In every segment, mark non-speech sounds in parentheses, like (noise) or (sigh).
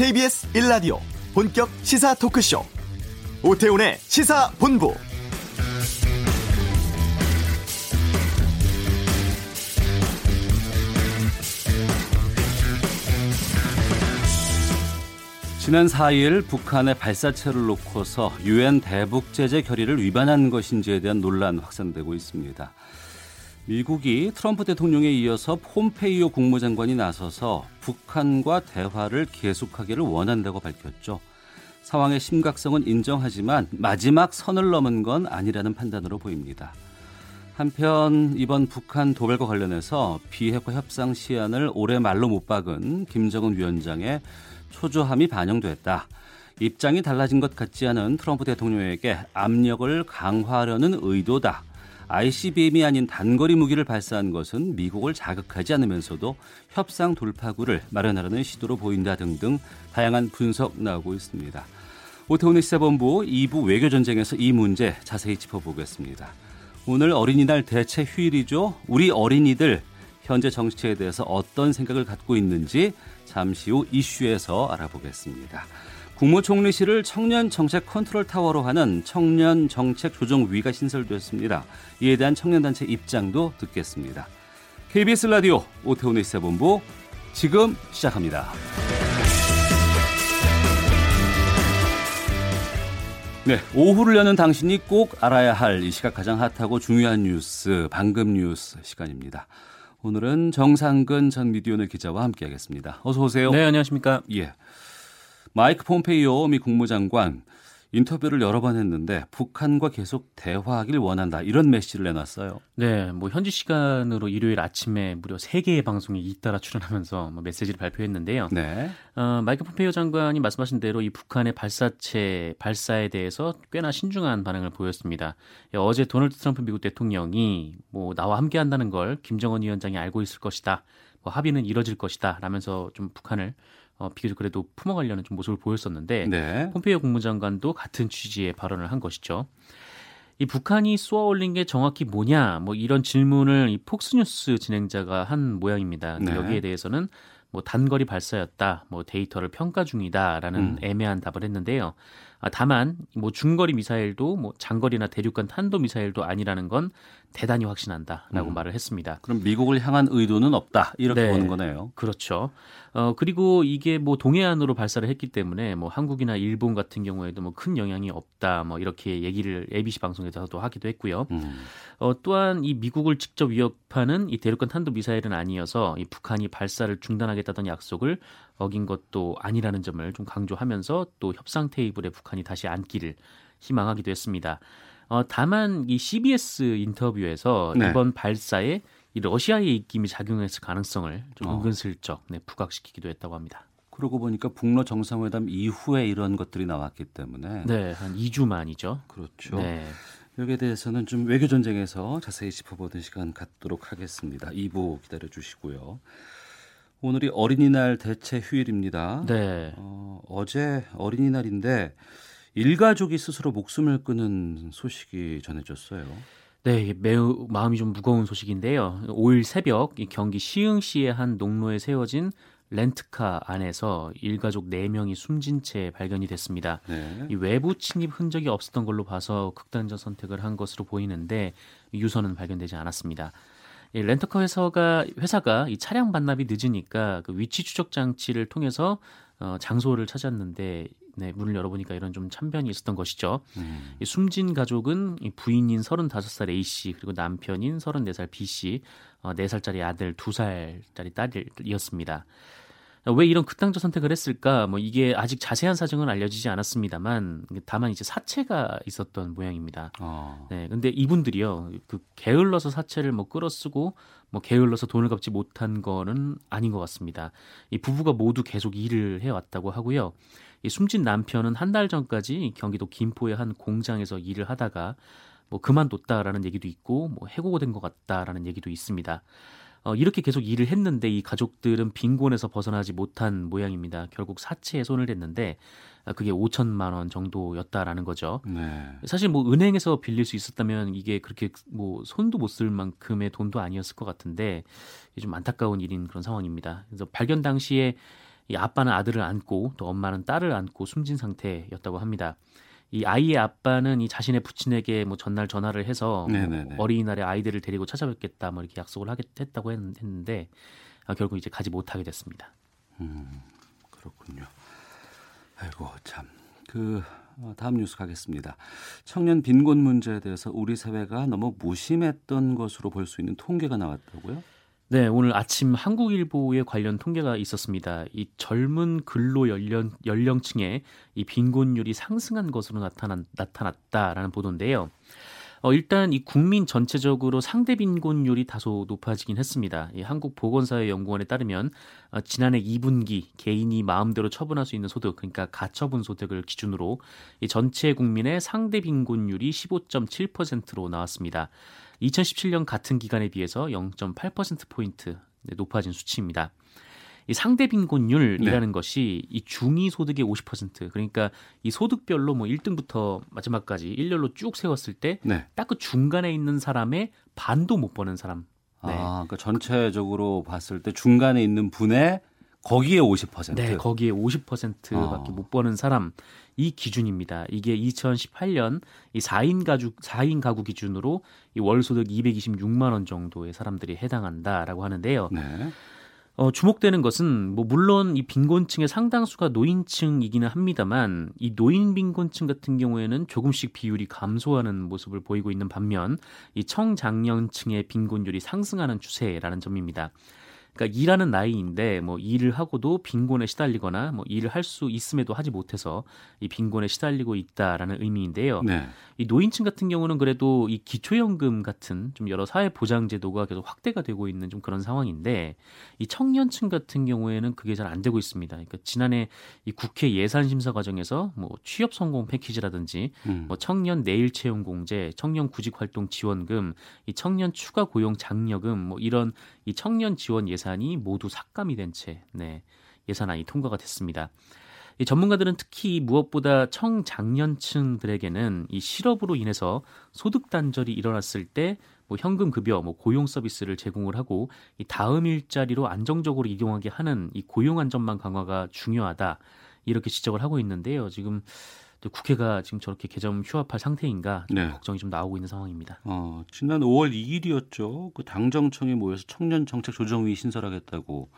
KBS 1라디오 본격 시사 토크쇼 오태훈의 시사본부 지난 4일 북한의 발사체를 놓고서 유엔 대북 제재 결의를 위반한 것인지에 대한 논란 확산되고 있습니다. 미국이 트럼프 대통령에 이어서 폼페이오 국무장관이 나서서 북한과 대화를 계속하기를 원한다고 밝혔죠. 상황의 심각성은 인정하지만 마지막 선을 넘은 건 아니라는 판단으로 보입니다. 한편 이번 북한 도발과 관련해서 비핵화 협상 시한을 올해 말로 못 박은 김정은 위원장의 초조함이 반영됐다. 입장이 달라진 것 같지 않은 트럼프 대통령에게 압력을 강화하려는 의도다. ICBM이 아닌 단거리 무기를 발사한 것은 미국을 자극하지 않으면서도 협상 돌파구를 마련하려는 시도로 보인다 등등 다양한 분석 나오고 있습니다. 오태훈의 시사본부 2부 외교전쟁에서 이 문제 자세히 짚어보겠습니다. 오늘 어린이날 대체 휴일이죠. 우리 어린이들 현재 정치에 대해서 어떤 생각을 갖고 있는지 잠시 후 이슈에서 알아보겠습니다. 국무총리실을 청년 정책 컨트롤 타워로 하는 청년 정책 조정위가 신설되었습니다. 이에 대한 청년단체 입장도 듣겠습니다. KBS 라디오 오태훈의 시사본부 지금 시작합니다. 네, 오후를 여는 당신이 꼭 알아야 할 이 시각 가장 핫하고 중요한 뉴스, 방금 뉴스 시간입니다. 오늘은 정상근 전 미디어널 기자와 함께하겠습니다. 어서 오세요. 네, 안녕하십니까? 예. 마이크 폼페이오 미 국무장관 인터뷰를 여러 번 했는데 북한과 계속 대화하길 원한다 이런 메시지를 내놨어요. 네, 뭐 현지 시간으로 일요일 아침에 무려 3개의 방송이 잇따라 출연하면서 뭐 메시지를 발표했는데요. 네. 어, 마이크 폼페이오 장관이 말씀하신 대로 이 북한의 발사체 발사에 대해서 꽤나 신중한 반응을 보였습니다. 예, 어제 도널드 트럼프 미국 대통령이 뭐 나와 함께 한다는 걸 김정은 위원장이 알고 있을 것이다. 뭐 합의는 이뤄질 것이다. 라면서 좀 북한을 어, 비교적 그래도 품어가려는 좀 모습을 보였었는데 네. 폼페이오 국무장관도 같은 취지의 발언을 한 것이죠. 이 북한이 쏘아올린 게 정확히 뭐냐 뭐 이런 질문을 이 폭스뉴스 진행자가 한 모양입니다. 네. 여기에 대해서는 뭐 단거리 발사였다, 뭐 데이터를 평가 중이다라는 음. 애매한 답을 했는데요. 아, 다만 뭐 중거리 미사일도 뭐 장거리나 대륙간 탄도 미사일도 아니라는 건 대단히 확신한다라고 음. 말을 했습니다. 그럼 미국을 향한 의도는 없다 이렇게 네. 보는 거네요. 그렇죠. 어 그리고 이게 뭐 동해안으로 발사를 했기 때문에 뭐 한국이나 일본 같은 경우에도 뭐 큰 영향이 없다 뭐 이렇게 얘기를 ABC 방송에서도 하기도 했고요. 음. 어 또한 이 미국을 직접 위협하는 이 대륙간 탄도 미사일은 아니어서 이 북한이 발사를 중단하겠다던 약속을 어긴 것도 아니라는 점을 좀 강조하면서 또 협상 테이블에 북한이 다시 앉기를 희망하기도 했습니다. 어 다만 이 CBS 인터뷰에서 네. 이번 발사에 이 러시아의 입김이 작용했을 가능성을 좀 어. 은근슬쩍 네, 부각시키기도 했다고 합니다. 그러고 보니까 북러 정상회담 이후에 이런 것들이 나왔기 때문에 네, 한 2주 만이죠. 그렇죠. 네. 여기에 대해서는 좀 외교 전쟁에서 자세히 짚어보는 시간 갖도록 하겠습니다. 2부 기다려 주시고요. 오늘이 어린이날 대체 휴일입니다. 네. 어, 어제 어린이날인데 일가족이 스스로 목숨을 끊은 소식이 전해졌어요. 네, 매우 마음이 좀 무거운 소식인데요. 5일 새벽 이 경기 시흥시의 한 농로에 세워진 렌트카 안에서 일가족 4명이 숨진 채 발견이 됐습니다. 네. 이 외부 침입 흔적이 없었던 걸로 봐서 극단적 선택을 한 것으로 보이는데 유서는 발견되지 않았습니다. 이 렌터카 회사가 회사가 이 차량 반납이 늦으니까 그 위치 추적 장치를 통해서 어, 장소를 찾았는데 네, 문을 열어보니까 이런 좀 참변이 있었던 것이죠. 음. 이 숨진 가족은 이 부인인 35살 A 씨 그리고 남편인 34살 B 씨, 어, 4살짜리 아들, 2살짜리 딸이었습니다. 왜 이런 극단적 선택을 했을까? 뭐 이게 아직 자세한 사정은 알려지지 않았습니다만 다만 이제 사체가 있었던 모양입니다. 어. 네, 근데 이분들이요, 그 게을러서 사체를 뭐 끌어쓰고 뭐 게을러서 돈을 갚지 못한 거는 아닌 것 같습니다. 이 부부가 모두 계속 일을 해왔다고 하고요. 이 숨진 남편은 한 달 전까지 경기도 김포의 한 공장에서 일을 하다가 뭐 그만뒀다라는 얘기도 있고 뭐 해고된 것 같다라는 얘기도 있습니다. 어, 이렇게 계속 일을 했는데 이 가족들은 빈곤에서 벗어나지 못한 모양입니다. 결국 사채에 손을 댔는데 아, 그게 5천만 원 정도였다라는 거죠. 네. 사실 뭐 은행에서 빌릴 수 있었다면 이게 그렇게 뭐 손도 못 쓸 만큼의 돈도 아니었을 것 같은데 이게 좀 안타까운 일인 그런 상황입니다. 그래서 발견 당시에 이 아빠는 아들을 안고 또 엄마는 딸을 안고 숨진 상태였다고 합니다. 이 아이의 아빠는 이 자신의 부친에게 뭐 전날 전화를 해서 뭐 어린이날에 아이들을 데리고 찾아뵙겠다 뭐 이렇게 약속을 하겠 했다고 했는데 아, 결국 이제 가지 못하게 됐습니다. 음, 그렇군요. 아이고 참. 그 어, 다음 뉴스 가겠습니다. 청년 빈곤 문제에 대해서 우리 사회가 너무 무심했던 것으로 볼 수 있는 통계가 나왔다고요? 네, 오늘 아침 한국일보에 관련 통계가 있었습니다. 이 젊은 근로 연령 연령층의 이 빈곤율이 상승한 것으로 나타난, 나타났다라는 보도인데요. 어, 일단 이 국민 전체적으로 상대 빈곤율이 다소 높아지긴 했습니다. 이 한국보건사회연구원에 따르면 어, 지난해 2분기 개인이 마음대로 처분할 수 있는 소득, 그러니까 가처분 소득을 기준으로 이 전체 국민의 상대 빈곤율이 15.7%로 나왔습니다. 2017년 같은 기간에 비해서 0.8%포인트 높아진 수치입니다. 이 상대 빈곤율이라는 네. 것이 이 중위 소득의 50% 그러니까 이 소득별로 뭐 1등부터 마지막까지 일렬로 쭉 세웠을 때 딱그 네. 중간에 있는 사람의 반도 못 버는 사람. 네. 아, 그러니까 전체적으로 봤을 때 중간에 있는 분의 거기에 50%. 네, 거기에 50%밖에 어. 못 버는 사람 이 기준입니다. 이게 2018년 이 4인 가족 4인 가구 기준으로 이 월 소득 226만 원 정도의 사람들이 해당한다라고 하는데요. 네. 어, 주목되는 것은 뭐 물론 이 빈곤층의 상당수가 노인층이기는 합니다만 이 노인 빈곤층 같은 경우에는 조금씩 비율이 감소하는 모습을 보이고 있는 반면 이 청장년층의 빈곤율이 상승하는 추세라는 점입니다. 그러니까 일하는 나이인데 뭐 일을 하고도 빈곤에 시달리거나 뭐 일을 할 수 있음에도 하지 못해서 이 빈곤에 시달리고 있다라는 의미인데요. 네. 이 노인층 같은 경우는 그래도 이 기초연금 같은 좀 여러 사회 보장 제도가 계속 확대가 되고 있는 좀 그런 상황인데 이 청년층 같은 경우에는 그게 잘 안 되고 있습니다. 그러니까 지난해 이 국회 예산 심사 과정에서 뭐 취업 성공 패키지라든지 음. 뭐 청년 내일 채용 공제, 청년 구직 활동 지원금, 이 청년 추가 고용 장려금 뭐 이런 이 청년 지원 예산이 모두 삭감이 된 채 네, 예산안이 통과가 됐습니다. 이 전문가들은 특히 무엇보다 청장년층들에게는 이 실업으로 인해서 소득 단절이 일어났을 때 뭐 현금 급여, 뭐 고용 서비스를 제공을 하고 이 다음 일자리로 안정적으로 이동하게 하는 이 고용 안전망 강화가 중요하다 이렇게 지적을 하고 있는데요. 지금 국회가 지금 저렇게 개점 휴업할 상태인가 네. 걱정이 좀 나오고 있는 상황입니다. 어, 지난 5월 2일이었죠. 그 당정청에 모여서 청년 정책 조정위 신설하겠다고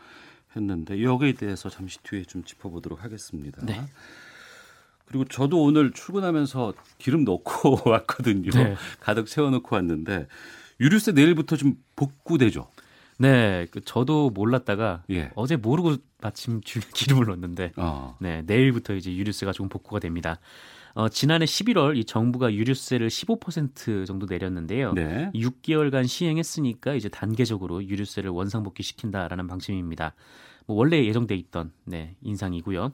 했는데 여기에 대해서 잠시 뒤에 좀 짚어보도록 하겠습니다. 네. 그리고 저도 오늘 출근하면서 기름 넣고 (laughs) 왔거든요. 네. 가득 채워놓고 왔는데 유류세 내일부터 좀 복구되죠. 네, 그 저도 몰랐다가 예. 어제 모르고 마침 (laughs) 기름을 넣었는데 어. 네 내일부터 이제 유류세가 조금 복구가 됩니다. 어, 지난해 11월 이 정부가 유류세를 15% 정도 내렸는데요. 네. 6개월간 시행했으니까 이제 단계적으로 유류세를 원상복귀 시킨다라는 방침입니다. 뭐 원래 예정돼 있던 네, 인상이고요.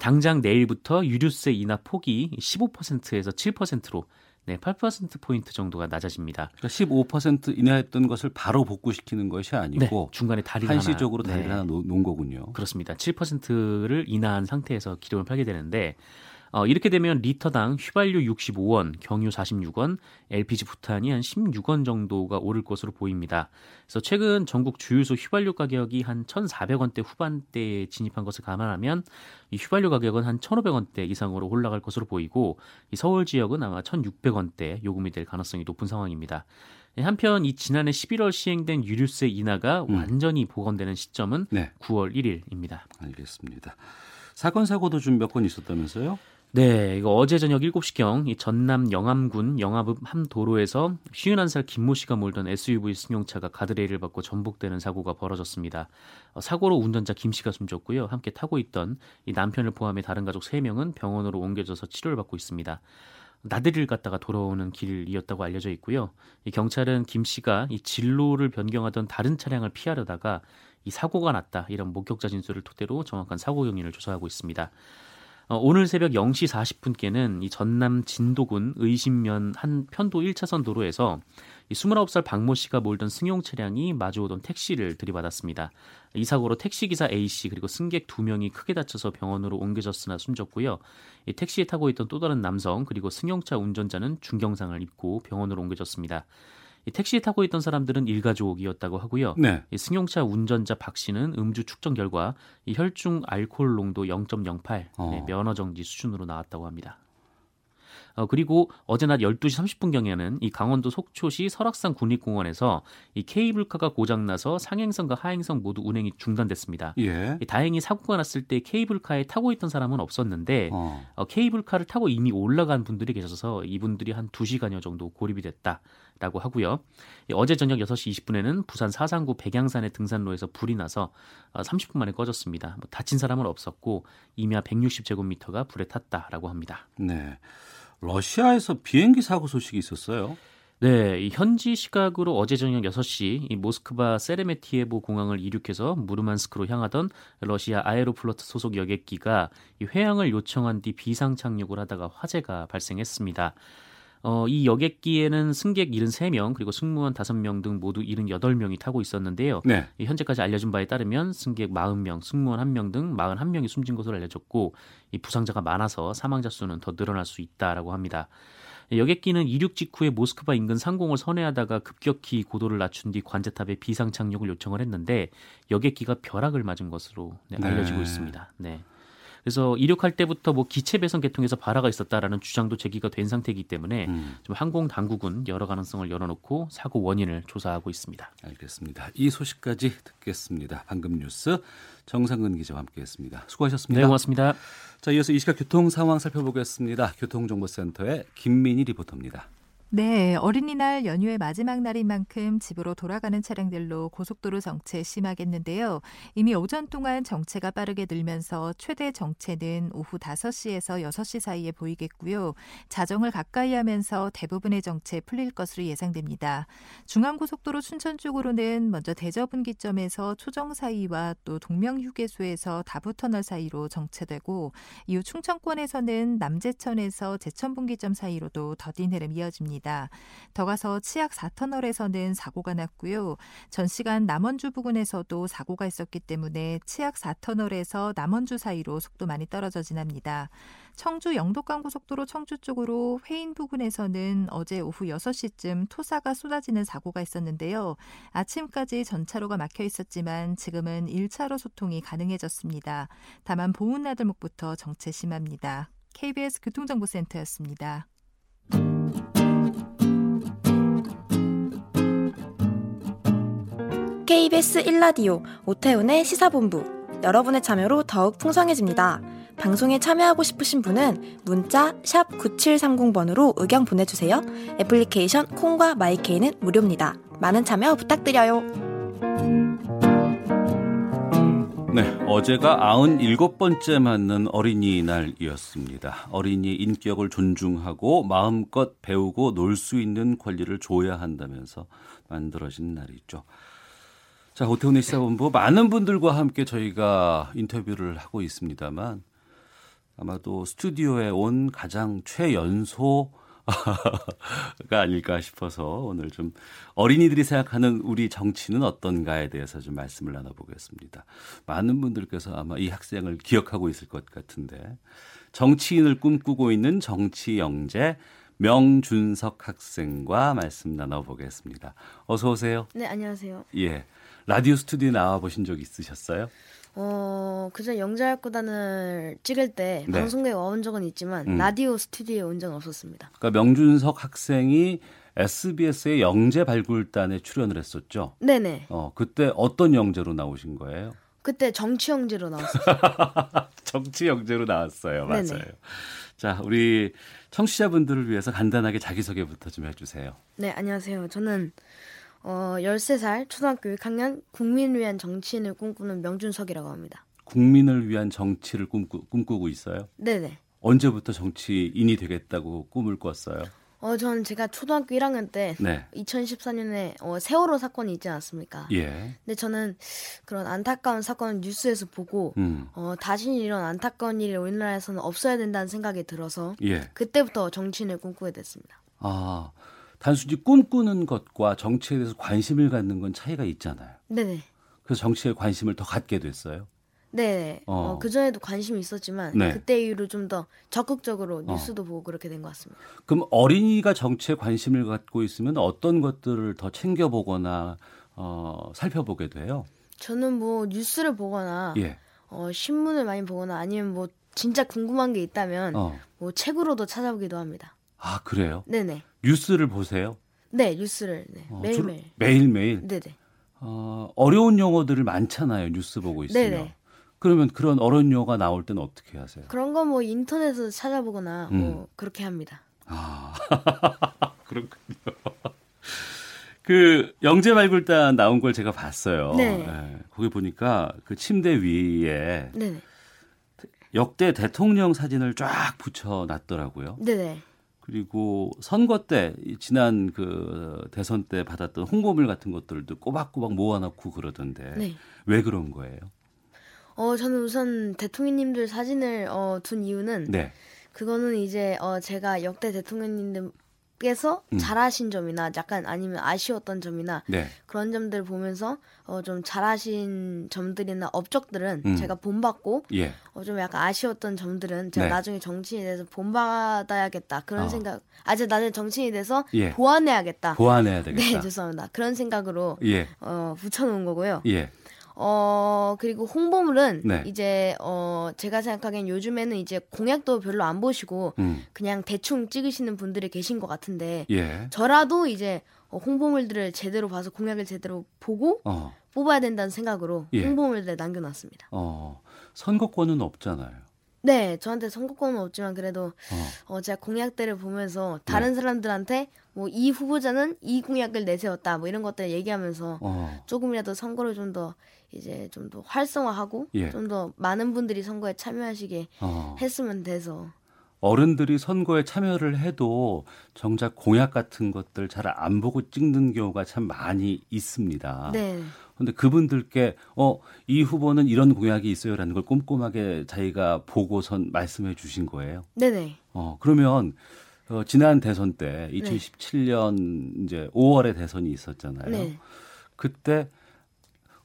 당장 내일부터 유류세 인하 폭이 15%에서 7%로 네, 8% 포인트 정도가 낮아집니다. 그러니까 15% 인하했던 것을 바로 복구시키는 것이 아니고 네, 중간에 다리 한시적으로 다리를 네. 하나 놓은 거군요. 그렇습니다. 7%를 인하한 상태에서 기름을 팔게 되는데 어, 이렇게 되면 리터당 휘발유 65원, 경유 46원, LPG 부탄이 한 16원 정도가 오를 것으로 보입니다. 그래서 최근 전국 주유소 휘발유 가격이 한 1,400원대 후반대에 진입한 것을 감안하면 이 휘발유 가격은 한 1,500원대 이상으로 올라갈 것으로 보이고 이 서울 지역은 아마 1,600원대 요금이 될 가능성이 높은 상황입니다. 한편 이 지난해 11월 시행된 유류세 인하가 음. 완전히 복원되는 시점은 네. 9월 1일입니다. 알겠습니다. 사건 사고도 좀 몇 건 있었다면서요? 네, 이거 어제 저녁 7시경 이 전남 영암군 영암읍 한 도로에서 51살 김모 씨가 몰던 SUV 승용차가 가드레일을 받고 전복되는 사고가 벌어졌습니다. 어, 사고로 운전자 김 씨가 숨졌고요. 함께 타고 있던 이 남편을 포함해 다른 가족 3명은 병원으로 옮겨져서 치료를 받고 있습니다. 나들이를 갔다가 돌아오는 길이었다고 알려져 있고요. 이 경찰은 김 씨가 이 진로를 변경하던 다른 차량을 피하려다가 이 사고가 났다 이런 목격자 진술을 토대로 정확한 사고 경위를 조사하고 있습니다. 어, 오늘 새벽 0시 40분께는 이 전남 진도군 의심면 한 편도 1차선 도로에서 이 29살 박모 씨가 몰던 승용 차량이 마주오던 택시를 들이받았습니다. 이 사고로 택시기사 A 씨 그리고 승객 2명이 크게 다쳐서 병원으로 옮겨졌으나 숨졌고요. 이 택시에 타고 있던 또 다른 남성 그리고 승용차 운전자는 중경상을 입고 병원으로 옮겨졌습니다. 이 택시 타고 있던 사람들은 일가족이었다고 하고요. 네. 이 승용차 운전자 박 씨는 음주 측정 결과 이 혈중 알코올 농도 0.08 어. 네, 면허 정지 수준으로 나왔다고 합니다. 어, 그리고 어제 낮 12시 30분경에는 이 강원도 속초시 설악산 국립공원에서 이 케이블카가 고장나서 상행선과 하행선 모두 운행이 중단됐습니다. 예. 이 다행히 사고가 났을 때 케이블카에 타고 있던 사람은 없었는데 어. 어, 케이블카를 타고 이미 올라간 분들이 계셔서 이분들이 한 2시간여 정도 고립이 됐다라고 하고요. 이 어제 저녁 6시 20분에는 부산 사상구 백양산의 등산로에서 불이 나서 어, 30분 만에 꺼졌습니다. 뭐 다친 사람은 없었고 임야 160제곱미터가 불에 탔다라고 합니다. 네. 러시아에서 비행기 사고 소식이 있었어요. 네, 이 현지 시각으로 어제 저녁 6시 이 모스크바 세레메티에보 공항을 이륙해서 무르만스크로 향하던 러시아 아에로플로트 소속 여객기가 이 회항을 요청한 뒤 비상 착륙을 하다가 화재가 발생했습니다. 어, 이 여객기에는 승객 73명 그리고 승무원 5명 등 모두 78명이 타고 있었는데요. 네. 이 현재까지 알려진 바에 따르면 승객 40명, 승무원 1명 등 41명이 숨진 것으로 알려졌고 이 부상자가 많아서 사망자 수는 더 늘어날 수 있다라고 합니다. 여객기는 이륙 직후에 모스크바 인근 상공을 선회하다가 급격히 고도를 낮춘 뒤 관제탑에 비상 착륙을 요청을 했는데 여객기가 벼락을 맞은 것으로 네, 알려지고 네. 있습니다. 네. 그래서 이륙할 때부터 뭐 기체 배선 계통에서 발화가 있었다라는 주장도 제기가 된 상태이기 때문에 음, 좀 항공 당국은 여러 가능성을 열어놓고 사고 원인을 조사하고 있습니다. 알겠습니다. 이 소식까지 듣겠습니다. 방금 뉴스 정상근 기자와 함께했습니다. 수고하셨습니다. 네, 고맙습니다. 자, 이어서 이 시각 교통 상황 살펴보겠습니다. 교통정보센터의 김민희 리포터입니다. 네, 어린이날 연휴의 마지막 날인 만큼 집으로 돌아가는 차량들로 고속도로 정체 심하겠는데요. 이미 오전 동안 정체가 빠르게 늘면서 최대 정체는 오후 5시에서 6시 사이에 보이겠고요. 자정을 가까이 하면서 대부분의 정체 풀릴 것으로 예상됩니다. 중앙고속도로 춘천 쪽으로는 먼저 대저 분기점에서 초정 사이와 또 동명 휴게소에서 다부터널 사이로 정체되고 이후 충청권에서는 남제천에서 제천 분기점 사이로도 더딘 흐름 이어집니다. 더 가서 치악 4터널에서는 사고가 났고요. 전 시간 남원주 부근에서도 사고가 있었기 때문에 치악 4터널에서 남원주 사이로 속도 많이 떨어져 지납니다. 청주 영덕간 고속도로 청주 쪽으로 회인 부근에서는 어제 오후 6시쯤 토사가 쏟아지는 사고가 있었는데요. 아침까지 전차로가 막혀 있었지만 지금은 1차로 소통이 가능해졌습니다. 다만 보은나들목부터 정체 심합니다. KBS 교통정보센터였습니다. KBS 1라디오 오태훈의 시사본부 여러분의 참여로 더욱 풍성해집니다. 방송에 참여하고 싶으신 분은 문자 9730번으로 의견 보내주세요. 애플리케이션 콩과 마이케이는 무료입니다. 많은 참여 부탁드려요. 네, 어제가 97번째 맞는 어린이날이었습니다. 어린이 인격을 존중하고 마음껏 배우고 놀 수 있는 권리를 줘야 한다면서 만들어진 날이죠. 자, 오태훈의 시사본부 많은 분들과 함께 저희가 인터뷰를 하고 있습니다만 아마도 스튜디오에 온 가장 최연소 가 (laughs) 아닐까 싶어서 오늘 좀 어린이들이 생각하는 우리 정치는 어떤가에 대해서 좀 말씀을 나눠보겠습니다. 많은 분들께서 아마 이 학생을 기억하고 있을 것 같은데 정치인을 꿈꾸고 있는 정치 영재 명준석 학생과 말씀 나눠보겠습니다. 어서 오세요. 네, 안녕하세요. 예. 라디오 스튜디오에 나와 보신 적 있으셨어요? 어, 그전 영재학구단을 찍을 때 네. 방송국에 와온 적은 있지만 음. 라디오 스튜디오에 온 적은 없었습니다. 그러니까 명준석 학생이 SBS의 영재 발굴단에 출연을 했었죠. 네네. 어, 그때 어떤 영재로 나오신 거예요? 그때 정치 영재로 나왔어요. (laughs) 정치 영재로 나왔어요. 맞아요. 네네. 자, 우리 청취자분들을 위해서 간단하게 자기소개부터 좀 해주세요. 네, 안녕하세요. 저는 어, 13살 초등학교 6학년 국민을 위한 정치인을 꿈꾸는 명준석이라고 합니다. 국민을 위한 정치를 꿈꾸, 꿈꾸고 있어요. 네네. 언제부터 정치인이 되겠다고 꿈을 꿨어요? 어, 저는 제가 초등학교 1학년 때 네. 2014년에 어, 세월호 사건이 있지 않았습니까? 예. 근데 저는 그런 안타까운 사건을 뉴스에서 보고 음. 어, 다시 이런 안타까운 일이 우리나라에서는 없어야 된다는 생각이 들어서 예. 그때부터 정치인을 꿈꾸게 됐습니다. 아, 단순히 꿈꾸는 것과 정치에 대해서 관심을 갖는 건 차이가 있잖아요. 네네. 그래서 정치에 관심을 더 갖게 됐어요. 네. 어. 어, 그 전에도 관심이 있었지만 네. 그때 이후로 좀 더 적극적으로 어. 뉴스도 보고 그렇게 된 것 같습니다. 그럼 어린이가 정치에 관심을 갖고 있으면 어떤 것들을 더 챙겨보거나 어, 살펴보게 돼요? 저는 뭐 뉴스를 보거나 예. 어, 신문을 많이 보거나 아니면 뭐 진짜 궁금한 게 있다면 어. 뭐 책으로도 찾아보기도 합니다. 아 그래요? 네네. 뉴스를 보세요? 네 뉴스를 네, 어, 매일매일. 매일매일. 네 네. 어, 어려운 용어들을 많잖아요. 뉴스 보고 있으면. 네네. 그러면 그런 어려운 용어가 나올 때는 어떻게 하세요? 그런 거 뭐 인터넷에서 찾아보거나 음. 뭐 그렇게 합니다. 아 (laughs) 그렇군요. 그 영재 발굴단 나온 걸 제가 봤어요. 네. 예, 거기 보니까 그 침대 위에 네네. 역대 대통령 사진을 쫙 붙여 놨더라고요. 네네. 그리고 선거 때이 지난 그 대선 때 받았던 홍보물 같은 것들도 꼬박꼬박 모아놓고 그러던데 네. 왜 그런 거예요? 어 저는 우선 대통령님들 사진을 어, 둔 이유는 네, 그거는 이제 어 제가 역대 대통령님들 께서 음. 잘하신 점이나 약간 아니면 아쉬웠던 점이나 네, 그런 점들을 보면서 어 좀 잘하신 점들이나 업적들은 음. 제가 본받고 예, 어 좀 약간 아쉬웠던 점들은 제가 네. 나중에 정치인이 돼서 본받아야겠다 그런 어. 생각 아직 나중에 정치인이 돼서 예. 보완해야겠다 보완해야 되겠다. (laughs) 네 죄송합니다 그런 생각으로 예, 어 붙여놓은 거고요 예, 어 그리고 홍보물은 네. 이제 어 제가 생각하기엔 요즘에는 이제 공약도 별로 안 보시고 음, 그냥 대충 찍으시는 분들이 계신 것 같은데 예, 저라도 이제 어, 홍보물들을 제대로 봐서 공약을 제대로 보고 어, 뽑아야 된다는 생각으로 예. 홍보물들 남겨놨습니다. 어, 선거권은 없잖아요. 네, 저한테 선거권은 없지만 그래도 어, 어, 제가 공약들을 보면서 다른 사람들한테 뭐 이 후보자는 이 공약을 내세웠다 뭐 이런 것들 얘기하면서 어, 조금이라도 선거를 좀 더 이제 좀 더 활성화하고 예. 좀더 많은 분들이 선거에 참여하시게 어. 했으면 돼서 어른들이 선거에 참여를 해도 정작 공약 같은 것들 잘 안 보고 찍는 경우가 참 많이 있습니다. 네. 근데 그분들께 어 이 후보는 이런 공약이 있어요라는 걸 꼼꼼하게 자기가 보고선 말씀해 주신 거예요. 네 네. 어 그러면 어, 지난 대선 때 2017년 이제 5월에 대선이 있었잖아요. 네. 그때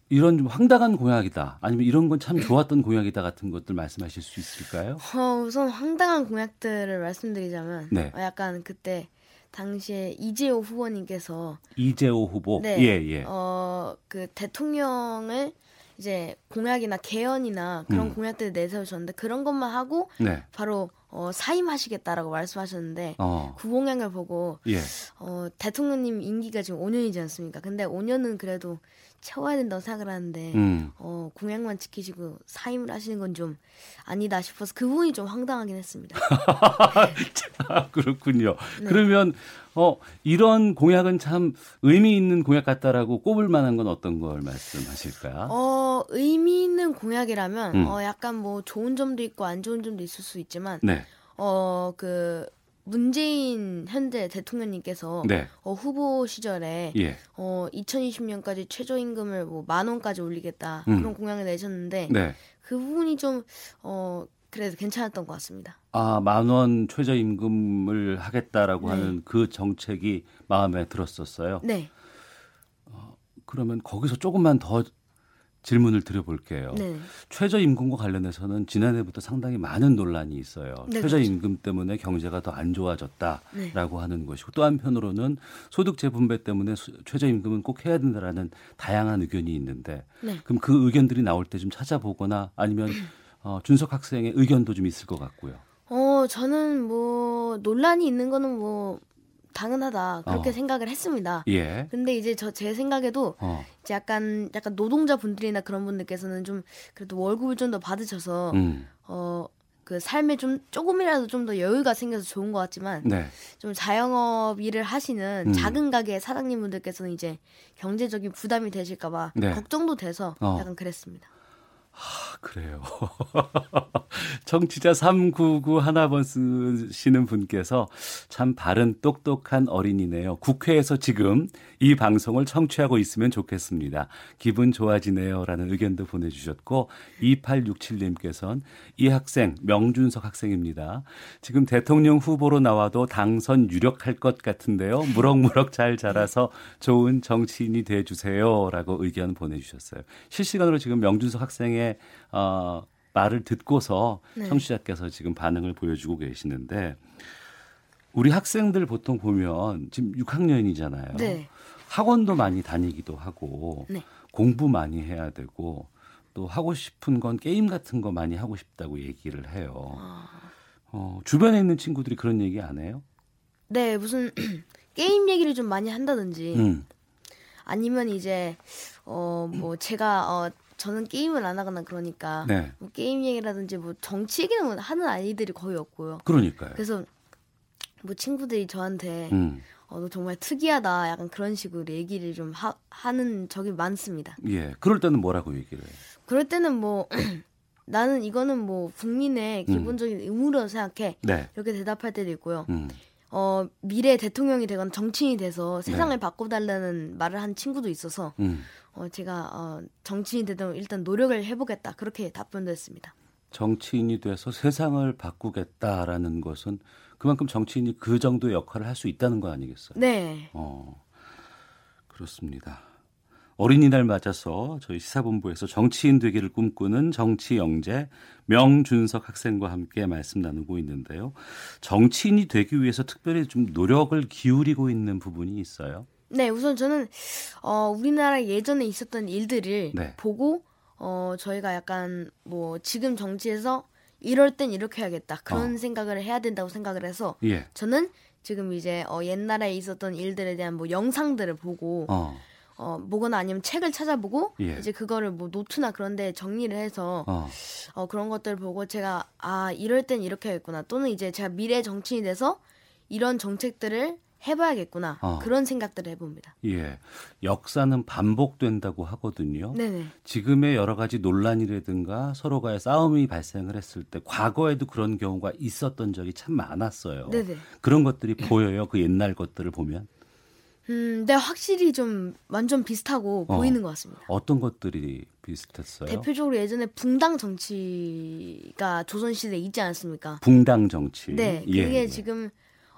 이런 좀 황당한 공약이다. 아니면 이런 건 참 좋았던 공약이다 같은 것들 말씀하실 수 있을까요? 어, 우선 황당한 공약들을 말씀드리자면 네. 어, 약간 그때 당시에 이재호 후보님께서 이재호 후보. 네. 예, 예. 어, 그 대통령을 이제 공약이나 개헌이나 그런 음. 공약들을 내세우셨는데 그런 것만 하고 네. 바로 어, 사임하시겠다라고 말씀하셨는데 어. 그 공약을 보고 예. 어, 대통령님 임기가 지금 5년이지 않습니까? 근데 5년은 그래도 채워야 된다고 생각을 하는데 음. 어, 공약만 지키시고 사임을 하시는 건 좀 아니다 싶어서 그 부분이 좀 황당하긴 했습니다. (laughs) 아, 그렇군요. 네. 그러면 어 이런 공약은 참 의미 있는 공약 같다라고 꼽을 만한 건 어떤 걸 말씀하실까? 어, 의미 있는 공약이라면 음. 어, 약간 뭐 좋은 점도 있고 안 좋은 점도 있을 수 있지만 네. 어, 그 문재인 현재 대통령님께서 네. 어, 후보 시절에 예. 어, 2020년까지 최저임금을 뭐 만 원까지 올리겠다 음. 그런 공약을 내셨는데 네. 그 부분이 좀 어, 그래도 괜찮았던 것 같습니다. 아, 만 원 최저임금을 하겠다라고 네. 하는 그 정책이 마음에 들었었어요. 네, 그러면 거기서 조금만 더 질문을 드려볼게요. 네, 최저임금과 관련해서는 지난해부터 상당히 많은 논란이 있어요. 네, 최저임금 때문에 경제가 더안 네. 좋아졌다라고 하는 것이고 또 한편으로는 소득 재분배 때문에 수- 최저임금은 꼭 해야 된다라는 다양한 의견이 있는데 네. 그럼 그 의견들이 나올 때 좀 찾아보거나 아니면 (clears throat) 어, 준석 학생의 의견도 좀 있을 것 같고요. 어, 저는 뭐 논란이 있는 거는 뭐 당연하다 그렇게 어. 생각을 했습니다. 예. 근데 이제 저 제 생각에도 어. 이제 약간 약간 노동자 분들이나 그런 분들께서는 좀 그래도 월급을 좀 더 받으셔서 음. 어그 삶에 좀 조금이라도 좀 더 여유가 생겨서 좋은 것 같지만 네. 좀 자영업 일을 하시는 음. 작은 가게 사장님분들께서는 이제 경제적인 부담이 되실까봐 네. 걱정도 돼서 어. 약간 그랬습니다. 아, 그래요. (laughs) 청취자 399 하나번 쓰시는 분께서 참 바른 똑똑한 어린이네요. 국회에서 지금 이 방송을 청취하고 있으면 좋겠습니다. 기분 좋아지네요. 라는 의견도 보내주셨고 2867님께서는 이 학생 명준석 학생입니다. 지금 대통령 후보로 나와도 당선 유력할 것 같은데요. 무럭무럭 잘 자라서 좋은 정치인이 돼주세요. 라고 의견 보내주셨어요. 실시간으로 지금 명준석 학생의 어, 말을 듣고서 네. 청취자께서 지금 반응을 보여주고 계시는데 우리 학생들 보통 보면 지금 6학년이잖아요. 네. 학원도 많이 다니기도 하고 네. 공부 많이 해야 되고 또 하고 싶은 건 게임 같은 거 많이 하고 싶다고 얘기를 해요. 아. 어, 주변에 있는 친구들이 그런 얘기 안 해요? 네, 무슨 (clears throat) 게임 얘기를 좀 많이 한다든지 음. 아니면 이제 어 뭐 제가 어 저는 게임을 안 하거나 그러니까 네. 뭐 게임 얘기라든지 뭐 정치 얘기는 하는 아이들이 거의 없고요. 그러니까요. 그래서 뭐 친구들이 저한테 음. 어, 너 정말 특이하다 약간 그런 식으로 얘기를 좀 하, 하는 적이 많습니다. 예. 그럴 때는 뭐라고 얘기를 해요? 그럴 때는 뭐 (clears throat) 나는 이거는 뭐 국민의 음. 기본적인 의무라고 생각해 네. 이렇게 대답할 때도 있고요. 음. 어 미래 대통령이 되거나 정치인이 돼서 세상을 네. 바꿔달라는 말을 한 친구도 있어서 음. 어 제가 어 정치인이 되든 일단 노력을 해보겠다 그렇게 답변도 했습니다. 정치인이 돼서 세상을 바꾸겠다라는 것은 그만큼 정치인이 그 정도의 역할을 할 수 있다는 거 아니겠어요? 네, 어, 그렇습니다. 어린이날 맞아서 저희 시사본부에서 정치인 되기를 꿈꾸는 정치 영재 명준석 학생과 함께 말씀 나누고 있는데요. 정치인이 되기 위해서 특별히 좀 노력을 기울이고 있는 부분이 있어요. 네 우선 저는 어 우리나라 예전에 있었던 일들을 네. 보고 어 저희가 약간 뭐 지금 정치에서 이럴 땐 이렇게 해야겠다 그런 어. 생각을 해야 된다고 생각을 해서 예. 저는 지금 이제 어 옛날에 있었던 일들에 대한 뭐 영상들을 보고 어. 어 보거나 아니면 책을 찾아보고 예. 이제 그거를 뭐 노트나 그런 데 정리를 해서 어. 어 그런 것들을 보고 제가 아 이럴 땐 이렇게 하겠구나 또는 이제 제가 미래 정치인이 돼서 이런 정책들을 해봐야겠구나 어. 그런 생각들을 해봅니다. 예. 역사는 반복된다고 하거든요. 네네. 지금의 여러 가지 논란이라든가 서로가의 싸움이 발생을 했을 때 과거에도 그런 경우가 있었던 적이 참 많았어요. 네네. 그런 것들이 보여요. 그 옛날 것들을 보면 음, 네 확실히 좀 완전 비슷하고 어. 보이는 것 같습니다. 어떤 것들이 비슷했어요? 대표적으로 예전에 붕당 정치가 조선 시대에 있지 않았습니까? 붕당 정치. 네, 예, 그게 예. 지금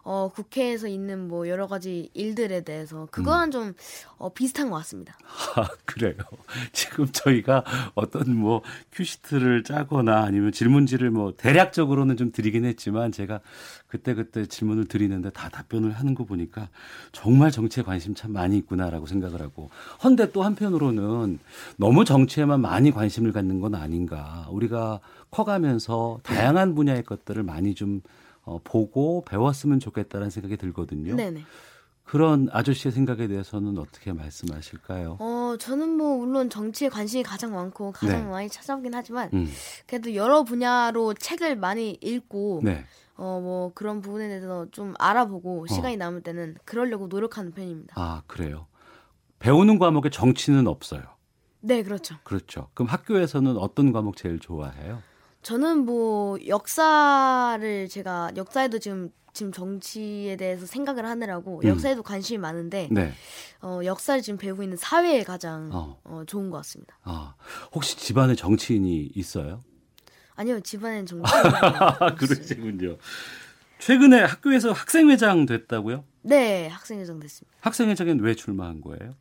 어, 국회에서 있는 뭐 여러 가지 일들에 대해서 음. 그거랑 좀 어, 비슷한 것 같습니다. 아, 그래요. (laughs) 지금 저희가 어떤 뭐 큐시트를 짜거나 아니면 질문지를 뭐 대략적으로는 좀 드리긴 했지만 제가 그때 그때 질문을 드리는데 다 답변을 하는 거 보니까 정말 정치에 관심 참 많이 있구나라고 생각을 하고 헌데 또 한편으로는 너무 정치에만 많이 관심을 갖는 건 아닌가. 우리가 커가면서 다양한 분야의 것들을 많이 좀 어, 보고 배웠으면 좋겠다는 생각이 들거든요. 네네. 그런 아저씨의 생각에 대해서는 어떻게 말씀하실까요? 어, 저는 뭐 물론 정치에 관심이 가장 많고 가장 네. 많이 찾아보긴 하지만 음, 그래도 여러 분야로 책을 많이 읽고 네. 어, 뭐 그런 부분에 대해서 좀 알아보고 시간이 남을 때는 그러려고 노력하는 편입니다. 아, 그래요. 배우는 과목에 정치는 없어요. 네, 그렇죠. 그렇죠. 그럼 학교에서는 어떤 과목 제일 좋아해요? 저는 뭐 역사를 제가 역사에도 지금 지금 정치에 대해서 생각을 하느라고 음. 역사에도 관심이 많은데 네. 어, 역사를 지금 배우고 있는 사회에 가장 어. 어, 좋은 것 같습니다. 아, 혹시 집안에 정치인이 있어요? 아니요, 집안엔 정치. 아, (laughs) 그러시군요. 최근에 학교에서 학생회장 됐다고요? 네, 학생회장 됐습니다. 학생회장엔 왜 출마한 거예요?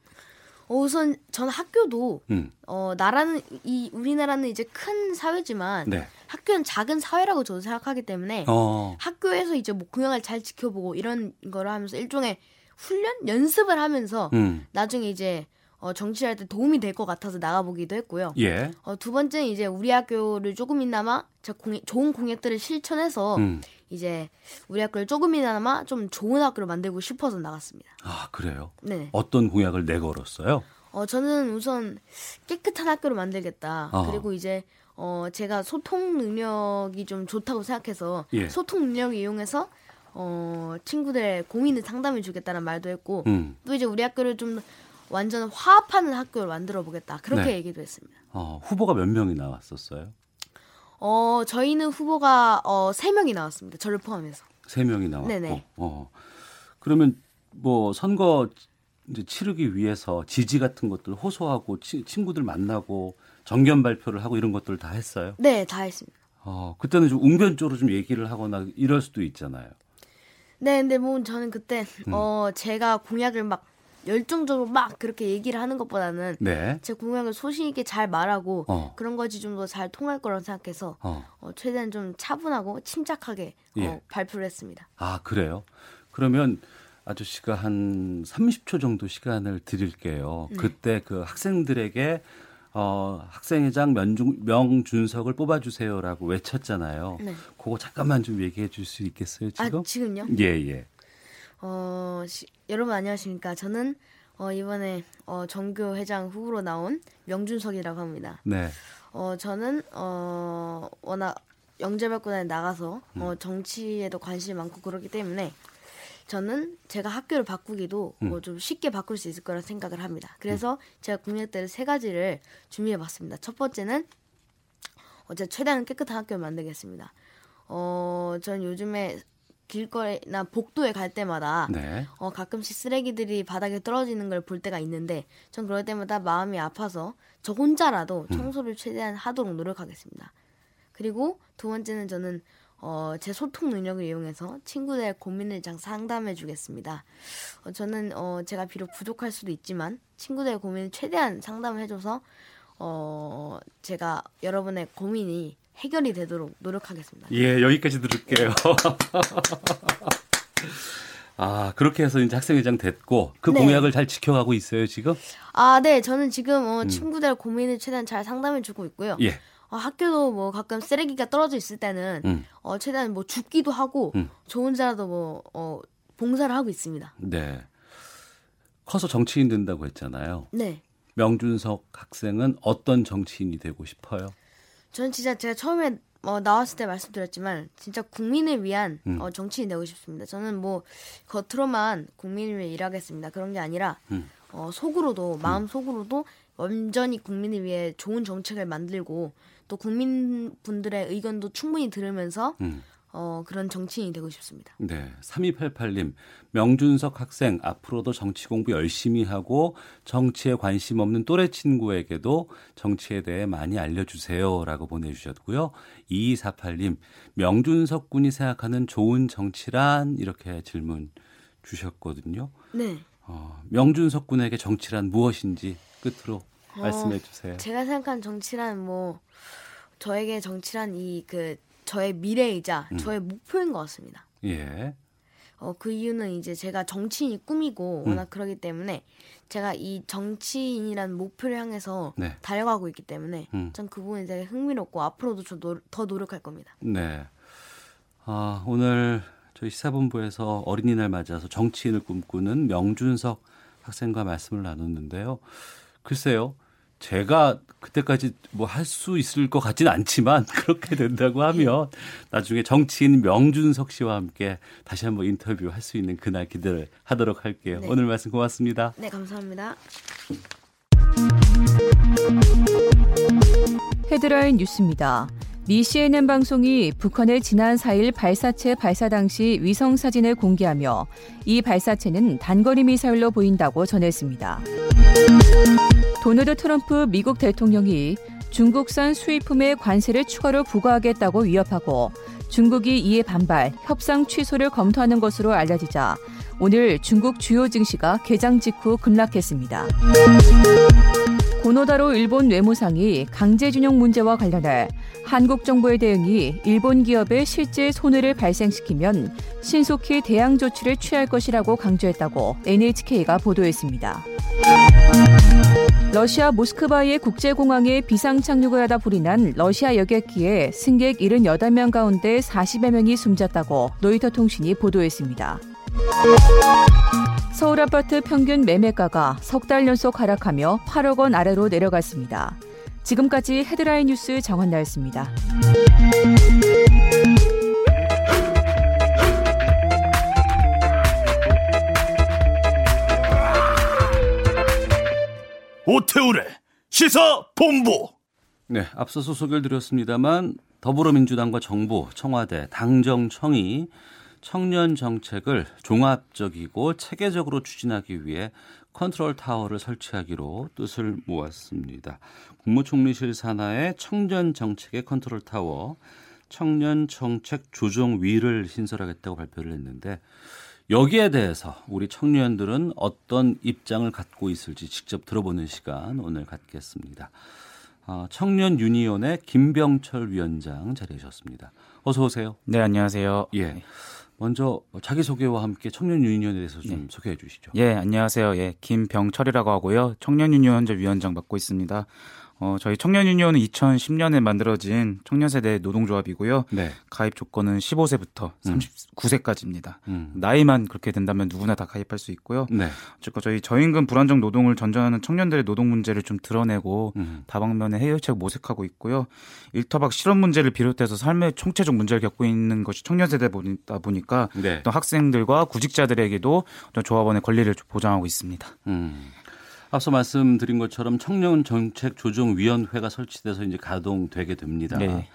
어, 우선 전 학교도 음, 어, 나라는 이 우리나라는 이제 큰 사회지만 네. 학교는 작은 사회라고 저도 생각하기 때문에 어, 학교에서 이제 뭐 공약을 잘 지켜보고 이런 거를 하면서 일종의 훈련 연습을 하면서 음, 나중에 이제 어, 정치할 때 도움이 될 것 같아서 나가보기도 했고요. 예. 어, 두 번째는 이제 우리 학교를 조금이나마 제 공약, 좋은 공약들을 실천해서 음, 이제 우리 학교를 조금이나마 좀 좋은 학교로 만들고 싶어서 나갔습니다. 아, 그래요. 네. 어떤 공약을 내걸었어요? 어, 저는 우선 깨끗한 학교를 만들겠다. 어. 그리고 이제 어, 제가 소통 능력이 좀 좋다고 생각해서 예. 소통 능력을 이용해서 어, 친구들의 고민을 상담해 주겠다는 말도 했고 음, 또 이제 우리 학교를 좀 완전 화합하는 학교를 만들어 보겠다. 그렇게 네. 얘기도 했습니다. 어, 후보가 몇 명이 나왔었어요? 어, 저희는 후보가 어, 3명이 나왔습니다. 저를 포함해서. 세 명이 나왔고. 네네. 어. 그러면 뭐 선거 이제 치르기 위해서 지지 같은 것들 호소하고 치- 친구들 만나고 정견 발표를 하고 이런 것들 다 했어요. 네, 다 했습니다. 어, 그때는 좀 웅변적으로 좀 얘기를 하거나 이럴 수도 있잖아요. 네, 근데 뭐 저는 그때 음. 어, 제가 공약을 막 열정적으로 막 그렇게 얘기를 하는 것보다는 네. 제 공약을 소신 있게 잘 말하고 어. 그런 것이 좀 더 잘 통할 거라고 생각해서 어. 어, 최대한 좀 차분하고 침착하게 어, 예. 발표를 했습니다. 아, 그래요? 그러면 아저씨가 한 30초 정도 시간을 드릴게요. 네. 그때 그 학생들에게 어, 학생회장 명준, 명준석을 뽑아주세요라고 외쳤잖아요. 네. 그거 잠깐만 좀 얘기해 줄 수 있겠어요, 지금? 아 지금요? 예, 예. 어, 시- 여러분 안녕하십니까? 저는 어, 이번에 어, 정교 회장 후보로 나온 명준석이라고 합니다. 네. 어, 저는 어, 워낙 영재발군에 나가서 어, 정치에도 관심이 많고 그렇기 때문에 저는 제가 학교를 바꾸기도 어, 좀 쉽게 바꿀 수 있을 거라 생각을 합니다. 그래서 제가 공약들을 세 가지를 준비해봤습니다. 첫 번째는 어, 제가 최대한 깨끗한 학교를 만들겠습니다. 어, 전 요즘에 길거리나 복도에 갈 때마다 네. 어, 가끔씩 쓰레기들이 바닥에 떨어지는 걸 볼 때가 있는데 전 그럴 때마다 마음이 아파서 저 혼자라도 청소를 최대한 하도록 노력하겠습니다. 그리고 두 번째는 저는 어, 제 소통 능력을 이용해서 친구들의 고민을 장 상담해 주겠습니다. 어, 저는 어, 제가 비록 부족할 수도 있지만 친구들의 고민을 최대한 상담을 해줘서 어, 제가 여러분의 고민이 해결이 되도록 노력하겠습니다. 예, 여기까지 들을게요. (laughs) 아, 그렇게 해서 이제 학생회장 됐고 그 네. 공약을 잘 지켜가고 있어요, 지금? 아, 네, 저는 지금 어, 친구들의 고민을 최대한 잘 상담해 주고 있고요. 예. 어, 학교도 뭐 가끔 쓰레기가 떨어져 있을 때는 음. 어, 최대한 뭐 줍기도 하고 음. 저 혼자라도 뭐 어, 봉사를 하고 있습니다. 네. 커서 정치인 된다고 했잖아요. 네. 명준석 학생은 어떤 정치인이 되고 싶어요? 저는 진짜 제가 처음에 어, 나왔을 때 말씀드렸지만 진짜 국민을 위한 음. 어, 정치인이 되고 싶습니다. 저는 뭐 겉으로만 국민을 위해 일하겠습니다. 그런 게 아니라 음. 어, 속으로도 마음 속으로도 완전히 국민을 위해 좋은 정책을 만들고 또 국민분들의 의견도 충분히 들으면서 음. 어, 그런 정치인이 되고 싶습니다. 네. 3288님, 명준석 학생 앞으로도 정치 공부 열심히 하고 정치에 관심 없는 또래 친구에게도 정치에 대해 많이 알려주세요. 라고 보내주셨고요. 2248님, 명준석 군이 생각하는 좋은 정치란? 이렇게 질문 주셨거든요. 네. 어, 명준석 군에게 정치란 무엇인지 끝으로 말씀해 주세요. 제가 생각한 정치란 뭐 저에게 정치란 이그 저의 미래이자 음. 저의 목표인 것 같습니다. 예. 어, 그 이유는 이제 제가 정치인이 꿈이고 음. 워낙 그러기 때문에 제가 이 정치인이라는 목표를 향해서 네. 달려가고 있기 때문에 음. 전그 부분이 되게 흥미롭고 앞으로도 저 노, 더 노력할 겁니다. 네. 아, 오늘 저희 시사본부에서 어린이날 맞아서 정치인을 꿈꾸는 명준석 학생과 말씀을 나눴는데요. 글쎄요. 제가 그때까지 뭐 할 수 있을 것 같지는 않지만 (laughs) 그렇게 된다고 하면 나중에 정치인 명준석 씨와 함께 다시 한번 인터뷰 할 수 있는 그날 기대를 하도록 할게요. 네. 오늘 말씀 고맙습니다. 네, 감사합니다. 헤드라인 뉴스입니다. 미 CNN 방송이 북한의 지난 4일 발사체 발사 당시 위성 사진을 공개하며 이 발사체는 단거리 미사일로 보인다고 전했습니다. 도널드 트럼프 미국 대통령이 중국산 수입품에 관세를 추가로 부과하겠다고 위협하고 중국이 이에 반발, 협상 취소를 검토하는 것으로 알려지자 오늘 중국 주요 증시가 개장 직후 급락했습니다. 고노다로 일본 외무상이 강제준용 문제와 관련해 한국 정부의 대응이 일본 기업의 실제 손해를 발생시키면 신속히 대항 조치를 취할 것이라고 강조했다고 NHK가 보도했습니다. 러시아 모스크바의 국제공항에 비상 착륙을 하다 불이 난 러시아 여객기에 승객 78명 가운데 40여 명이 숨졌다고 로이터 통신이 보도했습니다. 서울 아파트 평균 매매가가 석 달 연속 하락하며 8억 원 아래로 내려갔습니다. 지금까지 헤드라인 뉴스 정한나였습니다. 오태우래 시사 본부 네, 앞서서 소개를 드렸습니다만 더불어민주당과 정부, 청와대, 당정청이 청년 정책을 종합적이고 체계적으로 추진하기 위해 컨트롤 타워를 설치하기로 뜻을 모았습니다. 국무총리실 산하의 청년 정책의 컨트롤 타워, 청년 정책 조정위를 신설하겠다고 발표를 했는데 여기에 대해서 우리 청년들은 어떤 입장을 갖고 있을지 직접 들어보는 시간 오늘 갖겠습니다. 아, 청년 유니온의 김병철 위원장 자리하셨습니다. 어서 오세요. 네, 안녕하세요. 예. 먼저 자기 소개와 함께 청년 유니온에 대해서 좀 네. 소개해 주시죠. 예, 안녕하세요. 예, 김병철이라고 하고요. 청년 유니온 현재 위원장 맡고 있습니다. 어, 저희 청년 유니온은 2010년에 만들어진 청년 세대 노동조합이고요. 네. 가입 조건은 15세부터 음. 39세까지입니다. 음. 나이만 그렇게 된다면 누구나 다 가입할 수 있고요. 네. 어쨌건 저희 저임금 불안정 노동을 전전하는 청년들의 노동 문제를 좀 드러내고 음. 다방면에 해결책 모색하고 있고요. 일터박 실업 문제를 비롯해서 삶의 총체적 문제를 겪고 있는 것이 청년 세대다 보니까 네. 또 학생들과 구직자들에게도 조합원의 권리를 좀 보장하고 있습니다. 음. 앞서 말씀드린 것처럼 청년 정책 조정 위원회가 설치돼서 이제 가동되게 됩니다. 네.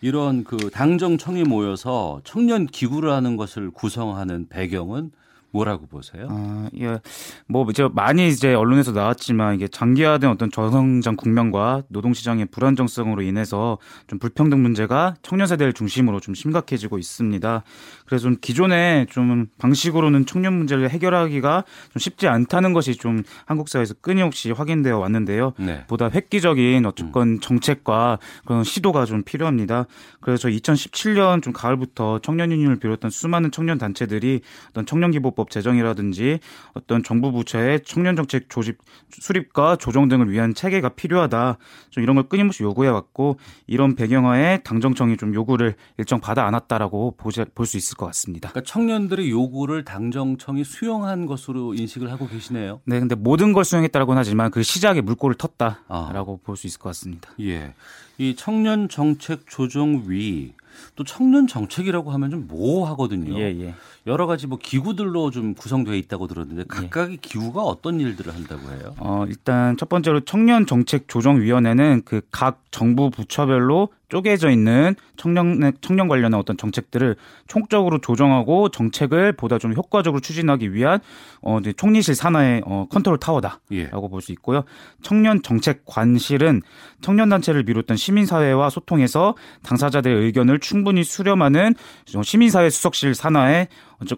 이런 그 당정 청이 모여서 청년 기구를 하는 것을 구성하는 배경은 뭐라고 보세요? 아, 예. 뭐 이제 많이 이제 언론에서 나왔지만 이게 장기화된 어떤 저성장 국면과 노동 시장의 불안정성으로 인해서 좀 불평등 문제가 청년 세대를 중심으로 좀 심각해지고 있습니다. 그래서 좀 기존의 좀 방식으로는 청년 문제를 해결하기가 좀 쉽지 않다는 것이 좀 한국 사회에서 끊임없이 확인되어 왔는데요. 네. 보다 획기적인 어쨌건 정책과 그런 시도가 좀 필요합니다. 그래서 2017년 좀 가을부터 청년 유니온을 비롯한 수많은 청년 단체들이 어떤 청년기보법 제정이라든지 어떤 정부 부처의 청년 정책 조직 수립과 조정 등을 위한 체계가 필요하다. 좀 이런 걸 끊임없이 요구해 왔고 이런 배경하에 당정청이 좀 요구를 일정 받아 안았다라고 볼 수 있을 것 같습니다. 그러니까 청년들의 요구를 당정청이 수용한 것으로 인식을 하고 계시네요. 네, 근데 모든 걸 수용했다라고는 하지만 그 시작에 물꼬를 아. 텄다라고 볼수 있을 것 같습니다. 예. 이 청년 정책 조정위 또 청년 정책이라고 하면 좀 모호하거든요. 예, 예. 여러 가지 뭐 기구들로 좀 구성되어 있다고 들었는데 각각의 기구가 어떤 일들을 한다고 해요? 어, 일단 첫 번째로 청년 정책 조정 위원회는 그 각 정부 부처별로 쪼개져 있는 청년 청년 관련한 어떤 정책들을 총적으로 조정하고 정책을 보다 좀 효과적으로 추진하기 위한 어 이제 총리실 산하의 어 컨트롤 타워다라고 예. 볼수 있고요. 청년 정책 관실은 청년 단체를 비롯한 시민 사회와 소통해서 당사자들의 의견을 충분히 수렴하는 시민 사회 수석실 산하의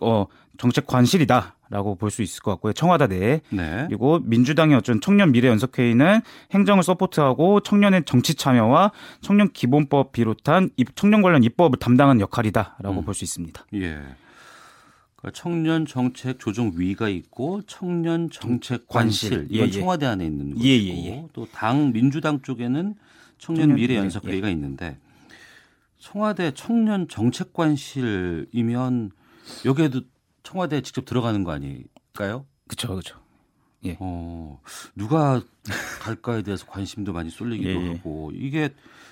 어 정책 관실이다라고 볼 수 있을 것 같고요. 청와대 내에 네. 그리고 민주당의 어떤 청년 미래 연석회의는 행정을 서포트하고 청년의 정치 참여와 청년 기본법 비롯한 입- 청년 관련 입법을 담당하는 역할이다라고 음. 볼수 있습니다. 예. 그러니까 청년 정책 조정 위가 있고 청년 정책 관실. 이건 예, 예. 청와대 안에 있는 예, 예, 예. 또당 민주당 쪽에는 청년 청년 미래 미래, 연석회의가 있는데 청와대 청년 정책 관실이면 여기에도 청와대에 직접 들어가는 거 아닐까요? 그렇죠, 그렇죠. 어, 누가 갈까에 대해서 관심도 많이 쏠리기도 예, 예. 하고 이게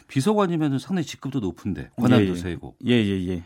비서관이면 상당히 직급도 높은데 권한도 예, 예. 세고 예, 예, 예.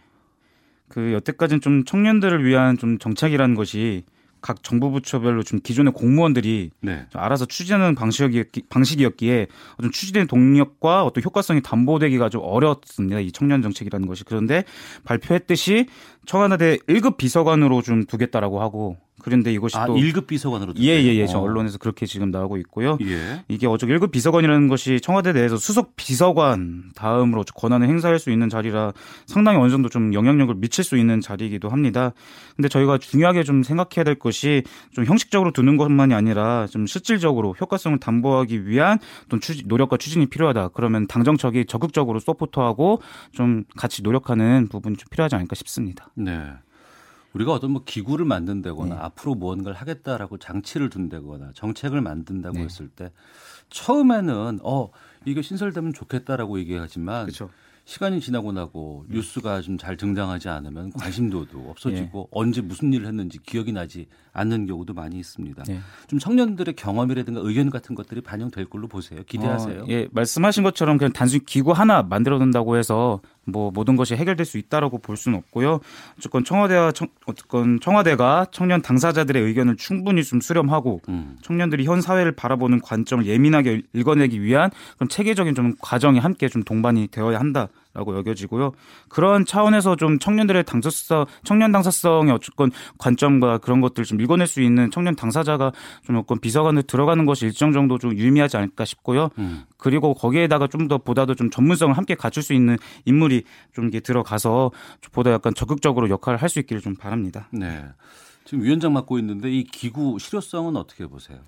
그 여태까지는 좀 청년들을 위한 좀 정책이라는 것이 각 정부 부처별로 좀 기존의 공무원들이 네. 좀 알아서 추진하는 방식이었기, 방식이었기에 좀 추진의 동력과 어떤 효과성이 담보되기가 좀 어려웠습니다. 이 청년 정책이라는 것이 그런데 발표했듯이 청와대 1급 비서관으로 좀 두겠다라고 하고 그런데 이것이 아, 또 1급 비서관으로 예예예 됐대요? 저 어. 언론에서 그렇게 지금 나오고 있고요. 예. 이게 어쩌 1급 비서관이라는 것이 청와대 내에서 수석 비서관 다음으로 권한을 행사할 수 있는 자리라 상당히 어느 정도 좀 영향력을 미칠 수 있는 자리이기도 합니다. 근데 저희가 중요하게 좀 생각해야 될 것이 좀 형식적으로 두는 것만이 아니라 좀 실질적으로 효과성을 담보하기 위한 어떤 추진, 노력과 추진이 필요하다. 그러면 당정청이 적극적으로 서포트하고 좀 같이 노력하는 부분이 좀 필요하지 않을까 싶습니다. 네. 우리가 어떤 뭐 기구를 만든다거나 네. 앞으로 무언가를 하겠다라고 장치를 둔다거나 정책을 만든다고 네. 했을 때 처음에는 어 이거 신설되면 좋겠다라고 얘기하지만 그렇죠. 시간이 지나고 나고 뉴스가 좀 잘 등장하지 않으면 관심도도 없어지고 예. 언제 무슨 일을 했는지 기억이 나지 않는 경우도 많이 있습니다. 네. 좀 청년들의 경험이라든가 의견 같은 것들이 반영될 걸로 보세요. 기대하세요. 어, 예, 말씀하신 것처럼 그냥 단순히 기구 하나 만들어 둔다고 해서 뭐 모든 것이 해결될 수 있다라고 볼 수는 없고요. 어쨌건 청와대와 청, 어쨌건 청와대가 청년 당사자들의 의견을 충분히 좀 수렴하고 음. 청년들이 현 사회를 바라보는 관점을 예민하게 읽어내기 위한 그런 체계적인 좀 과정이 함께 좀 동반이 되어야 한다 라고 여겨지고요. 그런 차원에서 좀 청년들의 당사성, 청년 당사성의 어쨌건 관점과 그런 것들 좀 읽어낼 수 있는 청년 당사자가 좀 어떤 비서관에 들어가는 것이 일정 정도 좀 유의미하지 않을까 싶고요. 음. 그리고 거기에다가 좀 더 보다도 좀 전문성을 함께 갖출 수 있는 인물이 좀 이게 들어가서 보다 약간 적극적으로 역할을 할 수 있기를 좀 바랍니다. 네. 지금 위원장 맡고 있는데 이 기구 실효성은 어떻게 보세요?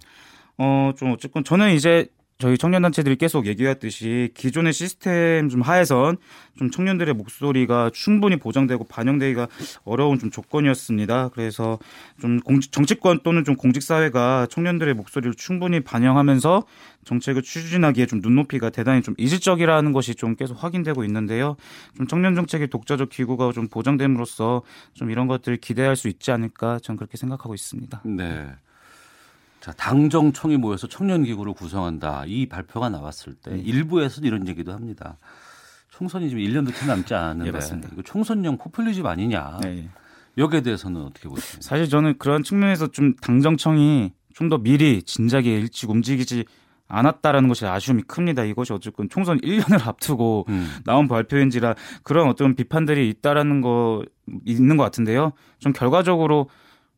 어, 좀 어쨌건 저는 이제 저희 청년단체들이 계속 얘기했듯이 기존의 시스템 좀 하에선 좀 청년들의 목소리가 충분히 보장되고 반영되기가 어려운 좀 조건이었습니다. 그래서 좀 공직, 정치권 또는 좀 공직사회가 청년들의 목소리를 충분히 반영하면서 정책을 추진하기에 좀 눈높이가 대단히 좀 이질적이라는 것이 좀 계속 확인되고 있는데요. 좀 청년 정책의 독자적 기구가 좀 보장됨으로써 좀 이런 것들을 기대할 수 있지 않을까 저는 그렇게 생각하고 있습니다. 네. 자, 당정청이 모여서 청년기구를 구성한다. 이 발표가 나왔을 때 네. 일부에서 이런 얘기도 합니다. 총선이 지금 1년도 채 남지 않았는데 네, 이거 총선용 포퓰리즘 아니냐. 네. 여기에 대해서는 어떻게 보십니까? 사실 저는 그런 측면에서 좀 당정청이 좀 더 미리 진작에 일찍 움직이지 않았다라는 것이 아쉬움이 큽니다. 이것이 어쨌든 총선 1년을 앞두고 음. 나온 발표인지라 그런 어떤 비판들이 있다라는 거 있는 것 같은데요. 좀 결과적으로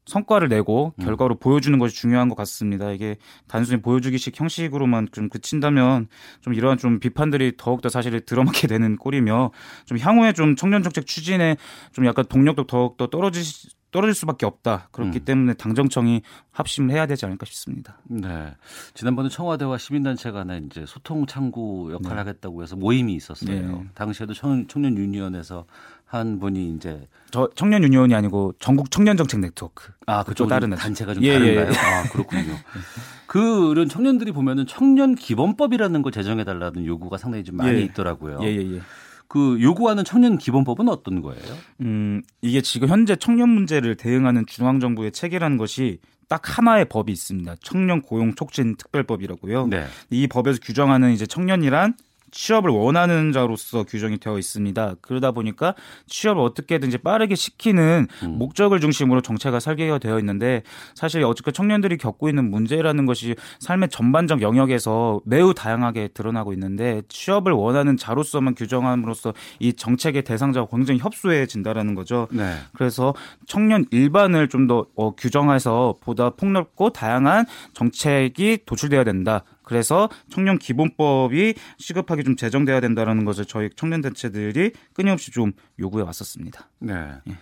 성과를 내고 음. 결과로 음. 보여주는 것이 중요한 것 같습니다. 이게 단순히 보여주기식 형식으로만 좀 그친다면 좀 이러한 좀 비판들이 더욱더 사실 들어맞게 되는 꼴이며 좀 향후에 좀 청년 정책 추진에 좀 약간 동력도 더욱더 떨어질 떨어질 수밖에 없다. 그렇기 음. 때문에 당정청이 합심을 해야 되지 않을까 싶습니다. 네. 지난번에 청와대와 시민단체 간에 이제 소통 창구 역할을 네. 하겠다고 해서 모임이 있었어요. 네. 당시에도 청, 청년 유니언에서 한 분이 이제 저 청년 유니온이 아니고 전국 청년 정책 네트워크. 아, 그쪽 다른 단체가 좀 예, 예, 다른가요? 예, 예. 아, 그렇군요. (laughs) 그런 청년들이 보면은 청년 기본법이라는 걸 제정해 달라는 요구가 상당히 좀 많이 예. 있더라고요. 예, 예, 예. 그 요구하는 청년 기본법은 어떤 거예요? 음, 이게 지금 현재 청년 문제를 대응하는 중앙 정부의 체계라는 것이 딱 하나의 법이 있습니다. 청년 고용 촉진 특별법이라고요. 네. 이 법에서 규정하는 이제 청년이란 취업을 원하는 자로서 규정이 되어 있습니다. 그러다 보니까 취업을 어떻게든지 빠르게 시키는 음. 목적을 중심으로 정체가 설계가 되어 있는데 사실 어쨌든 청년들이 겪고 있는 문제라는 것이 삶의 전반적 영역에서 매우 다양하게 드러나고 있는데 취업을 원하는 자로서만 규정함으로써 이 정책의 대상자와 굉장히 협소해진다라는 거죠. 네. 그래서 청년 일반을 좀더 어, 규정해서 보다 폭넓고 다양한 정책이 도출돼야 된다. 그래서 청년 기본법이 시급하게 좀 제정돼야 된다라는 것을 저희 청년 단체들이 끊임없이 좀 요구해 왔었습니다. 네. 예.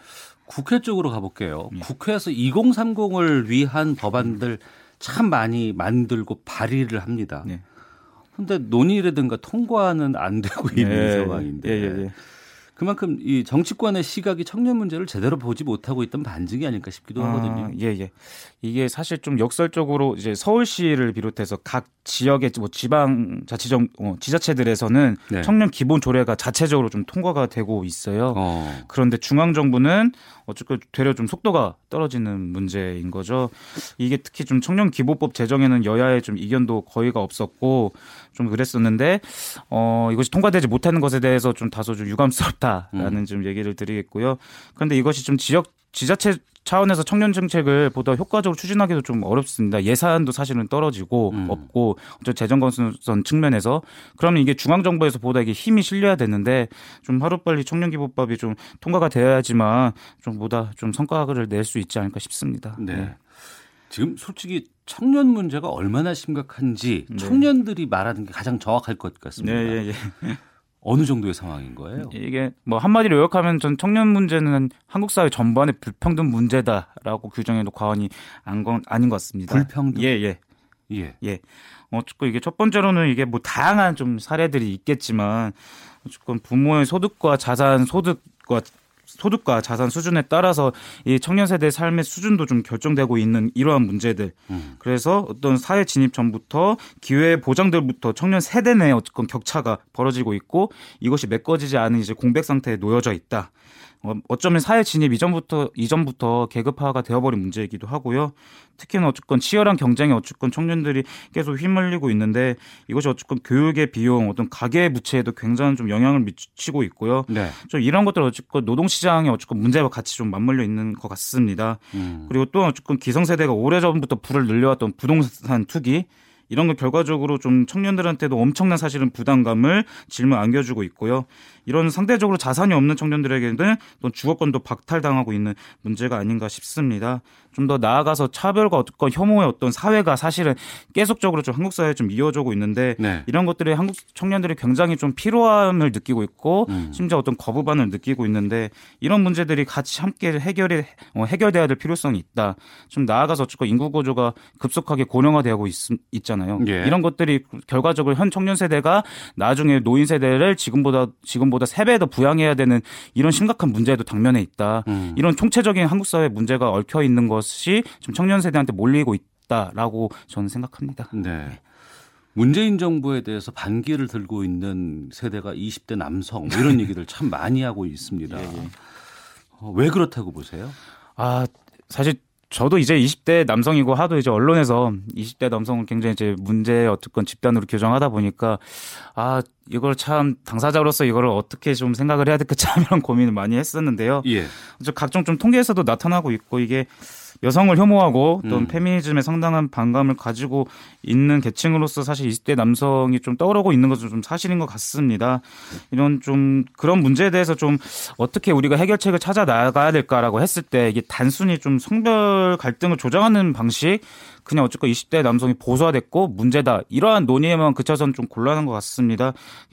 국회 쪽으로 가볼게요. 예. 국회에서 2030을 위한 법안들 참 많이 만들고 발의를 합니다. 네. 근데 논의라든가 통과는 안 되고 있는 네. 상황인데. 그만큼 이 정치권의 시각이 청년 문제를 제대로 보지 못하고 있던 반증이 아닐까 싶기도 하거든요. 아, 예, 예. 이게 사실 좀 역설적으로 이제 서울시를 비롯해서 각 지역의 뭐 지방 자치정 어, 지자체들에서는 네. 청년 기본 조례가 자체적으로 좀 통과가 되고 있어요. 어. 그런데 중앙 정부는 어쨌든 되려 좀 속도가 떨어지는 문제인 거죠. 이게 특히 좀 청년 기본법 제정에는 여야의 좀 이견도 거의가 없었고 좀 그랬었는데 어 이것이 통과되지 못하는 것에 대해서 좀 다소 좀 유감스럽다 라는 음. 좀 얘기를 드리겠고요. 그런데 이것이 좀 지역 지자체 차원에서 청년 정책을 보다 효과적으로 추진하기도 좀 어렵습니다. 예산도 사실은 떨어지고 음. 없고 저 재정 건선 측면에서 그러면 이게 중앙 정부에서 보다 이게 힘이 실려야 되는데 좀 하루빨리 청년 기본법이 좀 통과가 되어야지만 좀 보다 좀 성과를 낼 수 있지 않을까 싶습니다. 네. 네. 지금 솔직히 청년 문제가 얼마나 심각한지 네. 청년들이 말하는 게 가장 정확할 것 같습니다. 네, 예, 예. 어느 정도의 상황인 거예요? 이게 뭐 한마디로 요약하면 전 청년 문제는 한국 사회 전반의 불평등 문제다라고 규정해도 과언이 아닌 것 같습니다. 불평등? 예, 예. 예. 예. 어쨌건 이게 첫 번째로는 이게 뭐 다양한 좀 사례들이 있겠지만 어쨌건 부모의 소득과 자산 소득과 소득과 자산 수준에 따라서 이 청년 세대의 삶의 수준도 좀 결정되고 있는 이러한 문제들. 음. 그래서 어떤 사회 진입 전부터 기회 보장들부터 청년 세대 내 어쨌건 격차가 벌어지고 있고 이것이 메꿔지지 않은 이제 공백 상태에 놓여져 있다. 어, 어쩌면 사회 진입 이전부터 이전부터 계급화가 되어버린 문제이기도 하고요. 특히는 어쨌건 치열한 경쟁에 어쨌건 청년들이 계속 휘말리고 있는데 이것이 어쨌건 교육의 비용, 어떤 가계 부채에도 굉장한 좀 영향을 미치고 있고요. 네. 좀 이런 것들 어쨌건 노동시장에 어쨌건 문제와 같이 좀 맞물려 있는 것 같습니다. 음. 그리고 또 어쨌건 기성세대가 오래전부터 불을 늘려왔던 부동산 투기 이런 거 결과적으로 좀 청년들한테도 엄청난 사실은 부담감을 질문 안겨주고 있고요. 이런 상대적으로 자산이 없는 청년들에게는 또 주거권도 박탈당하고 있는 문제가 아닌가 싶습니다. 좀 더 나아가서 차별과 어떤 혐오의 어떤 사회가 사실은 계속적으로 좀 한국 사회에 좀 이어지고 있는데 네. 이런 것들이 한국 청년들이 굉장히 좀 필요함을 느끼고 있고 음. 심지어 어떤 거부반을 느끼고 있는데 이런 문제들이 같이 함께 해결이 어, 해결돼야 될 필요성이 있다. 좀 나아가서 어쨌건 인구 구조가 급속하게 고령화되고 있, 있잖아요. 예. 이런 것들이 결과적으로 현 청년 세대가 나중에 노인 세대를 지금보다 지금보다 세 배 더 부양해야 되는 이런 심각한 문제도 당면에 있다. 음. 이런 총체적인 한국 사회 문제가 얽혀 있는 것이 좀 청년 세대한테 몰리고 있다라고 저는 생각합니다. 네. 문재인 정부에 대해서 반기를 들고 있는 세대가 20대 남성 뭐 이런 (laughs) 얘기들 참 많이 하고 있습니다. 어, 왜 그렇다고 보세요? 아, 사실 저도 이제 20대 남성이고 하도 이제 언론에서 20대 남성을 굉장히 이제 문제 어쨌건 집단으로 규정하다 보니까 아, 이걸 참 당사자로서 이거를 어떻게 좀 생각을 해야 될까 (laughs) 참 이런 고민을 많이 했었는데요. 예. 저 각종 좀 통계에서도 나타나고 있고 이게 여성을 혐오하고 또 음. 페미니즘에 상당한 반감을 가지고 있는 계층으로서 사실 20대 남성이 좀 떠오르고 있는 것은 좀 사실인 것 같습니다. 이런 좀 그런 문제에 대해서 좀 어떻게 우리가 해결책을 찾아 나가야 될까라고 했을 때 이게 단순히 좀 성별 갈등을 조정하는 방식 그냥 어쨌건 20대 남성이 보수화됐고 문제다 이러한 논의에만 그쳐서는 좀 곤란한 것 같습니다.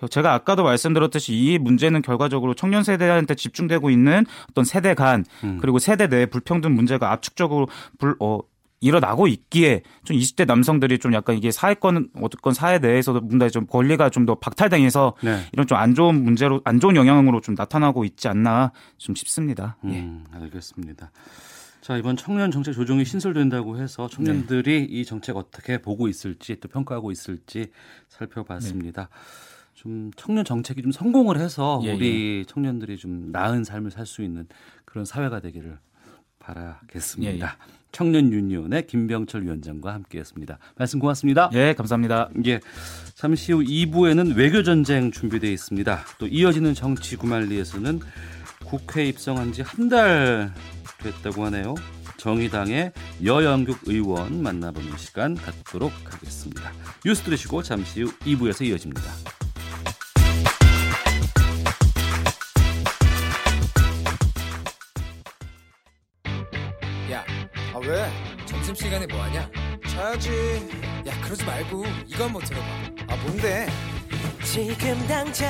제가 아까도 말씀드렸듯이 이 문제는 결과적으로 청년 세대한테 집중되고 있는 어떤 세대 간 음. 그리고 세대 내 불평등 문제가 압축적으로 불, 어, 일어나고 있기에 좀 20대 남성들이 좀 약간 이게 사회권 어떤 사회 내에서도 문제 좀 권리가 좀 더 박탈당해서 네. 이런 좀 안 좋은 문제로 안 좋은 영향으로 좀 나타나고 있지 않나 좀 싶습니다. 예. 음, 알겠습니다. 자, 이번 청년 정책 조정이 신설된다고 해서 청년들이 이 정책 어떻게 보고 있을지 또 평가하고 있을지 살펴봤습니다. 좀 청년 정책이 좀 성공을 해서 예, 우리 청년들이 좀 나은 삶을 살 수 있는 그런 사회가 되기를 바라겠습니다. 청년 유니온의 김병철 위원장과 함께했습니다. 말씀 고맙습니다. 예, 감사합니다. 예. 잠시 후 2부에는 외교 전쟁 준비되어 있습니다. 또 이어지는 정치 구말리에서는 국회 입성한 지 한 달 됐다고 하네요. 정의당의 여영국 의원 만나보는 시간 갖도록 하겠습니다. 뉴스 들으시고 잠시 후 2부에서 이어집니다. 야, 아 왜? 점심시간에 뭐하냐? 자야지. 야, 그러지 말고 이거 한번 들어봐. 아, 뭔데? 지금 당장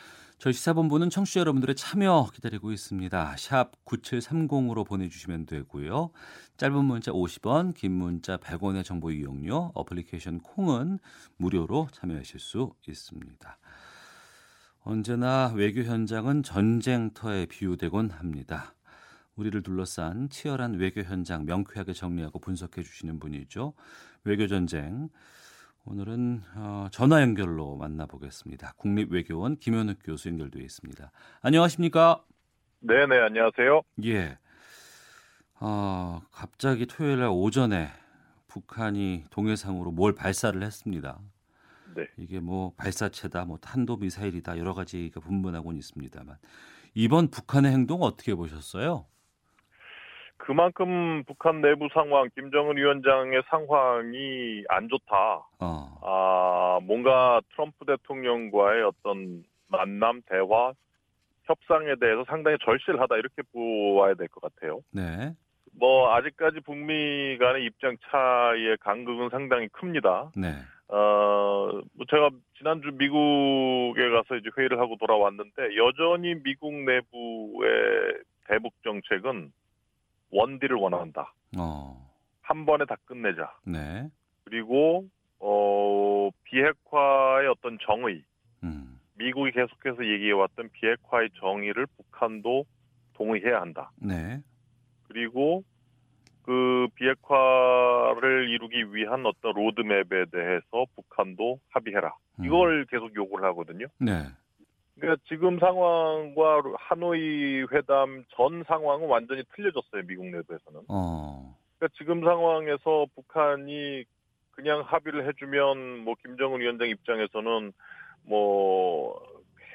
저희 시사본부는 청취자 여러분들의 참여 기다리고 있습니다. 샵 9730으로 보내주시면 되고요. 짧은 문자 50원, 긴 문자 100원의 정보 이용료, 어플리케이션 콩은 무료로 참여하실 수 있습니다. 언제나 외교 현장은 전쟁터에 비유되곤 합니다. 우리를 둘러싼 치열한 외교 현장 명쾌하게 정리하고 분석해 주시는 분이죠. 외교 전쟁. 오늘은 어, 전화 연결로 만나보겠습니다. 국립외교원 김현욱 교수 연결되어 있습니다. 안녕하십니까? 네 네, 안녕하세요. 예. 어, 갑자기 토요일 날 오전에 북한이 동해상으로 뭘 발사를 했습니다. 네. 이게 뭐 발사체다, 뭐 탄도 미사일이다 여러 가지가 분분하고는 있습니다만 이번 북한의 행동 어떻게 보셨어요? 그만큼 북한 내부 상황, 김정은 위원장의 상황이 안 좋다. 어, 아, 뭔가 트럼프 대통령과의 어떤 만남, 대화, 협상에 대해서 상당히 절실하다 이렇게 보아야 될 것 같아요. 네, 뭐 아직까지 북미 간의 입장 차이의 간극은 상당히 큽니다. 네, 어, 뭐 제가 지난주 미국에 가서 이제 회의를 하고 돌아왔는데 여전히 미국 내부의 대북 정책은 원딜을 원한다. 어, 한 번에 다 끝내자. 네, 그리고 어, 비핵화의 어떤 정의, 음, 미국이 계속해서 얘기해왔던 비핵화의 정의를 북한도 동의해야 한다. 네, 그리고 그 비핵화를 이루기 위한 어떤 로드맵에 대해서 북한도 합의해라. 음. 이걸 계속 요구를 하거든요. 네, 그러니까 지금 상황과 하노이 회담 전 상황은 완전히 틀려졌어요. 미국 내부에서는. 어. 그러니까 지금 상황에서 북한이 그냥 합의를 해주면 뭐 김정은 위원장 입장에서는 뭐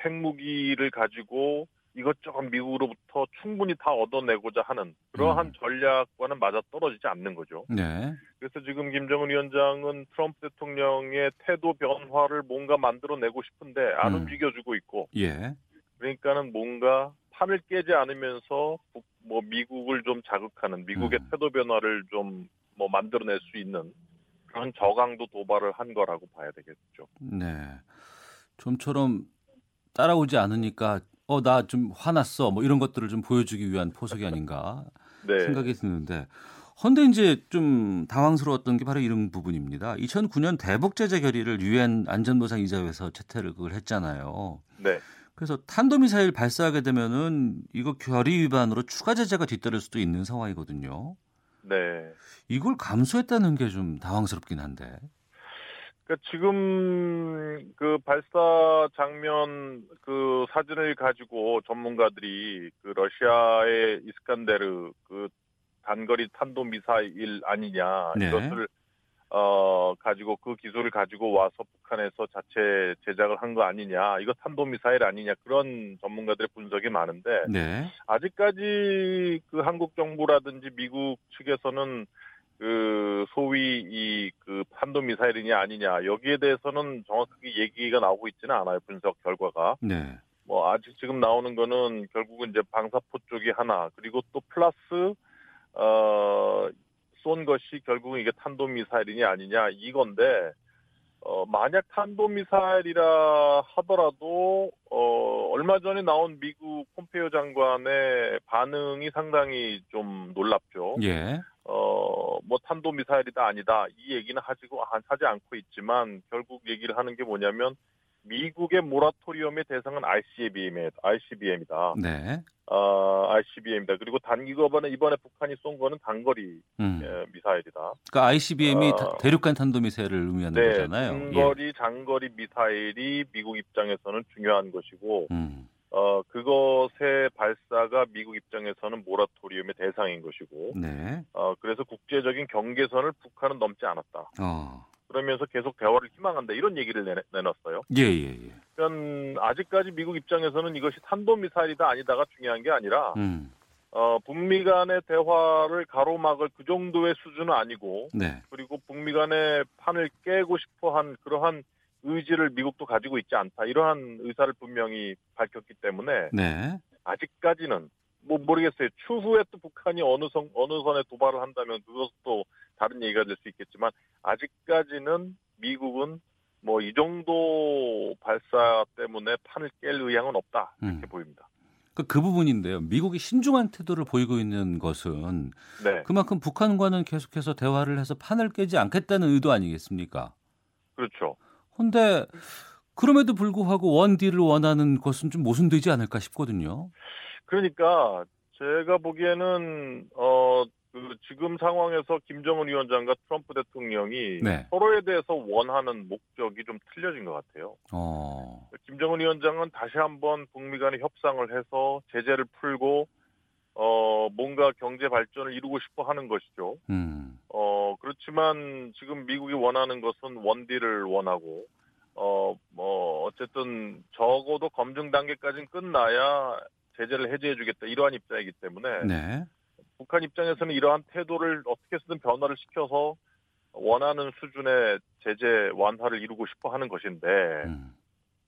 핵무기를 가지고 이것저것 미국으로부터 충분히 다 얻어내고자 하는 그러한 음. 전략과는 맞아 떨어지지 않는 거죠. 네. 그래서 지금 김정은 위원장은 트럼프 대통령의 태도 변화를 뭔가 만들어내고 싶은데 안 음. 움직여주고 있고 예. 그러니까는 뭔가 판을 깨지 않으면서 북- 뭐 미국을 좀 자극하는 미국의 음. 태도 변화를 좀 뭐 만들어낼 수 있는 그런 저강도 도발을 한 거라고 봐야 되겠죠. 네. 좀처럼 따라오지 않으니까 어 나 좀 화났어 뭐 이런 것들을 좀 보여주기 위한 포석이 아닌가 (laughs) 네. 생각이 드는데 헌데 이제 좀 당황스러웠던 게 바로 이런 부분입니다. 2009년 대북 제재 결의를 유엔 안전보상 이사회에서 채택을 그걸 했잖아요. 네. 그래서 탄도미사일 발사하게 되면은 이거 결의 위반으로 추가 제재가 뒤따를 수도 있는 상황이거든요. 네. 이걸 감수했다는 게 좀 당황스럽긴 한데. 그러니까 지금 그 발사 장면 그 사진을 가지고 전문가들이 그 러시아의 이스칸데르 그 단거리 탄도 미사일 아니냐 네. 이것을 어 가지고 그 기술을 가지고 와서 북한에서 자체 제작을 한 거 아니냐 이거 탄도 미사일 아니냐 그런 전문가들의 분석이 많은데 네. 아직까지 그 한국 정부라든지 미국 측에서는 그 소위 이그 탄도 미사일이냐 아니냐 여기에 대해서는 정확하게 얘기가 나오고 있지는 않아요 분석 결과가 네. 뭐 아직 지금 나오는 거는 결국은 이제 방사포 쪽이 하나 그리고 또 플러스 어 쏜 것이 결국은 이게 탄도 미사일이냐 아니냐 이건데 어 만약 탄도 미사일이라 하더라도 어 얼마 전에 나온 미국 폼페이오 장관의 반응이 상당히 좀 놀랍죠. 예. 어, 뭐 탄도 미사일이다 아니다 이 얘기는 하지고 안- 하지 않고 있지만 결국 얘기를 하는 게 뭐냐면 미국의 모라토리엄의 대상은 ICBM이 ICBM이다. 네. 어, ICBM이다. 그리고 단 이거는 이번에 북한이 쏜 거는 단거리 음. 예, 미사일이다. 그러니까 ICBM이 어. 대륙간 탄도미사일을 의미하는 네, 거잖아요. 예. 중거리, 장거리 미사일이 미국 입장에서는 중요한 것이고, 음. 어, 그것의 발사가 미국 입장에서는 모라토리엄의 대상인 것이고, 네. 어, 그래서 국제적인 경계선을 북한은 넘지 않았다. 어. 그러면서 계속 대화를 희망한다. 이런 얘기를 내, 내놨어요. 예, 예, 예. 그러니까 아직까지 미국 입장에서는 이것이 탄도 미사일이다 아니다가 중요한 게 아니라, 음. 어, 북미 간의 대화를 가로막을 그 정도의 수준은 아니고, 네. 그리고 북미 간의 판을 깨고 싶어 한 그러한 의지를 미국도 가지고 있지 않다. 이러한 의사를 분명히 밝혔기 때문에 네. 아직까지는 뭐 모르겠어요. 추후에 또 북한이 어느 선 어느 선에 도발을 한다면 그것도 다른 얘기가 될 수 있겠지만 아직까지는 미국은 뭐 이 정도 발사 때문에 판을 깰 의향은 없다 이렇게 음. 보입니다. 그, 그 부분인데요. 미국이 신중한 태도를 보이고 있는 것은 네, 그만큼 북한과는 계속해서 대화를 해서 판을 깨지 않겠다는 의도 아니겠습니까? 그렇죠. 근데 그럼에도 불구하고 원딜을 원하는 것은 좀 모순되지 않을까 싶거든요. 그러니까 제가 보기에는 어. 그 지금 상황에서 김정은 위원장과 트럼프 대통령이 네. 서로에 대해서 원하는 목적이 좀 틀려진 것 같아요. 어. 김정은 위원장은 다시 한번 북미 간의 협상을 해서 제재를 풀고 어 뭔가 경제 발전을 이루고 싶어 하는 것이죠. 음. 어 그렇지만 지금 미국이 원하는 것은 원딜을 원하고 어 뭐 어쨌든 적어도 검증 단계까지는 끝나야 제재를 해제해 주겠다 이러한 입장이기 때문에 네. 북한 입장에서는 이러한 태도를 어떻게 쓰든 변화를 시켜서 원하는 수준의 제재 완화를 이루고 싶어 하는 것인데 음.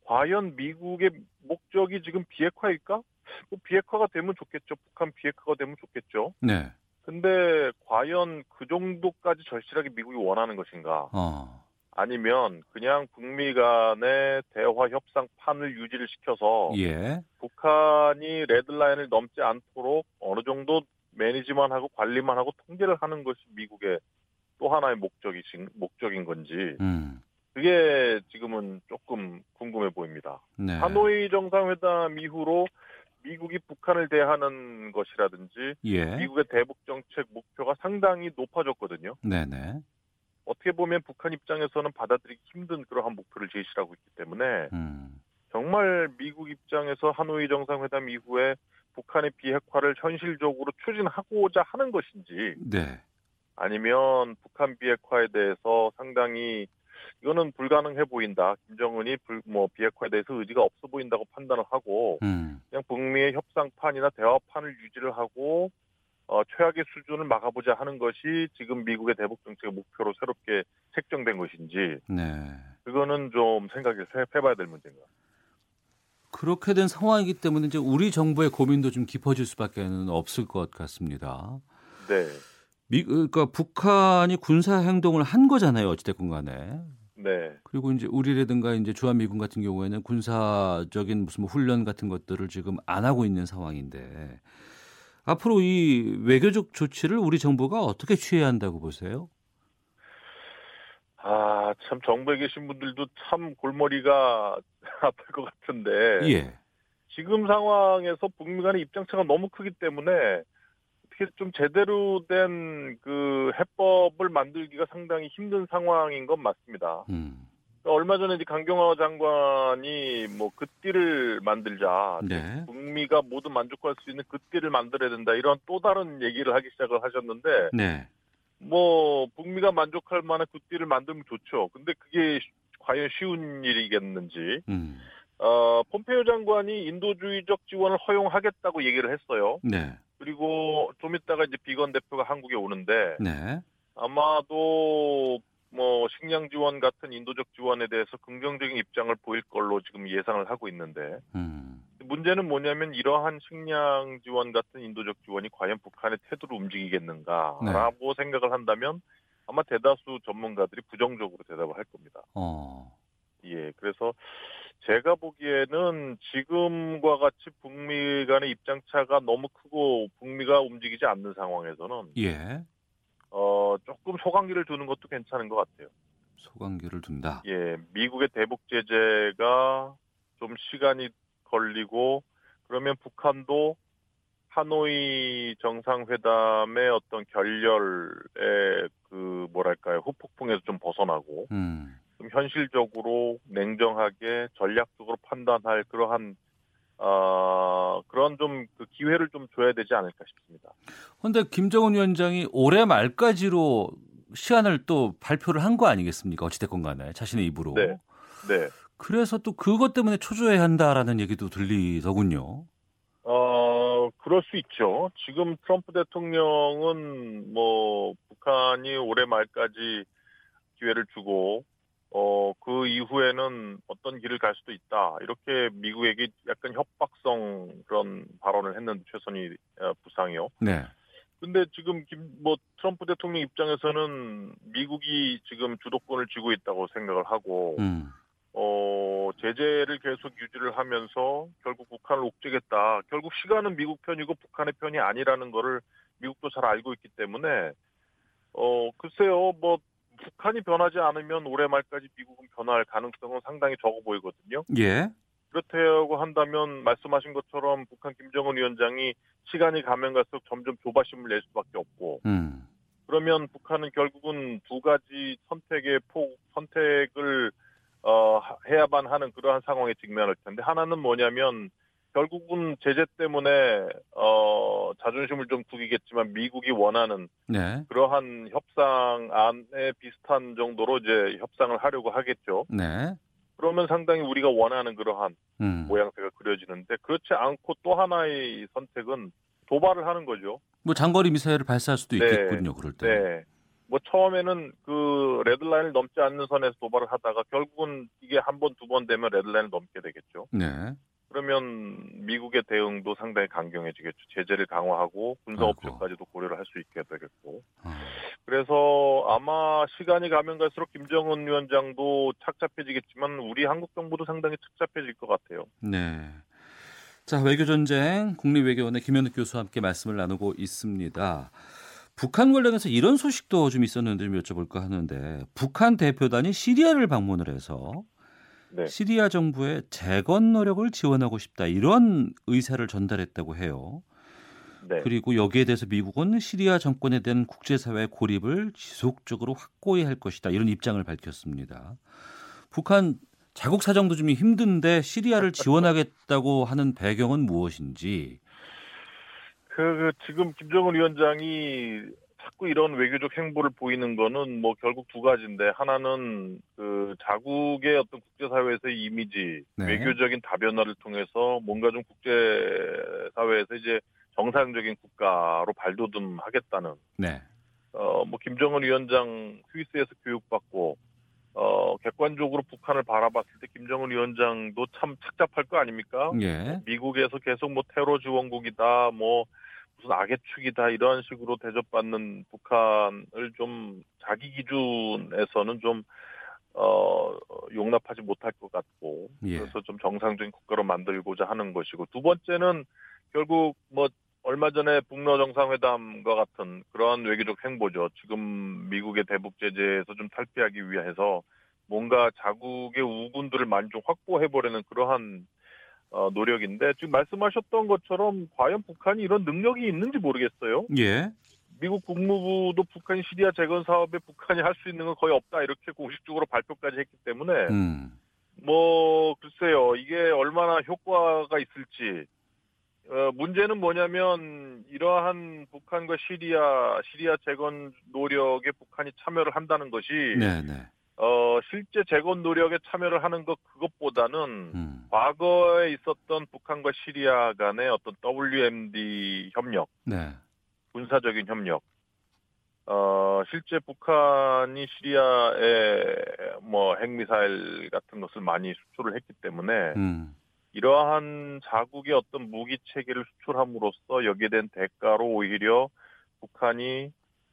과연 미국의 목적이 지금 비핵화일까? 뭐 비핵화가 되면 좋겠죠. 북한 비핵화가 되면 좋겠죠. 네. 근데 과연 그 정도까지 절실하게 미국이 원하는 것인가? 어. 아니면 그냥 북미 간의 대화 협상 판을 유지를 시켜서 예. 북한이 레드라인을 넘지 않도록 어느 정도 매니지만 하고 관리만 하고 통제를 하는 것이 미국의 또 하나의 목적이 목적인 건지 음. 그게 지금은 조금 궁금해 보입니다. 네. 하노이 정상회담 이후로 미국이 북한을 대하는 것이라든지 예. 미국의 대북 정책 목표가 상당히 높아졌거든요. 네네. 어떻게 보면 북한 입장에서는 받아들이기 힘든 그러한 목표를 제시하고 있기 때문에 음. 정말 미국 입장에서 하노이 정상회담 이후에 북한의 비핵화를 현실적으로 추진하고자 하는 것인지 네. 아니면 북한 비핵화에 대해서 상당히 이거는 불가능해 보인다. 김정은이 불, 뭐 비핵화에 대해서 의지가 없어 보인다고 판단을 하고 음. 그냥 북미의 협상판이나 대화판을 유지를 하고 어, 최악의 수준을 막아보자 하는 것이 지금 미국의 대북 정책의 목표로 새롭게 책정된 것인지 네. 그거는 좀 생각을 해- 해봐야 될 문제인 것 같아요. 그렇게 된 상황이기 때문에 이제 우리 정부의 고민도 좀 깊어질 수밖에 없을 것 같습니다. 네, 미, 그러니까 북한이 군사 행동을 한 거잖아요. 어찌됐건 간에. 네, 그리고 이제 우리라든가 이제 주한미군 같은 경우에는 군사적인 무슨 뭐 훈련 같은 것들을 지금 안 하고 있는 상황인데 앞으로 이 외교적 조치를 우리 정부가 어떻게 취해야 한다고 보세요? 아, 참 정부에 계신 분들도 참 골머리가 (laughs) 아플 것 같은데 예. 지금 상황에서 북미 간의 입장차가 너무 크기 때문에 어떻게 좀 제대로 된 그 해법을 만들기가 상당히 힘든 상황인 건 맞습니다. 음. 얼마 전에 이제 강경화 장관이 뭐 그띠를 만들자, 네. 북미가 모두 만족할 수 있는 그띠를 만들어야 된다 이런 또 다른 얘기를 하기 시작을 하셨는데 네. 뭐 북미가 만족할 만한 그띠를 만들면 좋죠. 근데 그게 과연 쉬운 일이겠는지. 음. 어, 폼페이오 장관이 인도주의적 지원을 허용하겠다고 얘기를 했어요. 네. 그리고 좀 이따가 이제 비건 대표가 한국에 오는데 네. 아마도 뭐 식량 지원 같은 인도적 지원에 대해서 긍정적인 입장을 보일 걸로 지금 예상을 하고 있는데 음. 문제는 뭐냐면 이러한 식량 지원 같은 인도적 지원이 과연 북한의 태도를 움직이겠는가라고 생각을 한다면 아마 대다수 전문가들이 부정적으로 대답을 할 겁니다. 어. 예, 그래서 제가 보기에는 지금과 같이 북미 간의 입장차가 너무 크고 북미가 움직이지 않는 상황에서는 예. 어 조금 소강기를 두는 것도 괜찮은 것 같아요. 소강기를 둔다. 예, 미국의 대북 제재가 좀 시간이 걸리고 그러면 북한도 하노이 정상회담의 어떤 결렬의 그 뭐랄까요 후폭풍에서 좀 벗어나고 음. 좀 현실적으로 냉정하게 전략적으로 판단할 그러한 어, 그런 좀 그 기회를 좀 줘야 되지 않을까 싶습니다. 근데 김정은 위원장이 올해 말까지로 시한을 또 발표를 한 거 아니겠습니까? 어찌됐건 간에 자신의 입으로. 네. 네. 그래서 또 그것 때문에 초조해 한다라는 얘기도 들리더군요. 어, 그럴 수 있죠. 지금 트럼프 대통령은 뭐 북한이 올해 말까지 기회를 주고 어, 그 이후에는 어떤 길을 갈 수도 있다. 이렇게 미국에게 약간 협박성 그런 발언을 했는데 최선희 어, 부상이요. 네. 근데 지금 김, 뭐 트럼프 대통령 입장에서는 미국이 지금 주도권을 쥐고 있다고 생각을 하고 음. 어, 제재를 계속 유지를 하면서 결국 북한을 옥죄겠다. 결국 시간은 미국 편이고 북한의 편이 아니라는 거를 미국도 잘 알고 있기 때문에 어, 글쎄요. 뭐 북한이 변하지 않으면 올해 말까지 미국은 변할 가능성은 상당히 적어 보이거든요. 예. 그렇다고 한다면 말씀하신 것처럼 북한 김정은 위원장이 시간이 가면 갈수록 점점 조바심을 낼 수밖에 없고 음. 그러면 북한은 결국은 두 가지 선택의 폭 선택을 어, 해야만 하는 그러한 상황에 직면할 텐데 하나는 뭐냐면 결국은 제재 때문에 어, 자존심을 좀 구기겠지만 미국이 원하는 네. 그러한 협상안에 비슷한 정도로 이제 협상을 하려고 하겠죠. 네. 그러면 상당히 우리가 원하는 그러한 음. 모양새가 그려지는데 그렇지 않고 또 하나의 선택은 도발을 하는 거죠. 뭐 장거리 미사일을 발사할 수도 네. 있겠군요. 그럴 때. 네. 뭐 처음에는 그 레드라인을 넘지 않는 선에서 도발을 하다가 결국은 이게 한 번, 두 번 되면 레드라인을 넘게 되겠죠. 네. 그러면 미국의 대응도 상당히 강경해지겠죠. 제재를 강화하고 군사 아이고. 업체까지도 고려를 할 수 있게 되겠고. 아. 그래서 아마 시간이 가면 갈수록 김정은 위원장도 착잡해지겠지만 우리 한국 정부도 상당히 착잡해질 것 같아요. 네. 자, 외교전쟁 국립외교원의 김현욱 교수와 함께 말씀을 나누고 있습니다. 북한 관련해서 이런 소식도 좀 있었는데 좀 여쭤볼까 하는데 북한 대표단이 시리아를 방문을 해서 네. 시리아 정부의 재건 노력을 지원하고 싶다 이런 의사를 전달했다고 해요. 네. 그리고 여기에 대해서 미국은 시리아 정권에 대한 국제사회의 고립을 지속적으로 확고히 할 것이다 이런 입장을 밝혔습니다. 북한 자국 사정도 좀 힘든데 시리아를 지원하겠다고 하는 배경은 무엇인지. 그, 그 지금 김정은 위원장이 자꾸 이런 외교적 행보를 보이는 거는 뭐 결국 두 가지인데 하나는 그 자국의 어떤 국제사회에서의 이미지, 네. 외교적인 다변화를 통해서 뭔가 좀 국제사회에서 이제 정상적인 국가로 발돋움하겠다는 네. 어, 뭐, 김정은 위원장 스위스에서 교육받고, 어, 객관적으로 북한을 바라봤을 때 김정은 위원장도 참 착잡할 거 아닙니까? 예. 미국에서 계속 뭐 테러 지원국이다, 뭐, 무슨 악의 축이다, 이런 식으로 대접받는 북한을 좀 자기 기준에서는 좀, 어, 용납하지 못할 것 같고, 예. 그래서 좀 정상적인 국가로 만들고자 하는 것이고, 두 번째는 결국 뭐, 얼마 전에 북러 정상회담과 같은 그러한 외교적 행보죠. 지금 미국의 대북 제재에서 좀 탈피하기 위해서 뭔가 자국의 우군들을 많이 좀 확보해보려는 그러한 어, 노력인데 지금 말씀하셨던 것처럼 과연 북한이 이런 능력이 있는지 모르겠어요. 예. 미국 국무부도 북한 시리아 재건 사업에 북한이 할 수 있는 건 거의 없다 이렇게 공식적으로 발표까지 했기 때문에 음. 뭐 글쎄요 이게 얼마나 효과가 있을지 어, 문제는 뭐냐면 이러한 북한과 시리아 시리아 재건 노력에 북한이 참여를 한다는 것이 네, 네. 어, 실제 재건 노력에 참여를 하는 것 그것보다는 음. 과거에 있었던 북한과 시리아 간의 어떤 WMD 협력, 네. 군사적인 협력, 어, 실제 북한이 시리아에 뭐 핵미사일 같은 것을 많이 수출을 했기 때문에 음. 이러한 자국의 어떤 무기 체계를 수출함으로써 여기에 대한 대가로 오히려 북한이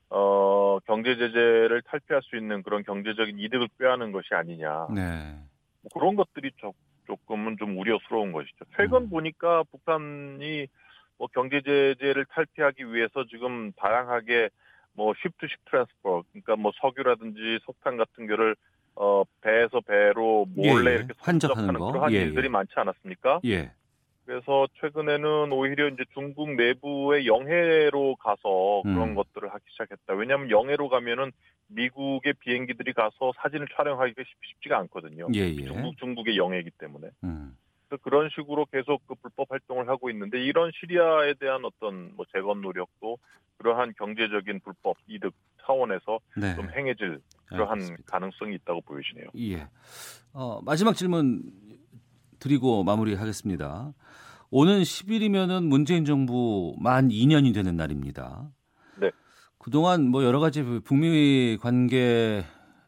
어, 경제 제재를 탈피할 수 있는 그런 경제적인 이득을 꾀하는 것이 아니냐. 네. 뭐 그런 것들이 조, 조금은 좀 우려스러운 것이죠. 최근 음. 보니까 북한이 뭐 경제 제재를 탈피하기 위해서 지금 다양하게 뭐 ship to ship transfer 그러니까 뭐 석유라든지 석탄 같은 거를 어 배에서 배로 몰래 예, 예. 이렇게 환적하는 거. 그러한 예, 일들이 예. 많지 않았습니까? 예. 그래서 최근에는 오히려 이제 중국 내부의 영해로 가서 그런 음. 것들을 하기 시작했다. 왜냐하면 영해로 가면은 미국의 비행기들이 가서 사진을 촬영하기가 쉽, 쉽지가 않거든요. 예, 예. 중국 중국의 영해이기 때문에. 음. 그래서 그런 식으로 계속 그 불법 활동을 하고 있는데 이런 시리아에 대한 어떤 뭐 재건 노력도 그러한 경제적인 불법 이득 차원에서 네. 좀 행해질 그러한 알겠습니다. 가능성이 있다고 보여지네요. 예. 어, 마지막 질문 드리고 마무리하겠습니다. 오는 10일이면은 문재인 정부 만 2년이 되는 날입니다. 네. 그동안 뭐 여러 가지 북미 관계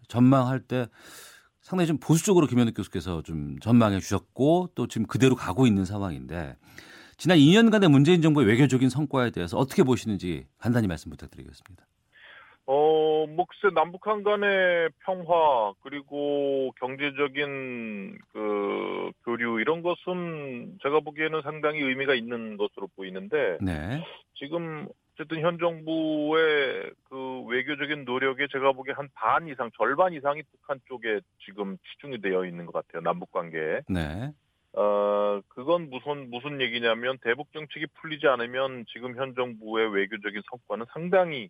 전망할 때 상당히 좀 보수적으로 김현욱 교수께서 좀 전망해 주셨고 또 지금 그대로 가고 있는 상황인데 지난 2년간의 문재인 정부의 외교적인 성과에 대해서 어떻게 보시는지 간단히 말씀 부탁드리겠습니다. 어, 뭐, 글쎄, 남북한 간의 평화, 그리고 경제적인 그 교류, 이런 것은 제가 보기에는 상당히 의미가 있는 것으로 보이는데, 네. 지금, 어쨌든 현 정부의 그 외교적인 노력에 제가 보기에 한 반 이상, 절반 이상이 북한 쪽에 지금 치중이 되어 있는 것 같아요, 남북 관계에. 네. 어, 그건 무슨, 무슨 얘기냐면, 대북 정책이 풀리지 않으면 지금 현 정부의 외교적인 성과는 상당히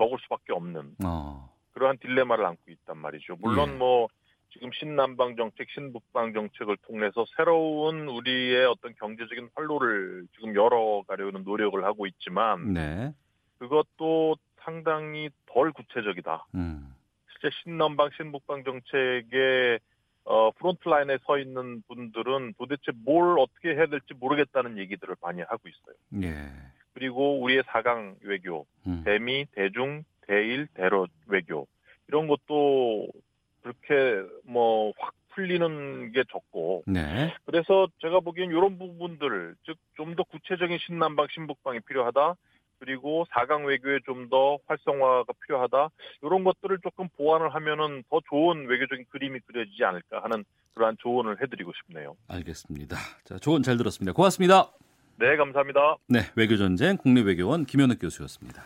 적을 수밖에 없는 어. 그러한 딜레마를 안고 있단 말이죠. 물론 예. 뭐 지금 신남방 정책, 신북방 정책을 통해서 새로운 우리의 어떤 경제적인 활로를 지금 열어가려는 노력을 하고 있지만 네. 그것도 상당히 덜 구체적이다. 음. 실제 신남방, 신북방 정책의 어, 프론트라인에 서 있는 분들은 도대체 뭘 어떻게 해야 될지 모르겠다는 얘기들을 많이 하고 있어요. 예. 그리고 우리의 사강 외교, 음. 대미, 대중, 대일, 대러 외교 이런 것도 그렇게 뭐 확 풀리는 게 적고 네. 그래서 제가 보기엔 이런 부분들 즉 좀 더 구체적인 신남방 신북방이 필요하다 그리고 사강 외교에 좀 더 활성화가 필요하다 이런 것들을 조금 보완을 하면은 더 좋은 외교적인 그림이 그려지지 않을까 하는 그러한 조언을 해드리고 싶네요. 알겠습니다. 자, 조언 잘 들었습니다. 고맙습니다. 네 감사합니다. 네, 외교전쟁 국립외교원 김현욱 교수였습니다.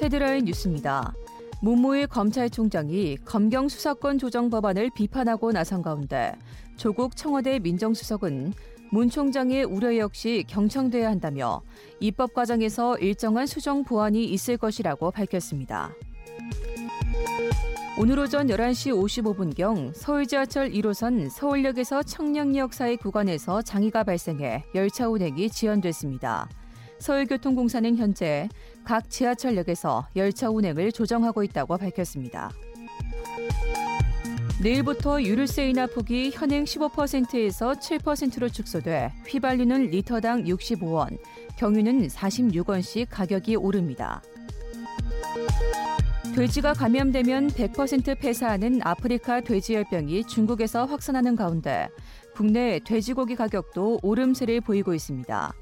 헤드라인 뉴스입니다. 문무일 검찰총장이 검경 수사권 조정 법안을 비판하고 나선 가운데 조국 청와대 민정수석은 문 총장의 우려 역시 경청돼야 한다며 입법 과정에서 일정한 수정 보완이 있을 것이라고 밝혔습니다. 오늘 오전 11시 55분경 서울 지하철 1호선 서울역에서 청량역 사이 구간에서 장애가 발생해 열차 운행이 지연됐습니다. 서울교통공사는 현재 각 지하철역에서 열차 운행을 조정하고 있다고 밝혔습니다. 내일부터 유류세 인하 폭이 현행 15%에서 7%로 축소돼 휘발유는 리터당 65원, 경유는 46원씩 가격이 오릅니다. 돼지가 감염되면 100% 폐사하는 아프리카 돼지열병이 중국에서 확산하는 가운데 국내 돼지고기 가격도 오름세를 보이고 있습니다.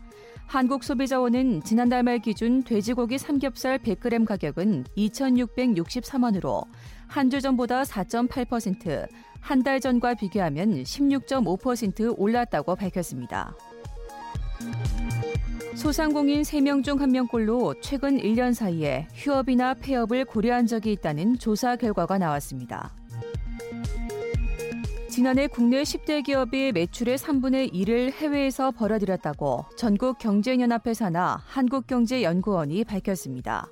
한국소비자원은 지난달 말 기준 돼지고기 삼겹살 100g 가격은 2,663원으로 한 주 전보다 4.8%, 한 달 전과 비교하면 16.5% 올랐다고 밝혔습니다. 소상공인 3명 중 1명꼴로 최근 1년 사이에 휴업이나 폐업을 고려한 적이 있다는 조사 결과가 나왔습니다. 지난해 국내 10대 기업이 매출의 3분의 1을 해외에서 벌어들였다고 전국경제연합회 산하 한국경제연구원이 밝혔습니다.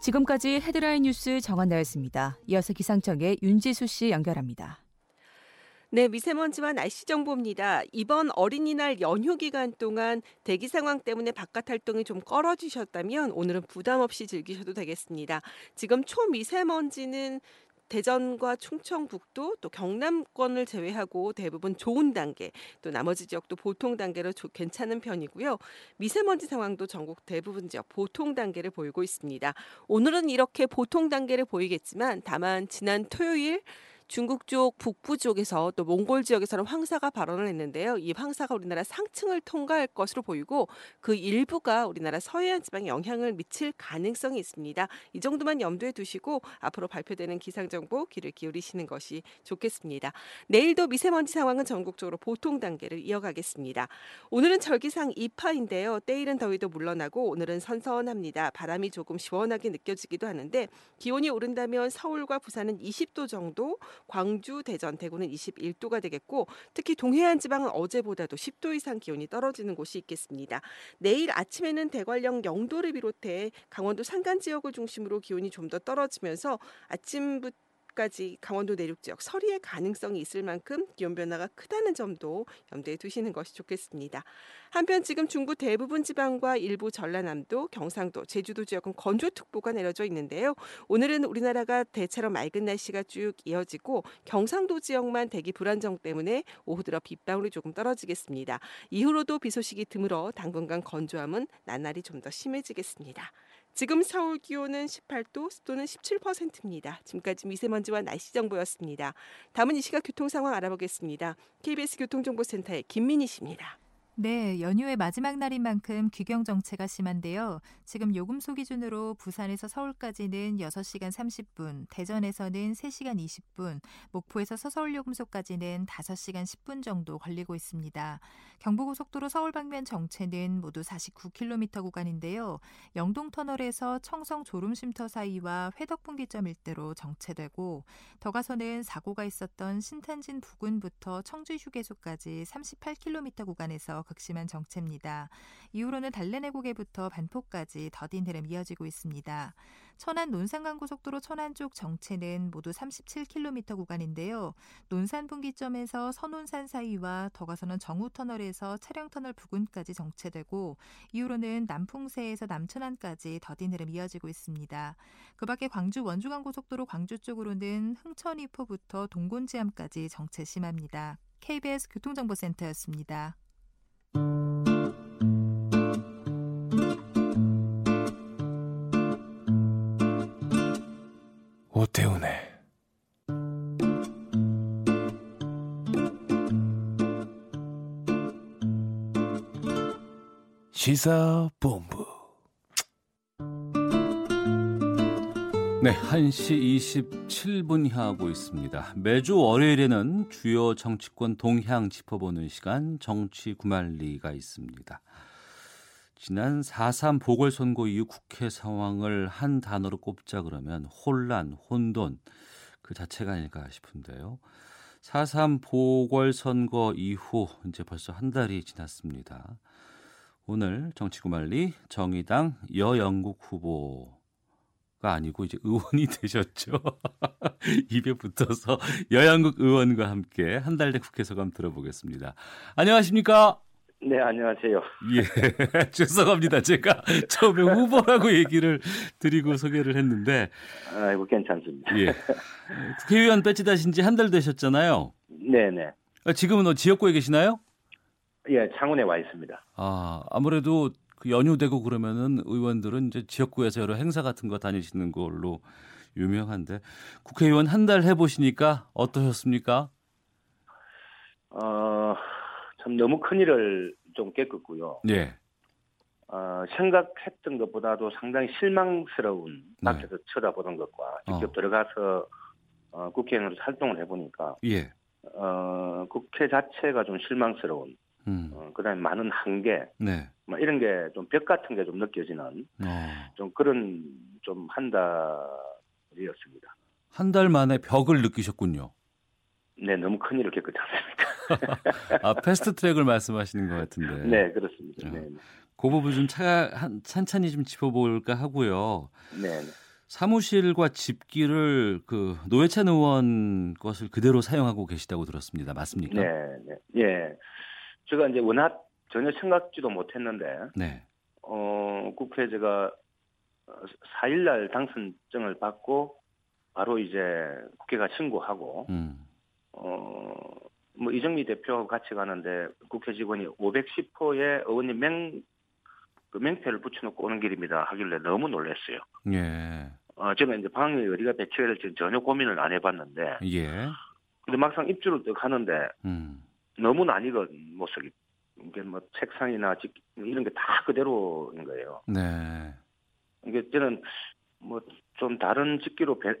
지금까지 헤드라인 뉴스 정한나였습니다. 이어서 기상청의 윤지수 씨 연결합니다. 네, 미세먼지와 날씨 정보입니다. 이번 어린이날 연휴 기간 동안 대기 상황 때문에 바깥 활동이 좀 꺼려지셨다면 오늘은 부담 없이 즐기셔도 되겠습니다. 지금 초미세먼지는 대전과 충청북도 또 경남권을 제외하고 대부분 좋은 단계 또 나머지 지역도 보통 단계로 조, 괜찮은 편이고요. 미세먼지 상황도 전국 대부분 지역 보통 단계를 보이고 있습니다. 오늘은 이렇게 보통 단계를 보이겠지만 다만 지난 토요일 중국 쪽 북부 쪽에서 또 몽골 지역에서는 황사가 발원을 했는데요. 이 황사가 우리나라 상층을 통과할 것으로 보이고 그 일부가 우리나라 서해안 지방에 영향을 미칠 가능성이 있습니다. 이 정도만 염두에 두시고 앞으로 발표되는 기상 정보 귀를 기울이시는 것이 좋겠습니다. 내일도 미세먼지 상황은 전국적으로 보통 단계를 이어가겠습니다. 오늘은 절기상 2파인데요. 때일은 더위도 물러나고 오늘은 선선합니다. 바람이 조금 시원하게 느껴지기도 하는데 기온이 오른다면 서울과 부산은 20도 정도 광주, 대전, 대구는 21도가 되겠고 특히 동해안 지방은 어제보다도 10도 이상 기온이 떨어지는 곳이 있겠습니다. 내일 아침에는 대관령 영도를 비롯해 강원도 산간 지역을 중심으로 기온이 좀 더 떨어지면서 아침부터 까지 강원도 내륙 지역 서리의 가능성이 있을 만큼 기온 변화가 크다는 점도 염두에 두시는 것이 좋겠습니다. 한편 지금 중부 대부분 지방과 일부 전라남도, 경상도, 제주도 지역은 건조특보가 내려져 있는데요. 오늘은 우리나라가 대체로 맑은 날씨가 쭉 이어지고 경상도 지역만 대기 불안정 때문에 오후 들어 빗방울이 조금 떨어지겠습니다. 이후로도 비 소식이 드물어 당분간 건조함은 나날이 좀 더 심해지겠습니다. 지금 서울 기온은 18도, 습도는 17%입니다. 지금까지 미세먼지와 날씨 정보였습니다. 다음은 이 시각 교통 상황 알아보겠습니다. KBS 교통정보센터의 김민희 씨입니다. 네, 연휴의 마지막 날인 만큼 귀경 정체가 심한데요. 지금 요금소 기준으로 부산에서 서울까지는 6시간 30분, 대전에서는 3시간 20분, 목포에서 서서울 요금소까지는 5시간 10분 정도 걸리고 있습니다. 경부고속도로 서울 방면 정체는 모두 49km 구간인데요. 영동터널에서 청성 졸음쉼터 사이와 회덕분기점 일대로 정체되고 더 가서는 사고가 있었던 신탄진 부근부터 청주 휴게소까지 38km 구간에서 극심한 정체입니다. 이후로는 달래내고개부터 반포까지 더딘 흐름 이어지고 있습니다. 천안 논산간 고속도로 천안 쪽 정체는 모두 37km 구간인데요. 논산 분기점에서 선논산 사이와 더 가서는 정우터널에서 차량터널 부근까지 정체되고 이후로는 남풍세에서 남천안까지 더딘 흐름 이어지고 있습니다. 그 밖에 광주 원주간 고속도로 광주 쪽으로는 흥천이포부터 동곤지암까지 정체 심합니다. KBS 교통정보센터였습니다. 오태훈의 시사본부 네, 1시 27분 향하고 있습니다. 매주 월요일에는 주요 정치권 동향 짚어보는 시간 정치 구말리가 있습니다. 지난 4.3 보궐선거 이후 국회 상황을 한 단어로 꼽자 그러면 혼란, 혼돈 그 자체가 아닐까 싶은데요. 4.3 보궐선거 이후 이제 벌써 한 달이 지났습니다. 오늘 정치구말리 정의당 여영국 후보 아니고 이제 의원이 (laughs) 되셨죠. (laughs) 입에 붙어서 여양국 의원과 함께 한 달 된 국회 소감 들어보겠습니다. 안녕하십니까? 네, 안녕하세요. 예, (laughs) 죄송합니다. 제가 처음에 후보라고 얘기를 드리고 소개를 했는데. 아이고, 괜찮습니다. 예. 국회의원 배치 다신 지 한 달 되셨잖아요. 네네. 지금은 어, 지역구에 계시나요? 예, 창원에 와 있습니다. 아, 아무래도 그 연휴되고 그러면은 의원들은 이제 지역구에서 여러 행사 같은 거 다니시는 걸로 유명한데 국회의원 한 달 해보시니까 어떠셨습니까? 어, 참 너무 큰 일을 좀 깨끗고요. 예. 어, 생각했던 것보다도 상당히 실망스러운 네. 밖에서 쳐다보는 것과 직접 어. 들어가서 어, 국회의원으로 활동을 해보니까 예. 어, 국회 자체가 좀 실망스러운 음. 어, 그다음에 많은 한계 네. 뭐 이런 게 좀 벽 같은 게 좀 느껴지는 어. 좀 그런 좀 한 달이었습니다. 한 달 만에 벽을 느끼셨군요. 네, 너무 큰 일을 겪었지 않습니까? (laughs) 아, 패스트 트랙을 말씀하시는 것 같은데. 네, 그렇습니다. 어. 네, 그 부분 좀 차, 한, 찬찬히 좀 짚어볼까 하고요. 네, 네. 사무실과 집기를 그 노회찬 의원 것을 그대로 사용하고 계시다고 들었습니다. 맞습니까? 네, 네. 예. 제가 이제 워낙 전혀 생각지도 못했는데, 네. 어, 국회 제가 4일날 당선증을 받고, 바로 이제 국회가 신고하고, 음. 어, 뭐 이정미 대표하고 같이 가는데 국회 직원이 510호에 의원님 맹, 그 맹패를 붙여놓고 오는 길입니다 하길래 너무 놀랐어요. 예. 어, 저는 이제 방에 어디가 배치해야 될지 전혀 고민을 안 해봤는데, 예. 근데 막상 입주를 또 가는데 음. 너무 낯익은 모습이 이게 뭐 책상이나 직 이런 게 다 그대로인 거예요. 네. 이게 저는 뭐 좀 다른 직기로 배-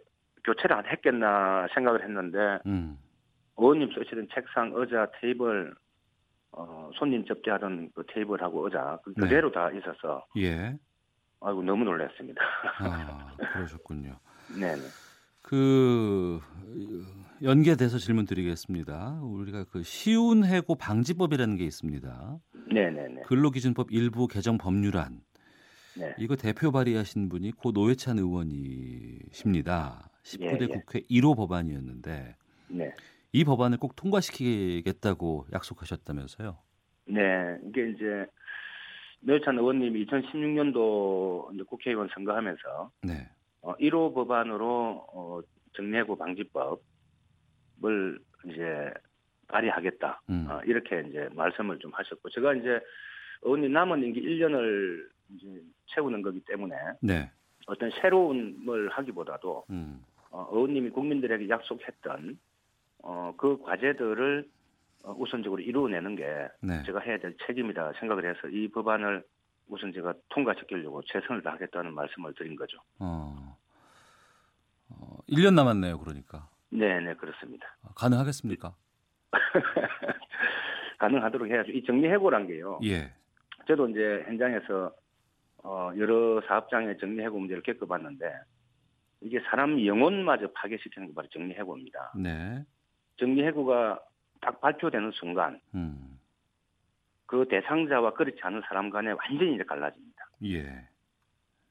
교체를 안 했겠나 생각을 했는데 음. 의원님 쓰시던 책상, 의자, 테이블, 어, 손님 접대하던 그 테이블하고 의자 그 네. 그대로 다 있어서 예. 아이고 너무 놀랐습니다. 아, 그러셨군요. (laughs) 네네. 그 연계돼서 질문 드리겠습니다. 우리가 그 쉬운 해고 방지법이라는 게 있습니다. 네네네. 근로기준법 일부 개정 법률안. 네. 이거 대표 발의하신 분이 고 노회찬 의원이십니다. 19대 예, 예. 국회 1호 법안이었는데 네. 이 법안을 꼭 통과시키겠다고 약속하셨다면서요? 네, 이게 이제 노회찬 의원님이 2016년도 이제 국회의원 선거하면서 네. 어, 1호 법안으로 어, 정리해고 방지법 을 이제 발의하겠다 음. 어, 이렇게 이제 말씀을 좀 하셨고 제가 이제 의원님 남은 임기 1년을 이제 채우는 거기 때문에 네. 어떤 새로운 걸 하기보다도 음. 어, 의원님이 국민들에게 약속했던 어, 그 과제들을 어, 우선적으로 이루어내는 게 네. 제가 해야 될 책임이다 생각을 해서 이 법안을 우선 제가 통과시키려고 최선을 다하겠다는 말씀을 드린 거죠. 어. 어, 1년 남았네요, 그러니까. 네, 네, 그렇습니다. 가능하겠습니까? (laughs) 가능하도록 해야죠. 이 정리해고란 게요. 예. 저도 이제 현장에서 어, 여러 사업장의 정리해고 문제를 겪어봤는데 이게 사람 영혼마저 파괴시키는 게 바로 정리해고입니다. 네. 정리해고가 딱 발표되는 순간 음. 그 대상자와 그렇지 않은 사람 간에 완전히 이제 갈라집니다. 예.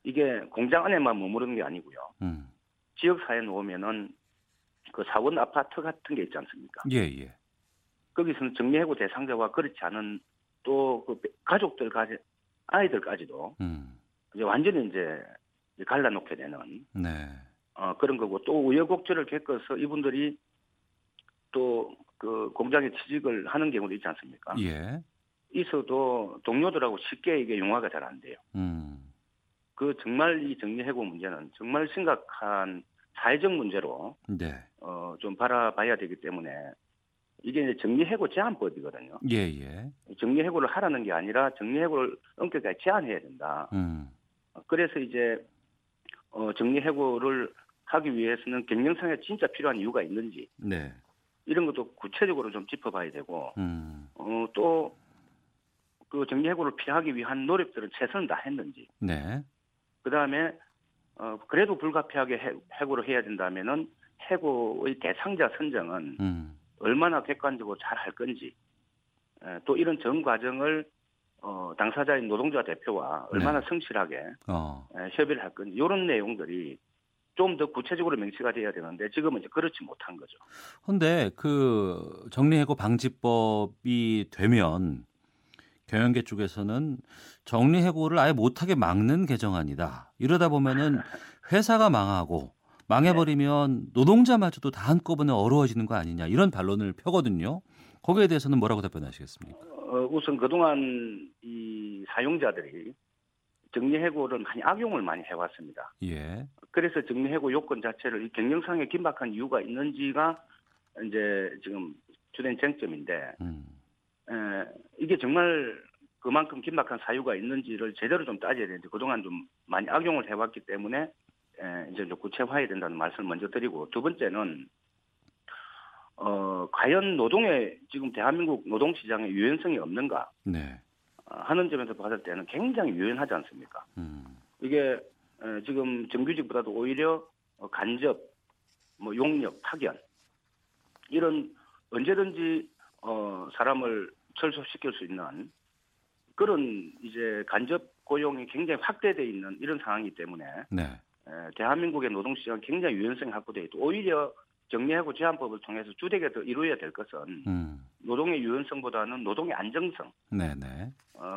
이게 공장 안에만 머무르는 게 아니고요. 음. 지역 사회에 놓으면은 그 사원 아파트 같은 게 있지 않습니까? 예, 예. 거기서는 정리해고 대상자와 그렇지 않은 또 그 가족들까지 아이들까지도 음. 이제 완전히 이제 갈라놓게 되는 네. 어, 그런 거고 또 우여곡절을 겪어서 이분들이 또 그 공장에 취직을 하는 경우도 있지 않습니까? 예. 있어도 동료들하고 쉽게 이게 융화가 잘 안 돼요. 음. 그 정말 이 정리해고 문제는 정말 심각한 사회적 문제로 네. 어, 좀 바라봐야 되기 때문에 이게 이제 정리해고 제한법이거든요. 예, 예. 정리해고를 하라는 게 아니라 정리해고를 엄격하게 제한해야 된다. 음. 그래서 이제 어, 정리해고를 하기 위해서는 경영상에 진짜 필요한 이유가 있는지 네. 이런 것도 구체적으로 좀 짚어봐야 되고 음. 어, 또 그 정리해고를 피하기 위한 노력들은 최선을 다했는지 네. 그 다음에 어, 그래도 불가피하게 해, 해고를 해야 된다면은 해고의 대상자 선정은 음. 얼마나 객관적으로 잘 할 건지 에, 또 이런 전 과정을 어, 당사자인 노동자 대표와 얼마나 성실하게 어. 에, 협의를 할 건지 이런 내용들이 좀 더 구체적으로 명시가 돼야 되는데 지금은 이제 그렇지 못한 거죠. 근데 그 정리해고 방지법이 되면 경영계 쪽에서는 정리 해고를 아예 못하게 막는 개정안이다. 이러다 보면은 회사가 망하고 망해버리면 노동자마저도 다 한꺼번에 어려워지는 거 아니냐 이런 반론을 펴거든요. 거기에 대해서는 뭐라고 답변하시겠습니까? 어, 우선 그동안 이 사용자들이 정리해고를 많이 악용을 많이 해왔습니다. 예. 그래서 정리해고 요건 자체를 이 경영상에 긴박한 이유가 있는지가 이제 지금 주된 쟁점인데 음. 에, 이게 정말 그만큼 긴박한 사유가 있는지를 제대로 좀 따져야 되는데 그동안 좀 많이 악용을 해왔기 때문에 에, 이제 좀 구체화해야 된다는 말씀을 먼저 드리고 두 번째는 어 과연 노동의 지금 대한민국 노동 시장에 유연성이 없는가 네. 어, 하는 점에서 봤을 때는 굉장히 유연하지 않습니까? 음. 이게 에, 지금 정규직보다도 오히려 어, 간접, 뭐 용역, 파견 이런 언제든지 어, 사람을 철수시킬 수 있는 그런 이제 간접 고용이 굉장히 확대돼 있는 이런 상황이기 때문에 네. 에, 대한민국의 노동시장 굉장히 유연성이 확보돼 있고 오히려 정리하고 제한법을 통해서 주되게 더 이루어야 될 것은 음. 노동의 유연성보다는 노동의 안정성 네네.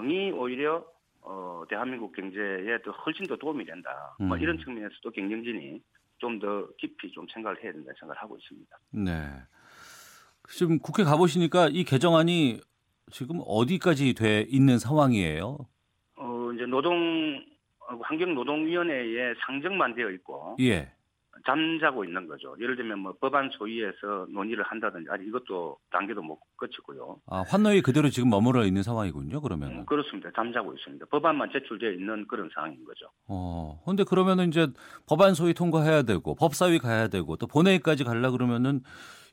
이 오히려 어, 대한민국 경제에 더 훨씬 더 도움이 된다. 뭐 음. 이런 측면에서도 경영진이 좀 더 깊이 좀 생각을 해야 된다 생각을 하고 있습니다. 네. 지금 국회 가보시니까 이 개정안이 지금 어디까지 돼 있는 상황이에요? 어, 이제 노동 어, 환경노동위원회에 상정만 되어 있고 예. 잠자고 있는 거죠. 예를 들면 뭐 법안 소위에서 논의를 한다든지 아직 이것도 단계도 못 거치고요. 아, 환노위 그대로 지금 머물러 있는 상황이군요, 그러면. 음, 그렇습니다. 잠자고 있습니다. 법안만 제출되어 있는 그런 상황인 거죠. 어, 근데 그러면은 이제 법안 소위 통과해야 되고, 법사위 가야 되고, 또 본회의까지 가려 그러면은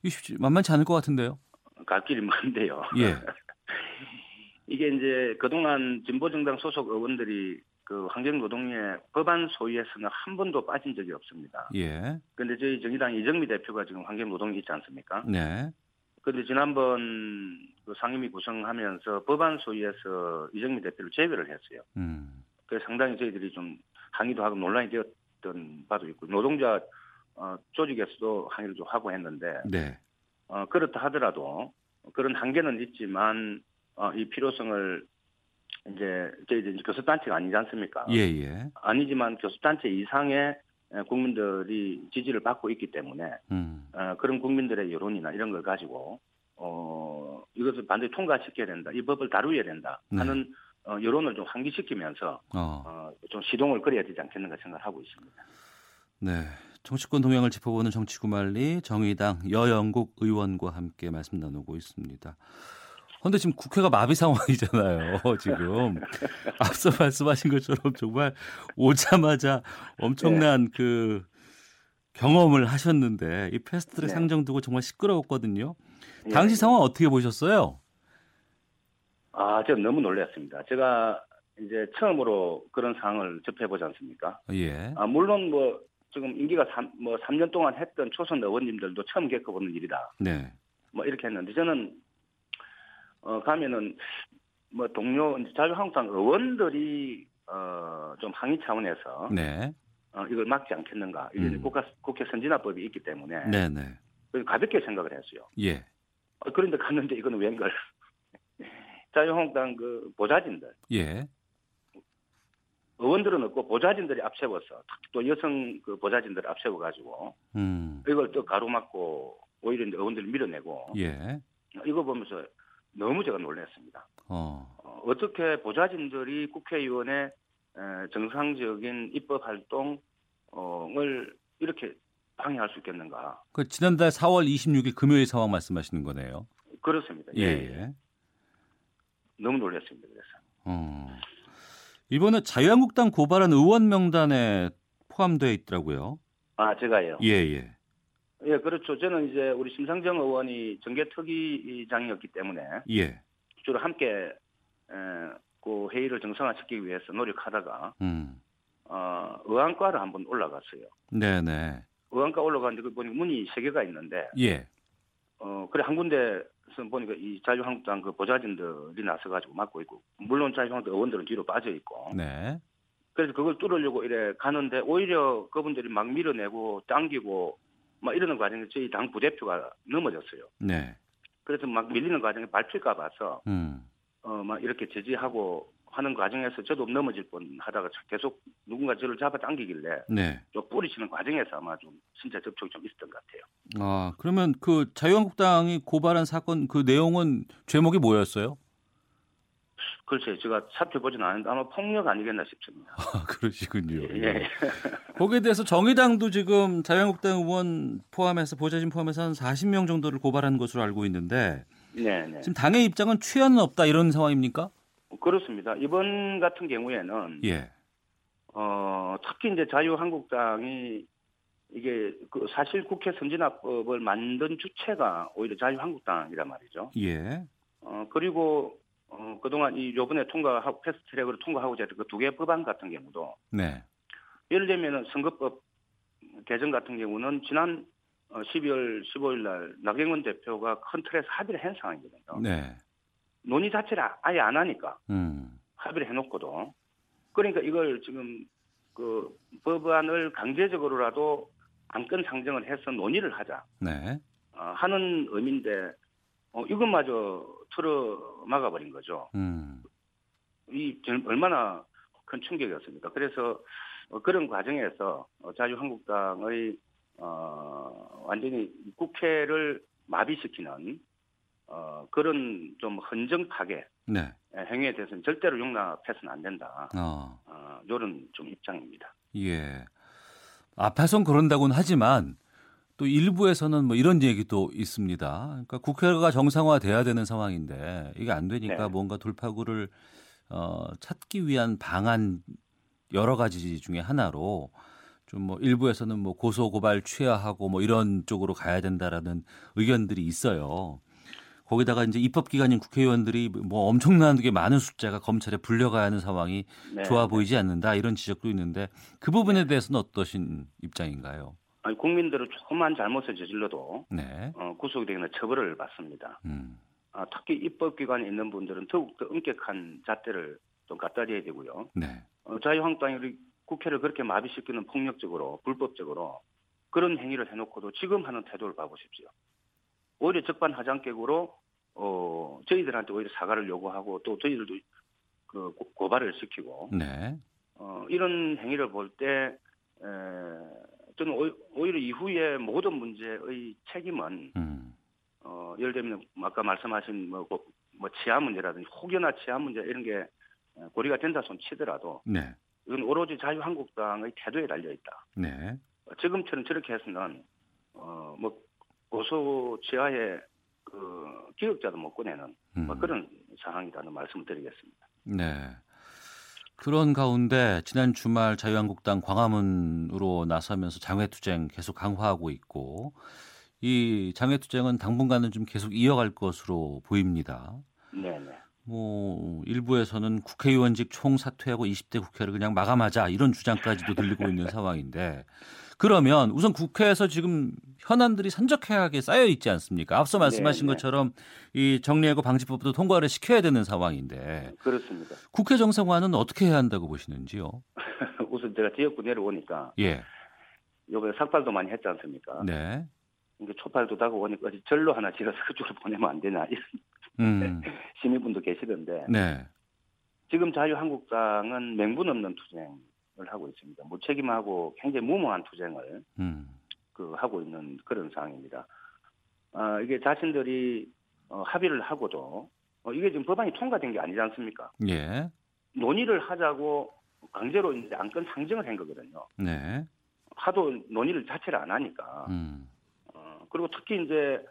이 쉽지, 만만치 않을 것 같은데요? 갈 길이 먼데요. 예. (laughs) 이게 이제 그동안 진보정당 소속 의원들이 그 환경노동위의 법안 소위에서는 한 번도 빠진 적이 없습니다. 예. 근데 저희 정의당 이정미 대표가 지금 환경노동위 있지 않습니까? 네. 근데 지난번 그 상임위 구성하면서 법안 소위에서 이정미 대표를 제외를 했어요. 음. 그래서 상당히 저희들이 좀 항의도 하고 논란이 되었던 바도 있고 노동자 어, 조직에서도 항의를 좀 하고 했는데 네. 어, 그렇다 하더라도 그런 한계는 있지만 어, 이 필요성을 이제 저희들 이제 교섭단체가 아니지 않습니까? 예, 예. 아니지만 교섭단체 이상의 에, 국민들이 지지를 받고 있기 때문에 음. 어, 그런 국민들의 여론이나 이런 걸 가지고 어, 이것을 반드시 통과시켜야 된다. 이 법을 다루어야 된다. 네. 하는 어, 여론을 좀 환기시키면서 어. 어, 좀 시동을 걸어야 되지 않겠는가 생각을 하고 있습니다. 네. 정치권 동향을 짚어보는 정치구말리 정의당 여영국 의원과 함께 말씀 나누고 있습니다. 그런데 지금 국회가 마비 상황이잖아요. (laughs) 지금 앞서 말씀하신 것처럼 정말 오자마자 엄청난 그 경험을 하셨는데 이 패스트트랙 네. 상정 두고 정말 시끄러웠거든요. 예. 당시 상황 어떻게 보셨어요? 아, 제가 너무 놀랐습니다. 제가 이제 처음으로 그런 상황을 접해보지 않습니까? 예. 아, 물론 뭐 지금 임기가 3, 뭐 3년 동안 했던 초선 의원님들도 처음 겪어보는 일이다. 네. 뭐 이렇게 했는데 저는 어 가면은 뭐 동료 이제 자유한국당 의원들이 어좀 항의 차원에서 네. 어 이걸 막지 않겠는가 이게 음. 국가 국회 선진화법이 있기 때문에 네, 네. 가볍게 생각을 했어요. 예. 어, 그런데 갔는데 이거는 웬걸 (laughs) 자유한국당 그 보좌진들 예. 의원들은 없고 보좌진들이 앞세워서 또 여성 그 보좌진들을 앞세워 가지고 음. 이걸 또 가로막고 오히려 이제 의원들을 밀어내고 예. 이거 보면서 너무 제가 놀랐습니다. 어. 어, 어 떻게 보좌진들이 국회의원의 에, 정상적인 입법 활동을 이렇게 방해할 수 있겠는가? 그 지난달 4월 26일 금요일 상황 말씀하시는 거네요. 그렇습니다. 예. 예. 너무 놀랐습니다. 그래서 어. 이번에 자유한국당 고발한 의원 명단에 포함되어 있더라고요. 아 제가요. 예, 예. 예, 그렇죠. 저는 이제 우리 심상정 의원이 정계특위장이었기 때문에 예. 주로 함께 에, 그 회의를 정상화시키기 위해서 노력하다가 음. 어, 의안과를 한번 올라갔어요. 네, 네. 의안과 올라갔는데 그 보니까 문이 세 개가 있는데 예. 어, 그래, 한 군데서 보니까 이 자유한국당 그 보좌진들이 나서가지고 맡고 있고, 물론 자유한국당 의원들은 뒤로 빠져 있고, 네. 그래서 그걸 뚫으려고 이래 가는데 오히려 그분들이 막 밀어내고 당기고 막 이러는 과정에 저희 당 부대표가 넘어졌어요. 네. 그래서 막 밀리는 과정에 밟힐까 봐서 음. 어막 이렇게 제지하고 하는 과정에서 저도 넘어질 뻔 하다가 계속 누군가 저를 잡아 당기길래 네. 좀 뿌리치는 과정에서 아마 좀 신체 접촉이 좀 있었던 것 같아요. 아, 그러면 그 자유한국당이 고발한 사건 그 내용은 제목이 뭐였어요? 글쎄요, 제가 살펴보진 않았는데 아마 폭력 아니겠나 싶습니다. 아, (laughs) 그러시군요. 예. 거기에 대해서 정의당도 지금 자유한국당 의원 포함해서 보좌진 포함해서 한 40명 정도를 고발한 것으로 알고 있는데 네, 네. 지금 당의 입장은 취하는 없다 이런 상황입니까? 그렇습니다. 이번 같은 경우에는 예. 어, 특히 이제 자유한국당이 이게 그 사실 국회 선진화법을 만든 주체가 오히려 자유한국당이란 말이죠. 예. 어, 그리고 어, 그동안 이 요번에 통과하고 패스트 트랙으로 통과하고자 했던 그 두 개 법안 같은 경우도 네. 예를 들면은 선거법 개정 같은 경우는 지난 어, 12월 15일 날 나경원 대표가 큰 틀에서 합의를 한 상황이거든요. 네. 논의 자체를 아- 아예 안 하니까 음. 합의를 해놓고도 그러니까 이걸 지금 그 법안을 강제적으로라도 안건 상정을 해서 논의를 하자 네. 어, 하는 의미인데 어, 이것마저 틀어 막아버린 거죠. 음. 이 정- 얼마나 큰 충격이었습니까? 그래서 어, 그런 과정에서 어, 자유한국당의 어, 완전히 국회를 마비시키는 어, 그런 좀 헌정 파괴 네. 행위에 대해서는 절대로 용납해서는 안 된다. 어. 어, 이런 좀 입장입니다. 예. 앞에선 그런다고는 하지만 또 일부에서는 뭐 이런 얘기도 있습니다. 그러니까 국회가 정상화돼야 되는 상황인데 이게 안 되니까 네. 뭔가 돌파구를 어, 찾기 위한 방안 여러 가지 중에 하나로 좀 뭐 일부에서는 뭐 고소 고발 취하하고 뭐 이런 쪽으로 가야 된다라는 의견들이 있어요. 거기다가 이제 입법 기관인 국회의원들이 뭐 엄청나게 많은 숫자가 검찰에 불려가야 하는 상황이 네. 좋아 보이지 않는다 이런 지적도 있는데 그 부분에 대해서는 어떠신 입장인가요? 아니, 국민들은 조그만 잘못을 저질러도 네. 어, 구속이 되거나 처벌을 받습니다. 음. 아, 특히 입법기관에 있는 분들은 더욱더 엄격한 잣대를 좀 갖다 줘야 되고요. 네. 어, 자유한국당이 우리 국회를 그렇게 마비시키는 폭력적으로 불법적으로 그런 행위를 해놓고도 지금 하는 태도를 봐보십시오. 오히려 적반하장격으로 어, 저희들한테 오히려 사과를 요구하고 또 저희들도 그 고- 고발을 시키고 네. 어, 이런 행위를 볼때 저는 오히- 오히려 이후에 모든 문제의 책임은 음. 어, 예를 들면 아까 말씀하신 뭐, 고- 뭐 치아 문제라든지 혹여나 치아 문제 이런 게 어, 고리가 된다 손 치더라도 네. 이건 오로지 자유한국당의 태도에 달려 있다. 네. 어, 지금처럼 저렇게 해서는 어, 뭐 고소 지하에 그 기억자도 못 꺼내는 뭐 음. 그런 상황이라는 말씀을 드리겠습니다. 네. 그런 가운데 지난 주말 자유한국당 광화문으로 나서면서 장외투쟁 계속 강화하고 있고 이 장외투쟁은 당분간은 좀 계속 이어갈 것으로 보입니다. 네네. 뭐 일부에서는 국회의원직 총사퇴하고 20대 국회를 그냥 마감하자 이런 주장까지도 들리고 있는 (laughs) 상황인데 그러면 우선 국회에서 지금 현안들이 산적해하게 쌓여 있지 않습니까? 앞서 말씀하신 네, 네. 것처럼 이 정리해고 방지법도 통과를 시켜야 되는 상황인데 그렇습니다. 국회 정상화는 어떻게 해야 한다고 보시는지요? (laughs) 우선 제가 지역구 내려오니까 예. 요번에 삭발도 많이 했지 않습니까? 네. 이게 초팔도 다고 오니까 절로 하나 지어서 그쪽으로 보내면 안 되나 이런 음. (laughs) 시민분도 계시던데 네. 지금 자유한국당은 명분 없는 투쟁을 하고 있습니다. 무책임하고 굉장히 무모한 투쟁을 음. 그 하고 있는 그런 상황입니다. 아, 이게 자신들이 어, 합의를 하고도 어, 이게 지금 법안이 통과된 게 아니지 않습니까? 예. 논의를 하자고 강제로 이제 안건 상정을 한 거거든요. 네. 하도 논의를 자체를 안 하니까. 음. 어, 그리고 특히 이제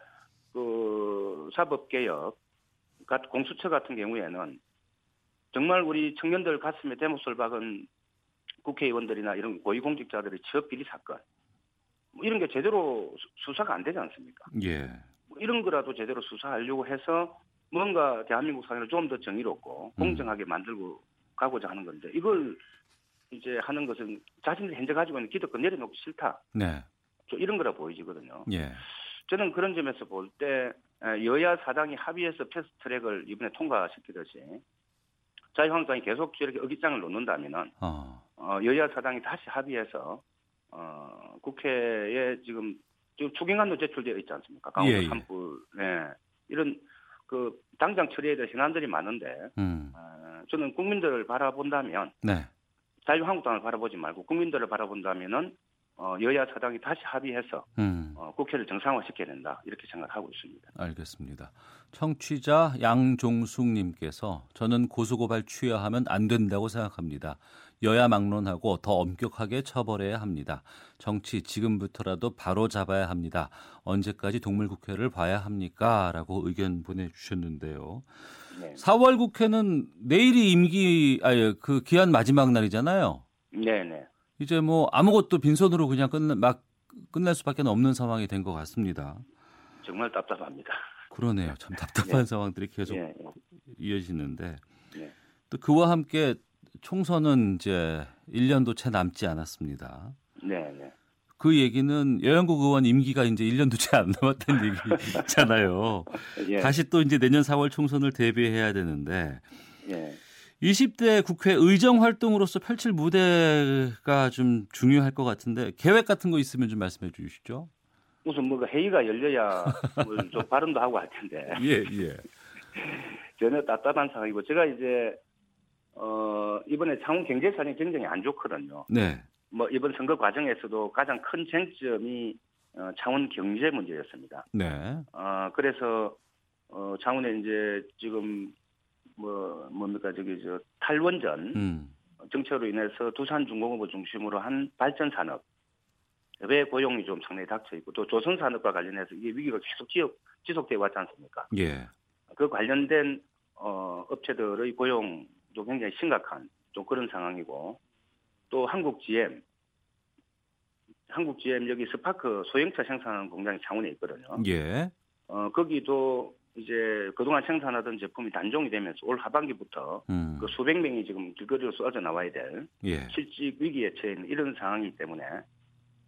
그 사법 개혁, 같- 공수처 같은 경우에는 정말 우리 청년들 가슴에 대못을 박은 국회의원들이나 이런 고위공직자들의 취업 비리 사건 뭐 이런 게 제대로 수- 수사가 안 되지 않습니까? 예. 뭐 이런 거라도 제대로 수사하려고 해서 뭔가 대한민국 사회를 좀 더 정의롭고 공정하게 만들고 가고자 하는 건데 이걸 이제 하는 것은 자신들이 현재 가지고 있는 기득권 내려놓기 싫다. 네. 좀 이런 거라 보이지거든요. 예. 저는 그런 점에서 볼 때 여야 사당이 합의해서 패스트트랙을 이번에 통과시키듯이 자유한국당이 계속 이렇게 의기장을 놓는다면은 어. 어, 여야 사당이 다시 합의해서 어, 국회에 지금 지금 추경안도 제출되어 있지 않습니까? 강원도 예, 예. 산불, 네. 이런 그 당장 처리해야 될 현안들이 많은데 음. 어, 저는 국민들을 바라본다면 네. 자유한국당을 바라보지 말고 국민들을 바라본다면은 어, 여야 사당이 다시 합의해서 음. 어, 국회를 정상화시켜야 된다 이렇게 생각하고 있습니다. 알겠습니다. 청취자 양종숙님께서 저는 고소고발 취하하면 안 된다고 생각합니다. 여야 막론하고 더 엄격하게 처벌해야 합니다. 정치 지금부터라도 바로 잡아야 합니다. 언제까지 동물국회를 봐야 합니까? 라고 의견 보내주셨는데요. 네. 4월 국회는 내일이 임기, 아니, 그 기한 마지막 날이잖아요. 네네. 이제 뭐 아무것도 빈손으로 그냥 끝나, 막 끝날 수밖에 없는 상황이 된 것 같습니다. 정말 답답합니다. 그러네요. 참 답답한 네. 상황들이 계속 예, 이어지는데 네. 또 그와 함께 총선은 이제 1년도 채 남지 않았습니다. 네 네. 그 얘기는 여영국 의원 임기가 이제 1년도 채 안 남았다는 (laughs) 얘기잖아요. 예. 다시 또 이제 내년 4월 총선을 대비해야 되는데 예. 20대 국회 의정 활동으로서 펼칠 무대가 좀 중요할 것 같은데 계획 같은 거 있으면 좀 말씀해 주시죠. 무슨 뭐 회의가 열려야 (laughs) 뭐좀 발언도 하고 할 텐데 예, 예. (laughs) 전혀 답답한 상황이고 제가 이제 어 이번에 창원 경제 사정 경쟁이 안 좋거든요. 네. 뭐 이번 선거 과정에서도 가장 큰 쟁점이 어, 창원 경제 문제였습니다. 네. 어 그래서 어 창원에 이제 지금 뭐 뭡니까 저기 저 탈원전 음. 정책으로 인해서 두산 중공업을 중심으로 한 발전 산업 왜 고용이 좀 상당히 닥쳐 있고 또 조선 산업과 관련해서 이게 위기가 계속 지속 지속돼 왔지 않습니까? 예. 그 관련된 어, 업체들의 고용도 굉장히 심각한 좀 그런 상황이고 또 한국 GM 한국 GM 여기 스파크 소형차 생산하는 공장이 창원에 있거든요. 예. 어 거기도 이제 그동안 생산하던 제품이 단종이 되면서 올 하반기부터 음. 그 수백 명이 지금 길거리로 쏟아져 나와야 될 예. 실직 위기에 처해 있는 이런 상황이기 때문에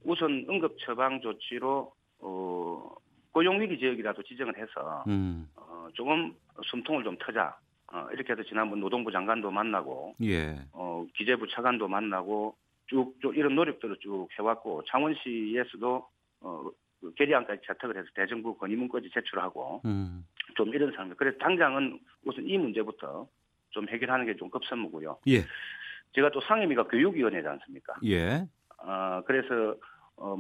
우선 응급 처방 조치로 어, 고용 위기 지역이라도 지정을 해서 음. 어, 조금 숨통을 좀 트자 어, 이렇게 해서 지난번 노동부 장관도 만나고 예. 어, 기재부 차관도 만나고 쭉, 쭉 이런 노력들을 쭉 해왔고 창원시에서도 어, 그 계리안까지 채택을 해서 대정부 건의문까지 제출하고 음. 좀 이런 상황. 그래서 당장은 우선 이 문제부터 좀 해결하는 게 좀 급선무고요. 예. 제가 또 상임위가 교육위원회지 않습니까? 예. 어, 그래서 어,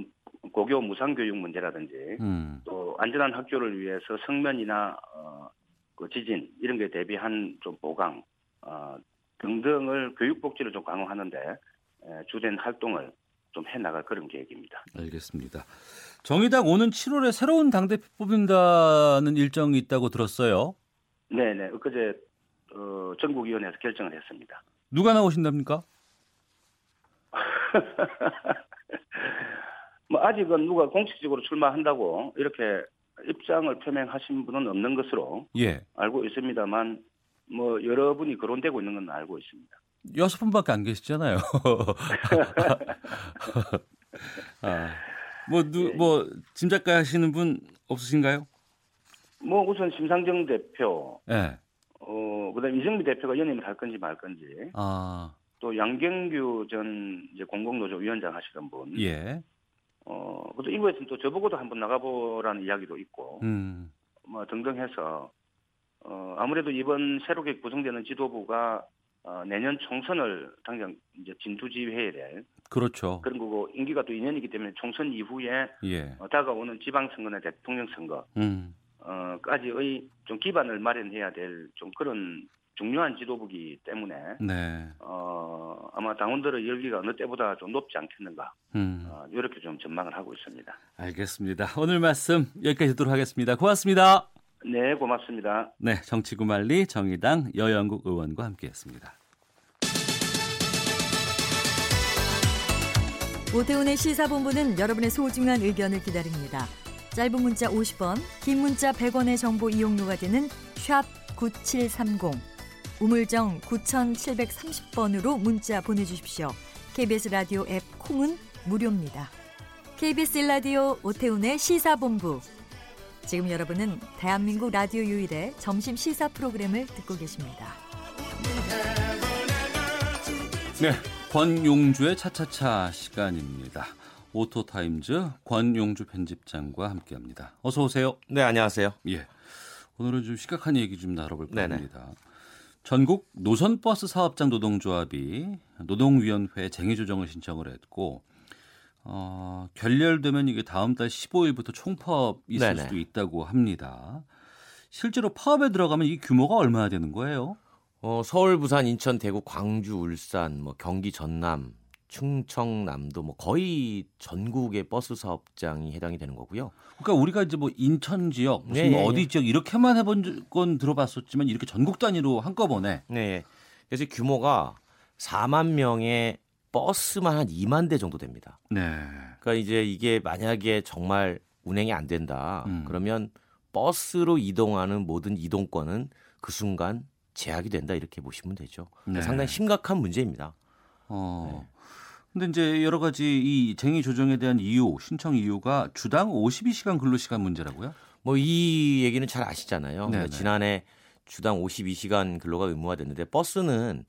고교 무상교육 문제라든지 음. 또 안전한 학교를 위해서 성면이나 어, 그 지진 이런 게 대비한 좀 보강 어, 등등을 교육복지를 좀 강화하는데 에, 주된 활동을 좀 해나갈 그런 계획입니다. 알겠습니다. 정의당 오는 7월에 새로운 당대표 뽑는다는 일정이 있다고 들었어요. 네네. 엊그제 어, 전국위원회에서 결정을 했습니다. 누가 나오신답니까? (laughs) 뭐 아직은 누가 공식적으로 출마한다고 이렇게 입장을 표명하신 분은 없는 것으로 예. 알고 있습니다만 뭐 여러분이 거론되고 있는 건 알고 있습니다. 여섯 분밖에 안 계시잖아요. (laughs) 아, 뭐, 누, 뭐, 짐작가 하시는 분 없으신가요? 뭐 우선 심상정 대표, 예. 어 그 다음 이정미 대표가 연임을 할 건지 말 건지, 아, 또 양경규 전 이제 공공노조 위원장 하시던 분, 예. 어 그것도 일부에서는 또 저보고도 한번 나가보라는 이야기도 있고, 음, 뭐 등등 해서 어 아무래도 이번 새롭게 구성되는 지도부가 어, 내년 총선을 당장 이제 진두지휘해야 될 그렇죠. 그런 거고 임기가 또 2년이기 때문에 총선 이후에 예. 어, 다가오는 지방선거나 대통령 선거 음, 어, 까지의 좀 기반을 마련해야 될 좀 그런 중요한 지도부기 때문에 네. 어, 아마 당원들의 열기가 어느 때보다 좀 높지 않겠는가 음, 어, 이렇게 좀 전망을 하고 있습니다. 알겠습니다. 오늘 말씀 여기까지 듣도록 하겠습니다. 고맙습니다. 네, 고맙습니다. 네, 정치구말리 정의당 여영국 의원과 함께했습니다. 오태훈의 시사본부는 여러분의 소중한 의견을 기다립니다. 짧은 문자 50원, 긴 문자 100원의 정보 이용료가 되는 샵 9730, 우물정 9730번으로 문자 보내주십시오. KBS 라디오 앱 콩은 무료입니다. KBS 라디오 오태훈의 시사본부. 지금 여러분은 대한민국 라디오 유일의 점심 시사 프로그램을 듣고 계십니다. 네, 권용주의 차차차 시간입니다. 오토타임즈 권용주 편집장과 함께합니다. 어서 오세요. 네, 안녕하세요. 예, 오늘은 좀 심각한 얘기 좀 나눠볼까 네네. 합니다. 전국 노선버스 사업장 노동조합이 노동위원회에 쟁의 조정을 신청을 했고 어, 결렬되면 이게 다음 달 15일부터 총파업 있을 네네. 수도 있다고 합니다. 실제로 파업에 들어가면 이 규모가 얼마나 되는 거예요? 어, 서울, 부산, 인천, 대구, 광주, 울산, 뭐 경기, 전남, 충청남도 뭐 거의 전국의 버스 사업장이 해당이 되는 거고요. 그러니까 우리가 이제 뭐 인천 지역, 무슨 네, 뭐 예, 어디 예. 지역 이렇게만 해본 건 들어봤었지만 이렇게 전국 단위로 한꺼번에 네. 그래서 규모가 4만 명의 버스만 한 2만 대 정도 됩니다. 네. 그러니까 이제 이게 만약에 정말 운행이 안 된다. 음. 그러면 버스로 이동하는 모든 이동권은 그 순간 제약이 된다 이렇게 보시면 되죠. 네. 상당히 심각한 문제입니다. 어. 근데 이제 여러 가지 이 쟁의 조정에 대한 이유, 신청 이유가 주당 52시간 근로 시간 문제라고요? 뭐 이 얘기는 잘 아시잖아요. 네네. 지난해 주당 52시간 근로가 의무화됐는데 버스는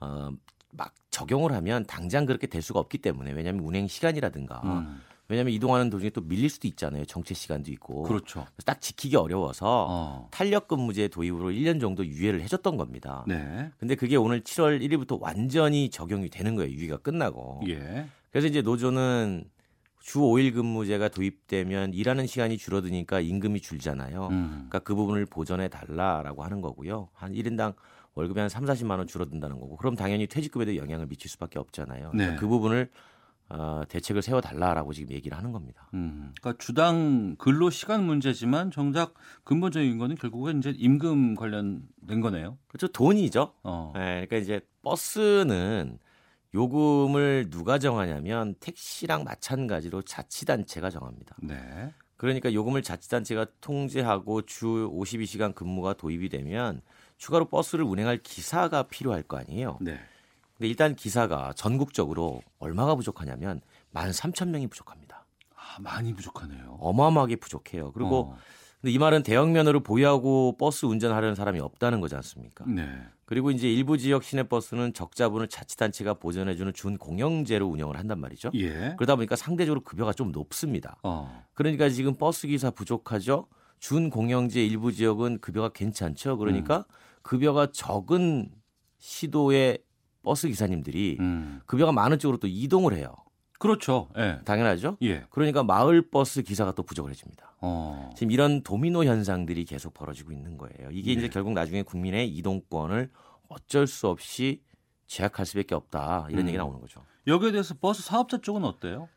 어, 막 적용을 하면 당장 그렇게 될 수가 없기 때문에 왜냐하면 운행 시간이라든가 음. 왜냐하면 이동하는 도중에 또 밀릴 수도 있잖아요. 정체 시간도 있고. 그렇죠. 딱 지키기 어려워서 어. 탄력 근무제 도입으로 1년 정도 유예를 해줬던 겁니다. 네. 근데 그게 오늘 7월 1일부터 완전히 적용이 되는 거예요. 유예가 끝나고. 예. 그래서 이제 노조는 주 5일 근무제가 도입되면 일하는 시간이 줄어드니까 임금이 줄잖아요. 음. 그러니까 그 부분을 보전해 달라라고 하는 거고요. 한 1인당 월급이 한 3, 40만 원 줄어든다는 거고. 그럼 당연히 퇴직금에도 영향을 미칠 수밖에 없잖아요. 그러니까 네. 그 부분을 어, 대책을 세워 달라라고 지금 얘기를 하는 겁니다. 음. 그러니까 주당 근로 시간 문제지만 정작 근본적인 거는 결국은 이제 임금 관련된 거네요. 그렇죠. 돈이죠. 어. 네, 그러니까 이제 버스는 요금을 누가 정하냐면 택시랑 마찬가지로 자치단체가 정합니다. 네. 그러니까 요금을 자치단체가 통제하고 주 52시간 근무가 도입이 되면 추가로 버스를 운행할 기사가 필요할 거 아니에요. 네. 근데 일단 기사가 전국적으로 얼마가 부족하냐면 13,000명이 부족합니다. 아, 많이 부족하네요. 어마어마하게 부족해요. 그리고 어. 근데 이 말은 대형 면허를 보유하고 버스 운전하려는 사람이 없다는 거지 않습니까? 네. 그리고 이제 일부 지역 시내버스는 적자분을 자치단체가 보전해주는 준공영제로 운영을 한단 말이죠. 예. 그러다 보니까 상대적으로 급여가 좀 높습니다. 어. 그러니까 지금 버스 기사 부족하죠. 준공영제 일부 지역은 급여가 괜찮죠. 그러니까 음. 급여가 적은 시도의 버스 기사님들이 음. 급여가 많은 쪽으로 또 이동을 해요. 그렇죠. 예. 당연하죠. 예. 그러니까 마을 버스 기사가 또 부족을 해집니다. 어. 지금 이런 도미노 현상들이 계속 벌어지고 있는 거예요. 이게 네. 이제 결국 나중에 국민의 이동권을 어쩔 수 없이 제약할 수밖에 없다 이런 음. 얘기 나오는 거죠. 여기에 대해서 버스 사업자 쪽은 어때요?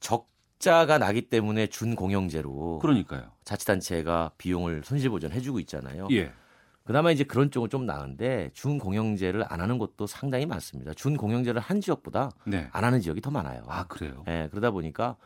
적자가 나기 때문에 준공영제로 그러니까요. 자치단체가 비용을 손실 보전해주고 있잖아요. 예. 그나마 이제 그런 쪽은 좀 나은데 준공영제를 안 하는 곳도 상당히 많습니다. 준공영제를 한 지역보다 네. 안 하는 지역이 더 많아요. 아, 그래요? 예, 그러다 보니까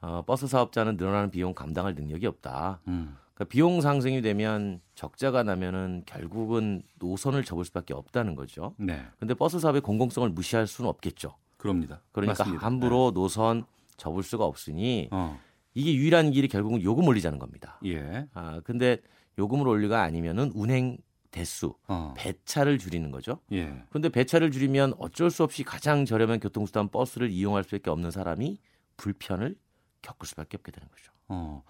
어, 버스 사업자는 늘어나는 비용 감당할 능력이 없다. 음. 그러니까 비용 상승이 되면 적자가 나면은 결국은 노선을 접을 수밖에 없다는 거죠. 네. 근데 버스 사업의 공공성을 무시할 수는 없겠죠. 그럽니다. 그러니까 맞습니다. 함부로 노선 접을 수가 없으니 어. 이게 유일한 길이 결국은 요금 올리자는 겁니다. 예. 아, 근데 요금을 올리가 아니면은 운행 대수, 어. 배차를 줄이는 거죠. 예. 그런데 배차를 줄이면 어쩔 수 없이 가장 저렴한 교통수단 버스를 이용할 수밖에 없는 사람이 불편을 겪을 수밖에 없게 되는 거죠. 어.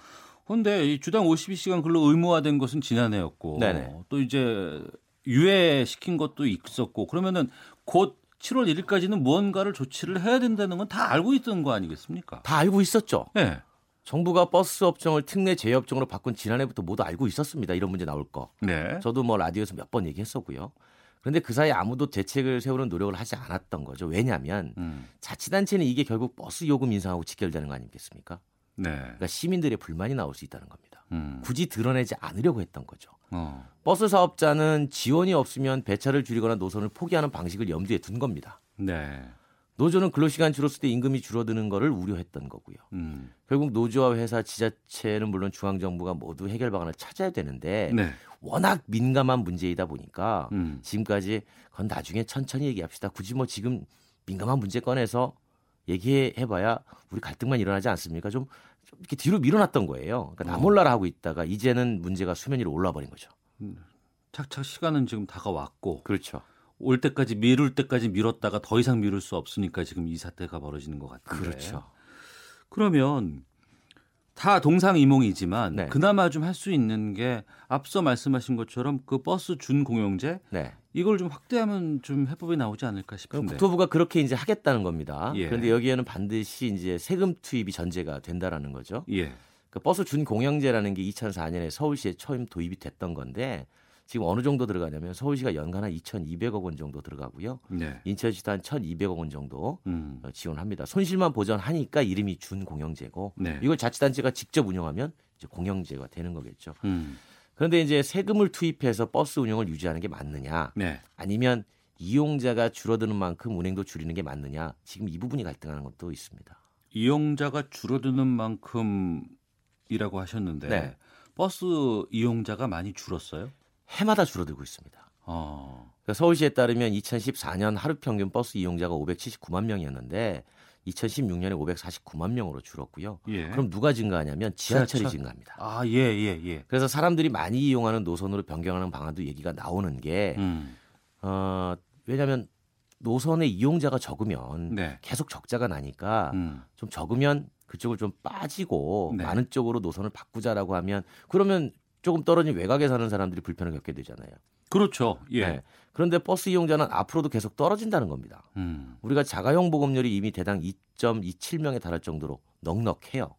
근데 이 주당 52시간 근로 의무화된 것은 지난해였고 네네. 또 이제 유예시킨 것도 있었고 그러면은 곧 7월 1일까지는 무언가를 조치를 해야 된다는 건 다 알고 있던 거 아니겠습니까? 다 알고 있었죠. 네. 정부가 버스 업종을 특례 제외업종으로 바꾼 지난해부터 모두 알고 있었습니다. 이런 문제 나올 거. 네. 저도 뭐 라디오에서 몇 번 얘기했었고요. 그런데 그 사이에 아무도 대책을 세우는 노력을 하지 않았던 거죠. 왜냐하면 음. 자치단체는 이게 결국 버스 요금 인상하고 직결되는 거 아니겠습니까? 네. 그러니까 시민들의 불만이 나올 수 있다는 겁니다. 음. 굳이 드러내지 않으려고 했던 거죠. 어. 버스 사업자는 지원이 없으면 배차를 줄이거나 노선을 포기하는 방식을 염두에 둔 겁니다. 네. 노조는 근로시간 줄었을 때 임금이 줄어드는 거를 우려했던 거고요. 음. 결국 노조와 회사, 지자체는 물론 중앙정부가 모두 해결 방안을 찾아야 되는데 네. 워낙 민감한 문제이다 보니까 음. 지금까지 그건 나중에 천천히 얘기합시다. 굳이 뭐 지금 민감한 문제 꺼내서 얘기해봐야 우리 갈등만 일어나지 않습니까? 좀, 좀 이렇게 뒤로 밀어놨던 거예요. 그러니까 어. 나몰라라 하고 있다가 이제는 문제가 수면 위로 올라와 버린 거죠. 착착 시간은 지금 다가왔고 그렇죠. 올 때까지 미룰 때까지 미뤘다가 더 이상 미룰 수 없으니까 지금 이 사태가 벌어지는 것 같은데. 그렇죠. 그러면 다 동상이몽이지만 네. 그나마 좀 할 수 있는 게 앞서 말씀하신 것처럼 그 버스 준 공영제 네. 이걸 좀 확대하면 좀 해법이 나오지 않을까 싶은데. 국토부가 그렇게 이제 하겠다는 겁니다. 예. 그런데 여기에는 반드시 이제 세금 투입이 전제가 된다라는 거죠. 예. 그 버스 준 공영제라는 게 2004년에 서울시에 처음 도입이 됐던 건데 지금 어느 정도 들어가냐면 서울시가 연간 한 2,200억 원 정도 들어가고요. 네. 인천시도 한 1,200억 원 정도 음. 어, 지원합니다. 손실만 보전하니까 이름이 준 공영제고 네. 이걸 자치단체가 직접 운영하면 이제 공영제가 되는 거겠죠. 음. 그런데 이제 세금을 투입해서 버스 운영을 유지하는 게 맞느냐? 네. 아니면 이용자가 줄어드는 만큼 운행도 줄이는 게 맞느냐? 지금 이 부분이 갈등하는 것도 있습니다. 이용자가 줄어드는 만큼이라고 하셨는데 네. 버스 이용자가 많이 줄었어요? 해마다 줄어들고 있습니다. 어. 그러니까 서울시에 따르면 2014년 하루 평균 버스 이용자가 579만 명이었는데 2016년에 549만 명으로 줄었고요. 예. 그럼 누가 증가하냐면 지하철이 지하철? 증가합니다. 아, 예, 예, 예. 그래서 사람들이 많이 이용하는 노선으로 변경하는 방안도 얘기가 나오는 게 음. 어, 왜냐하면 노선의 이용자가 적으면 네. 계속 적자가 나니까 음. 좀 적으면 그쪽을 좀 빠지고 네. 많은 쪽으로 노선을 바꾸자라고 하면 그러면 조금 떨어진 외곽에 사는 사람들이 불편을 겪게 되잖아요. 그렇죠. 예. 네. 그런데 버스 이용자는 앞으로도 계속 떨어진다는 겁니다. 음. 우리가 자가용 보급률이 이미 대당 2.27명에 달할 정도로 넉넉해요.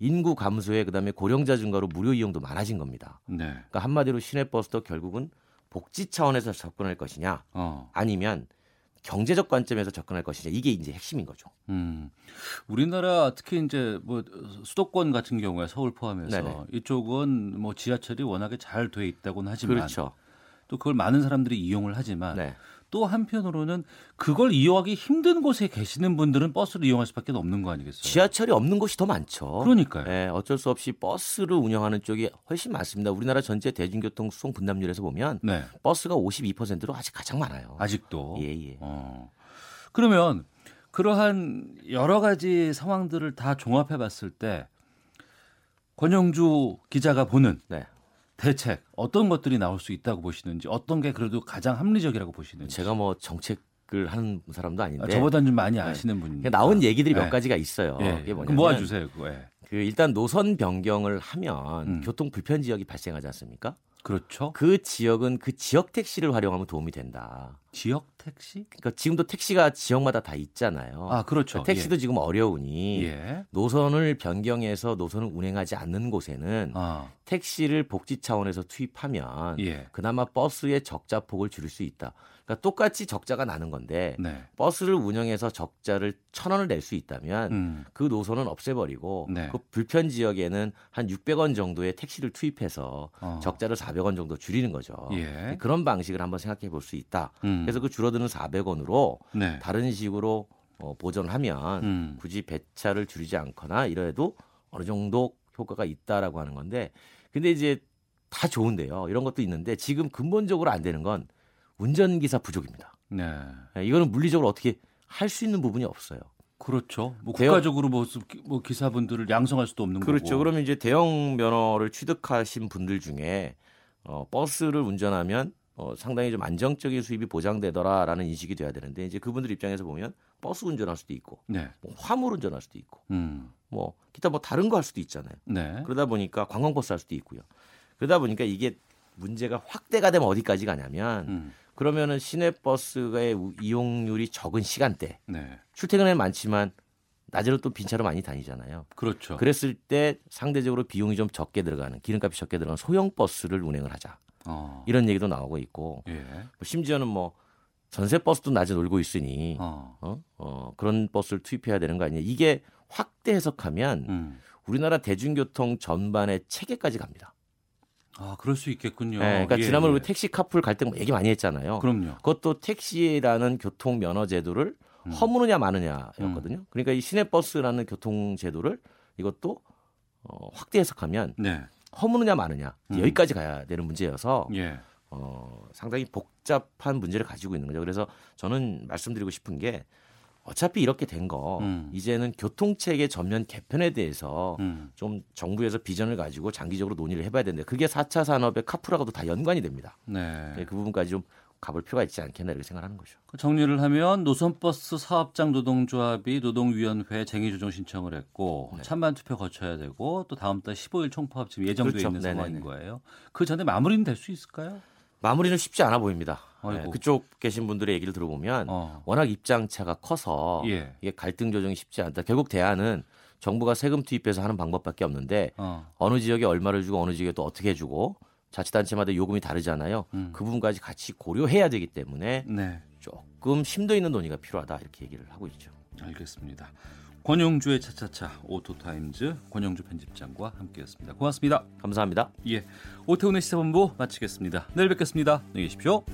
인구 감소에 그다음에 고령자 증가로 무료 이용도 많아진 겁니다. 네. 그러니까 한마디로 시내 버스도 결국은 복지 차원에서 접근할 것이냐 어. 아니면 경제적 관점에서 접근할 것이냐 이게 이제 핵심인 거죠. 음. 우리나라 특히 이제 뭐 수도권 같은 경우에 서울 포함해서 네네. 이쪽은 뭐 지하철이 워낙에 잘 돼 있다고는 하지만 그렇죠. 또 그걸 많은 사람들이 이용을 하지만 네. 또 한편으로는 그걸 이용하기 힘든 곳에 계시는 분들은 버스를 이용할 수밖에 없는 거 아니겠어요? 지하철이 없는 곳이 더 많죠. 그러니까요. 네, 어쩔 수 없이 버스를 운영하는 쪽이 훨씬 많습니다. 우리나라 전체 대중교통 수송 분담률에서 보면 네. 버스가 52%로 아직 가장 많아요. 아직도. 예, 예. 어. 그러면 그러한 여러 가지 상황들을 다 종합해 봤을 때 권영주 기자가 보는 네. 대책 어떤 것들이 나올 수 있다고 보시는지 어떤 게 그래도 가장 합리적이라고 보시는지 제가 뭐 정책 을 하는 사람도 아닌데 아, 저보다는 좀 많이 네. 아시는 분이니까 나온 얘기들이 몇 네. 가지가 있어요. 예. 그게 그럼 뭐냐면 모아주세요 그거. 예. 그 일단 노선 변경을 하면 음. 교통 불편 지역이 발생하지 않습니까? 그렇죠. 그 지역은 그 지역 택시를 활용하면 도움이 된다. 지역 택시? 그러니까 지금도 택시가 지역마다 다 있잖아요. 아 그렇죠. 그러니까 택시도 예. 지금 어려우니 예. 노선을 변경해서 노선을 운행하지 않는 곳에는 아, 택시를 복지 차원에서 투입하면 예. 그나마 버스의 적자 폭을 줄일 수 있다. 그러니까 똑같이 적자가 나는 건데 네. 버스를 운영해서 적자를 천 원을 낼 수 있다면 음. 그 노선은 없애버리고 네. 그 불편 지역에는 한 600원 정도의 택시를 투입해서 어. 적자를 400원 정도 줄이는 거죠. 예. 그런 방식을 한번 생각해 볼 수 있다. 음. 그래서 그 줄어드는 400원으로 네. 다른 식으로 어, 보전하면 음. 굳이 배차를 줄이지 않거나 이래도 어느 정도 효과가 있다라고 하는 건데 근데 이제 다 좋은데요. 이런 것도 있는데 지금 근본적으로 안 되는 건 운전기사 부족입니다. 네. 예, 이거는 물리적으로 어떻게 할 수 있는 부분이 없어요. 그렇죠. 뭐 대형- 국가적으로 뭐, 수- 뭐 기사분들을 양성할 수도 없는 그렇죠. 거고. 그러면 이제 대형 면허를 취득하신 분들 중에 어, 버스를 운전하면 어, 상당히 좀 안정적인 수입이 보장되더라라는 인식이 돼야 되는데 이제 그분들 입장에서 보면 버스 운전할 수도 있고 네. 뭐 화물 운전할 수도 있고 음. 뭐 기타 뭐 다른 거 할 수도 있잖아요. 네. 그러다 보니까 관광버스 할 수도 있고요. 그러다 보니까 이게 문제가 확대가 되면 어디까지 가냐면 음. 그러면은 시내버스의 우- 이용률이 적은 시간대 네. 출퇴근에는 많지만 낮에는 또 빈차로 많이 다니잖아요. 그렇죠. 그랬을 때 상대적으로 비용이 좀 적게 들어가는 기름값이 적게 들어가는 소형 버스를 운행을 하자 어. 이런 얘기도 나오고 있고 예. 뭐 심지어는 뭐 전세 버스도 낮에 놀고 있으니 어. 어? 어, 그런 버스를 투입해야 되는 거 아니냐 이게 확대 해석하면 음. 우리나라 대중교통 전반의 체계까지 갑니다. 아, 그럴 수 있겠군요. 네, 그러니까 예, 지난번에 예. 우리 택시 카풀 갈때 얘기 많이 했잖아요. 그럼요. 그것도 택시라는 교통 면허 제도를 음. 허무느냐 마느냐였거든요. 그러니까 이 시내버스라는 교통 제도를 이것도 어, 확대 해석하면 네. 허무느냐 마느냐 음. 여기까지 가야 되는 문제여서 예. 어, 상당히 복잡한 문제를 가지고 있는 거죠. 그래서 저는 말씀드리고 싶은 게 어차피 이렇게 된거 음. 이제는 교통체계 전면 개편에 대해서 음. 좀 정부에서 비전을 가지고 장기적으로 논의를 해봐야 되는데 그게 4차 산업의 카풀하고도 다 연관이 됩니다. 네. 네, 그 부분까지 좀 가볼 필요가 있지 않겠나 이렇게 생각하는 거죠. 그 정리를 하면 노선버스 사업장 노동조합이 노동위원회 쟁의조정 신청을 했고 네. 찬반 투표 거쳐야 되고 또 다음 달 15일 총파업 지금 예정돼 그렇죠. 있는 네네네. 상황인 거예요. 그 전에 마무리는 될 수 있을까요? 마무리는 쉽지 않아 보입니다. 네, 그쪽 계신 분들의 얘기를 들어보면 워낙 입장 차가 커서 예. 이게 갈등 조정이 쉽지 않다. 결국 대안은 정부가 세금 투입해서 하는 방법밖에 없는데 어. 어느 지역에 얼마를 주고 어느 지역에 또 어떻게 해주고 자치단체마다 요금이 다르잖아요. 음. 그 부분까지 같이 고려해야 되기 때문에 네. 조금 심도 있는 논의가 필요하다 이렇게 얘기를 하고 있죠. 알겠습니다. 권영주의 차차차 오토타임즈 권영주 편집장과 함께했습니다. 고맙습니다. 감사합니다. 예, 오태훈의 시사본부 마치겠습니다. 내일 뵙겠습니다. 안녕히 계십시오.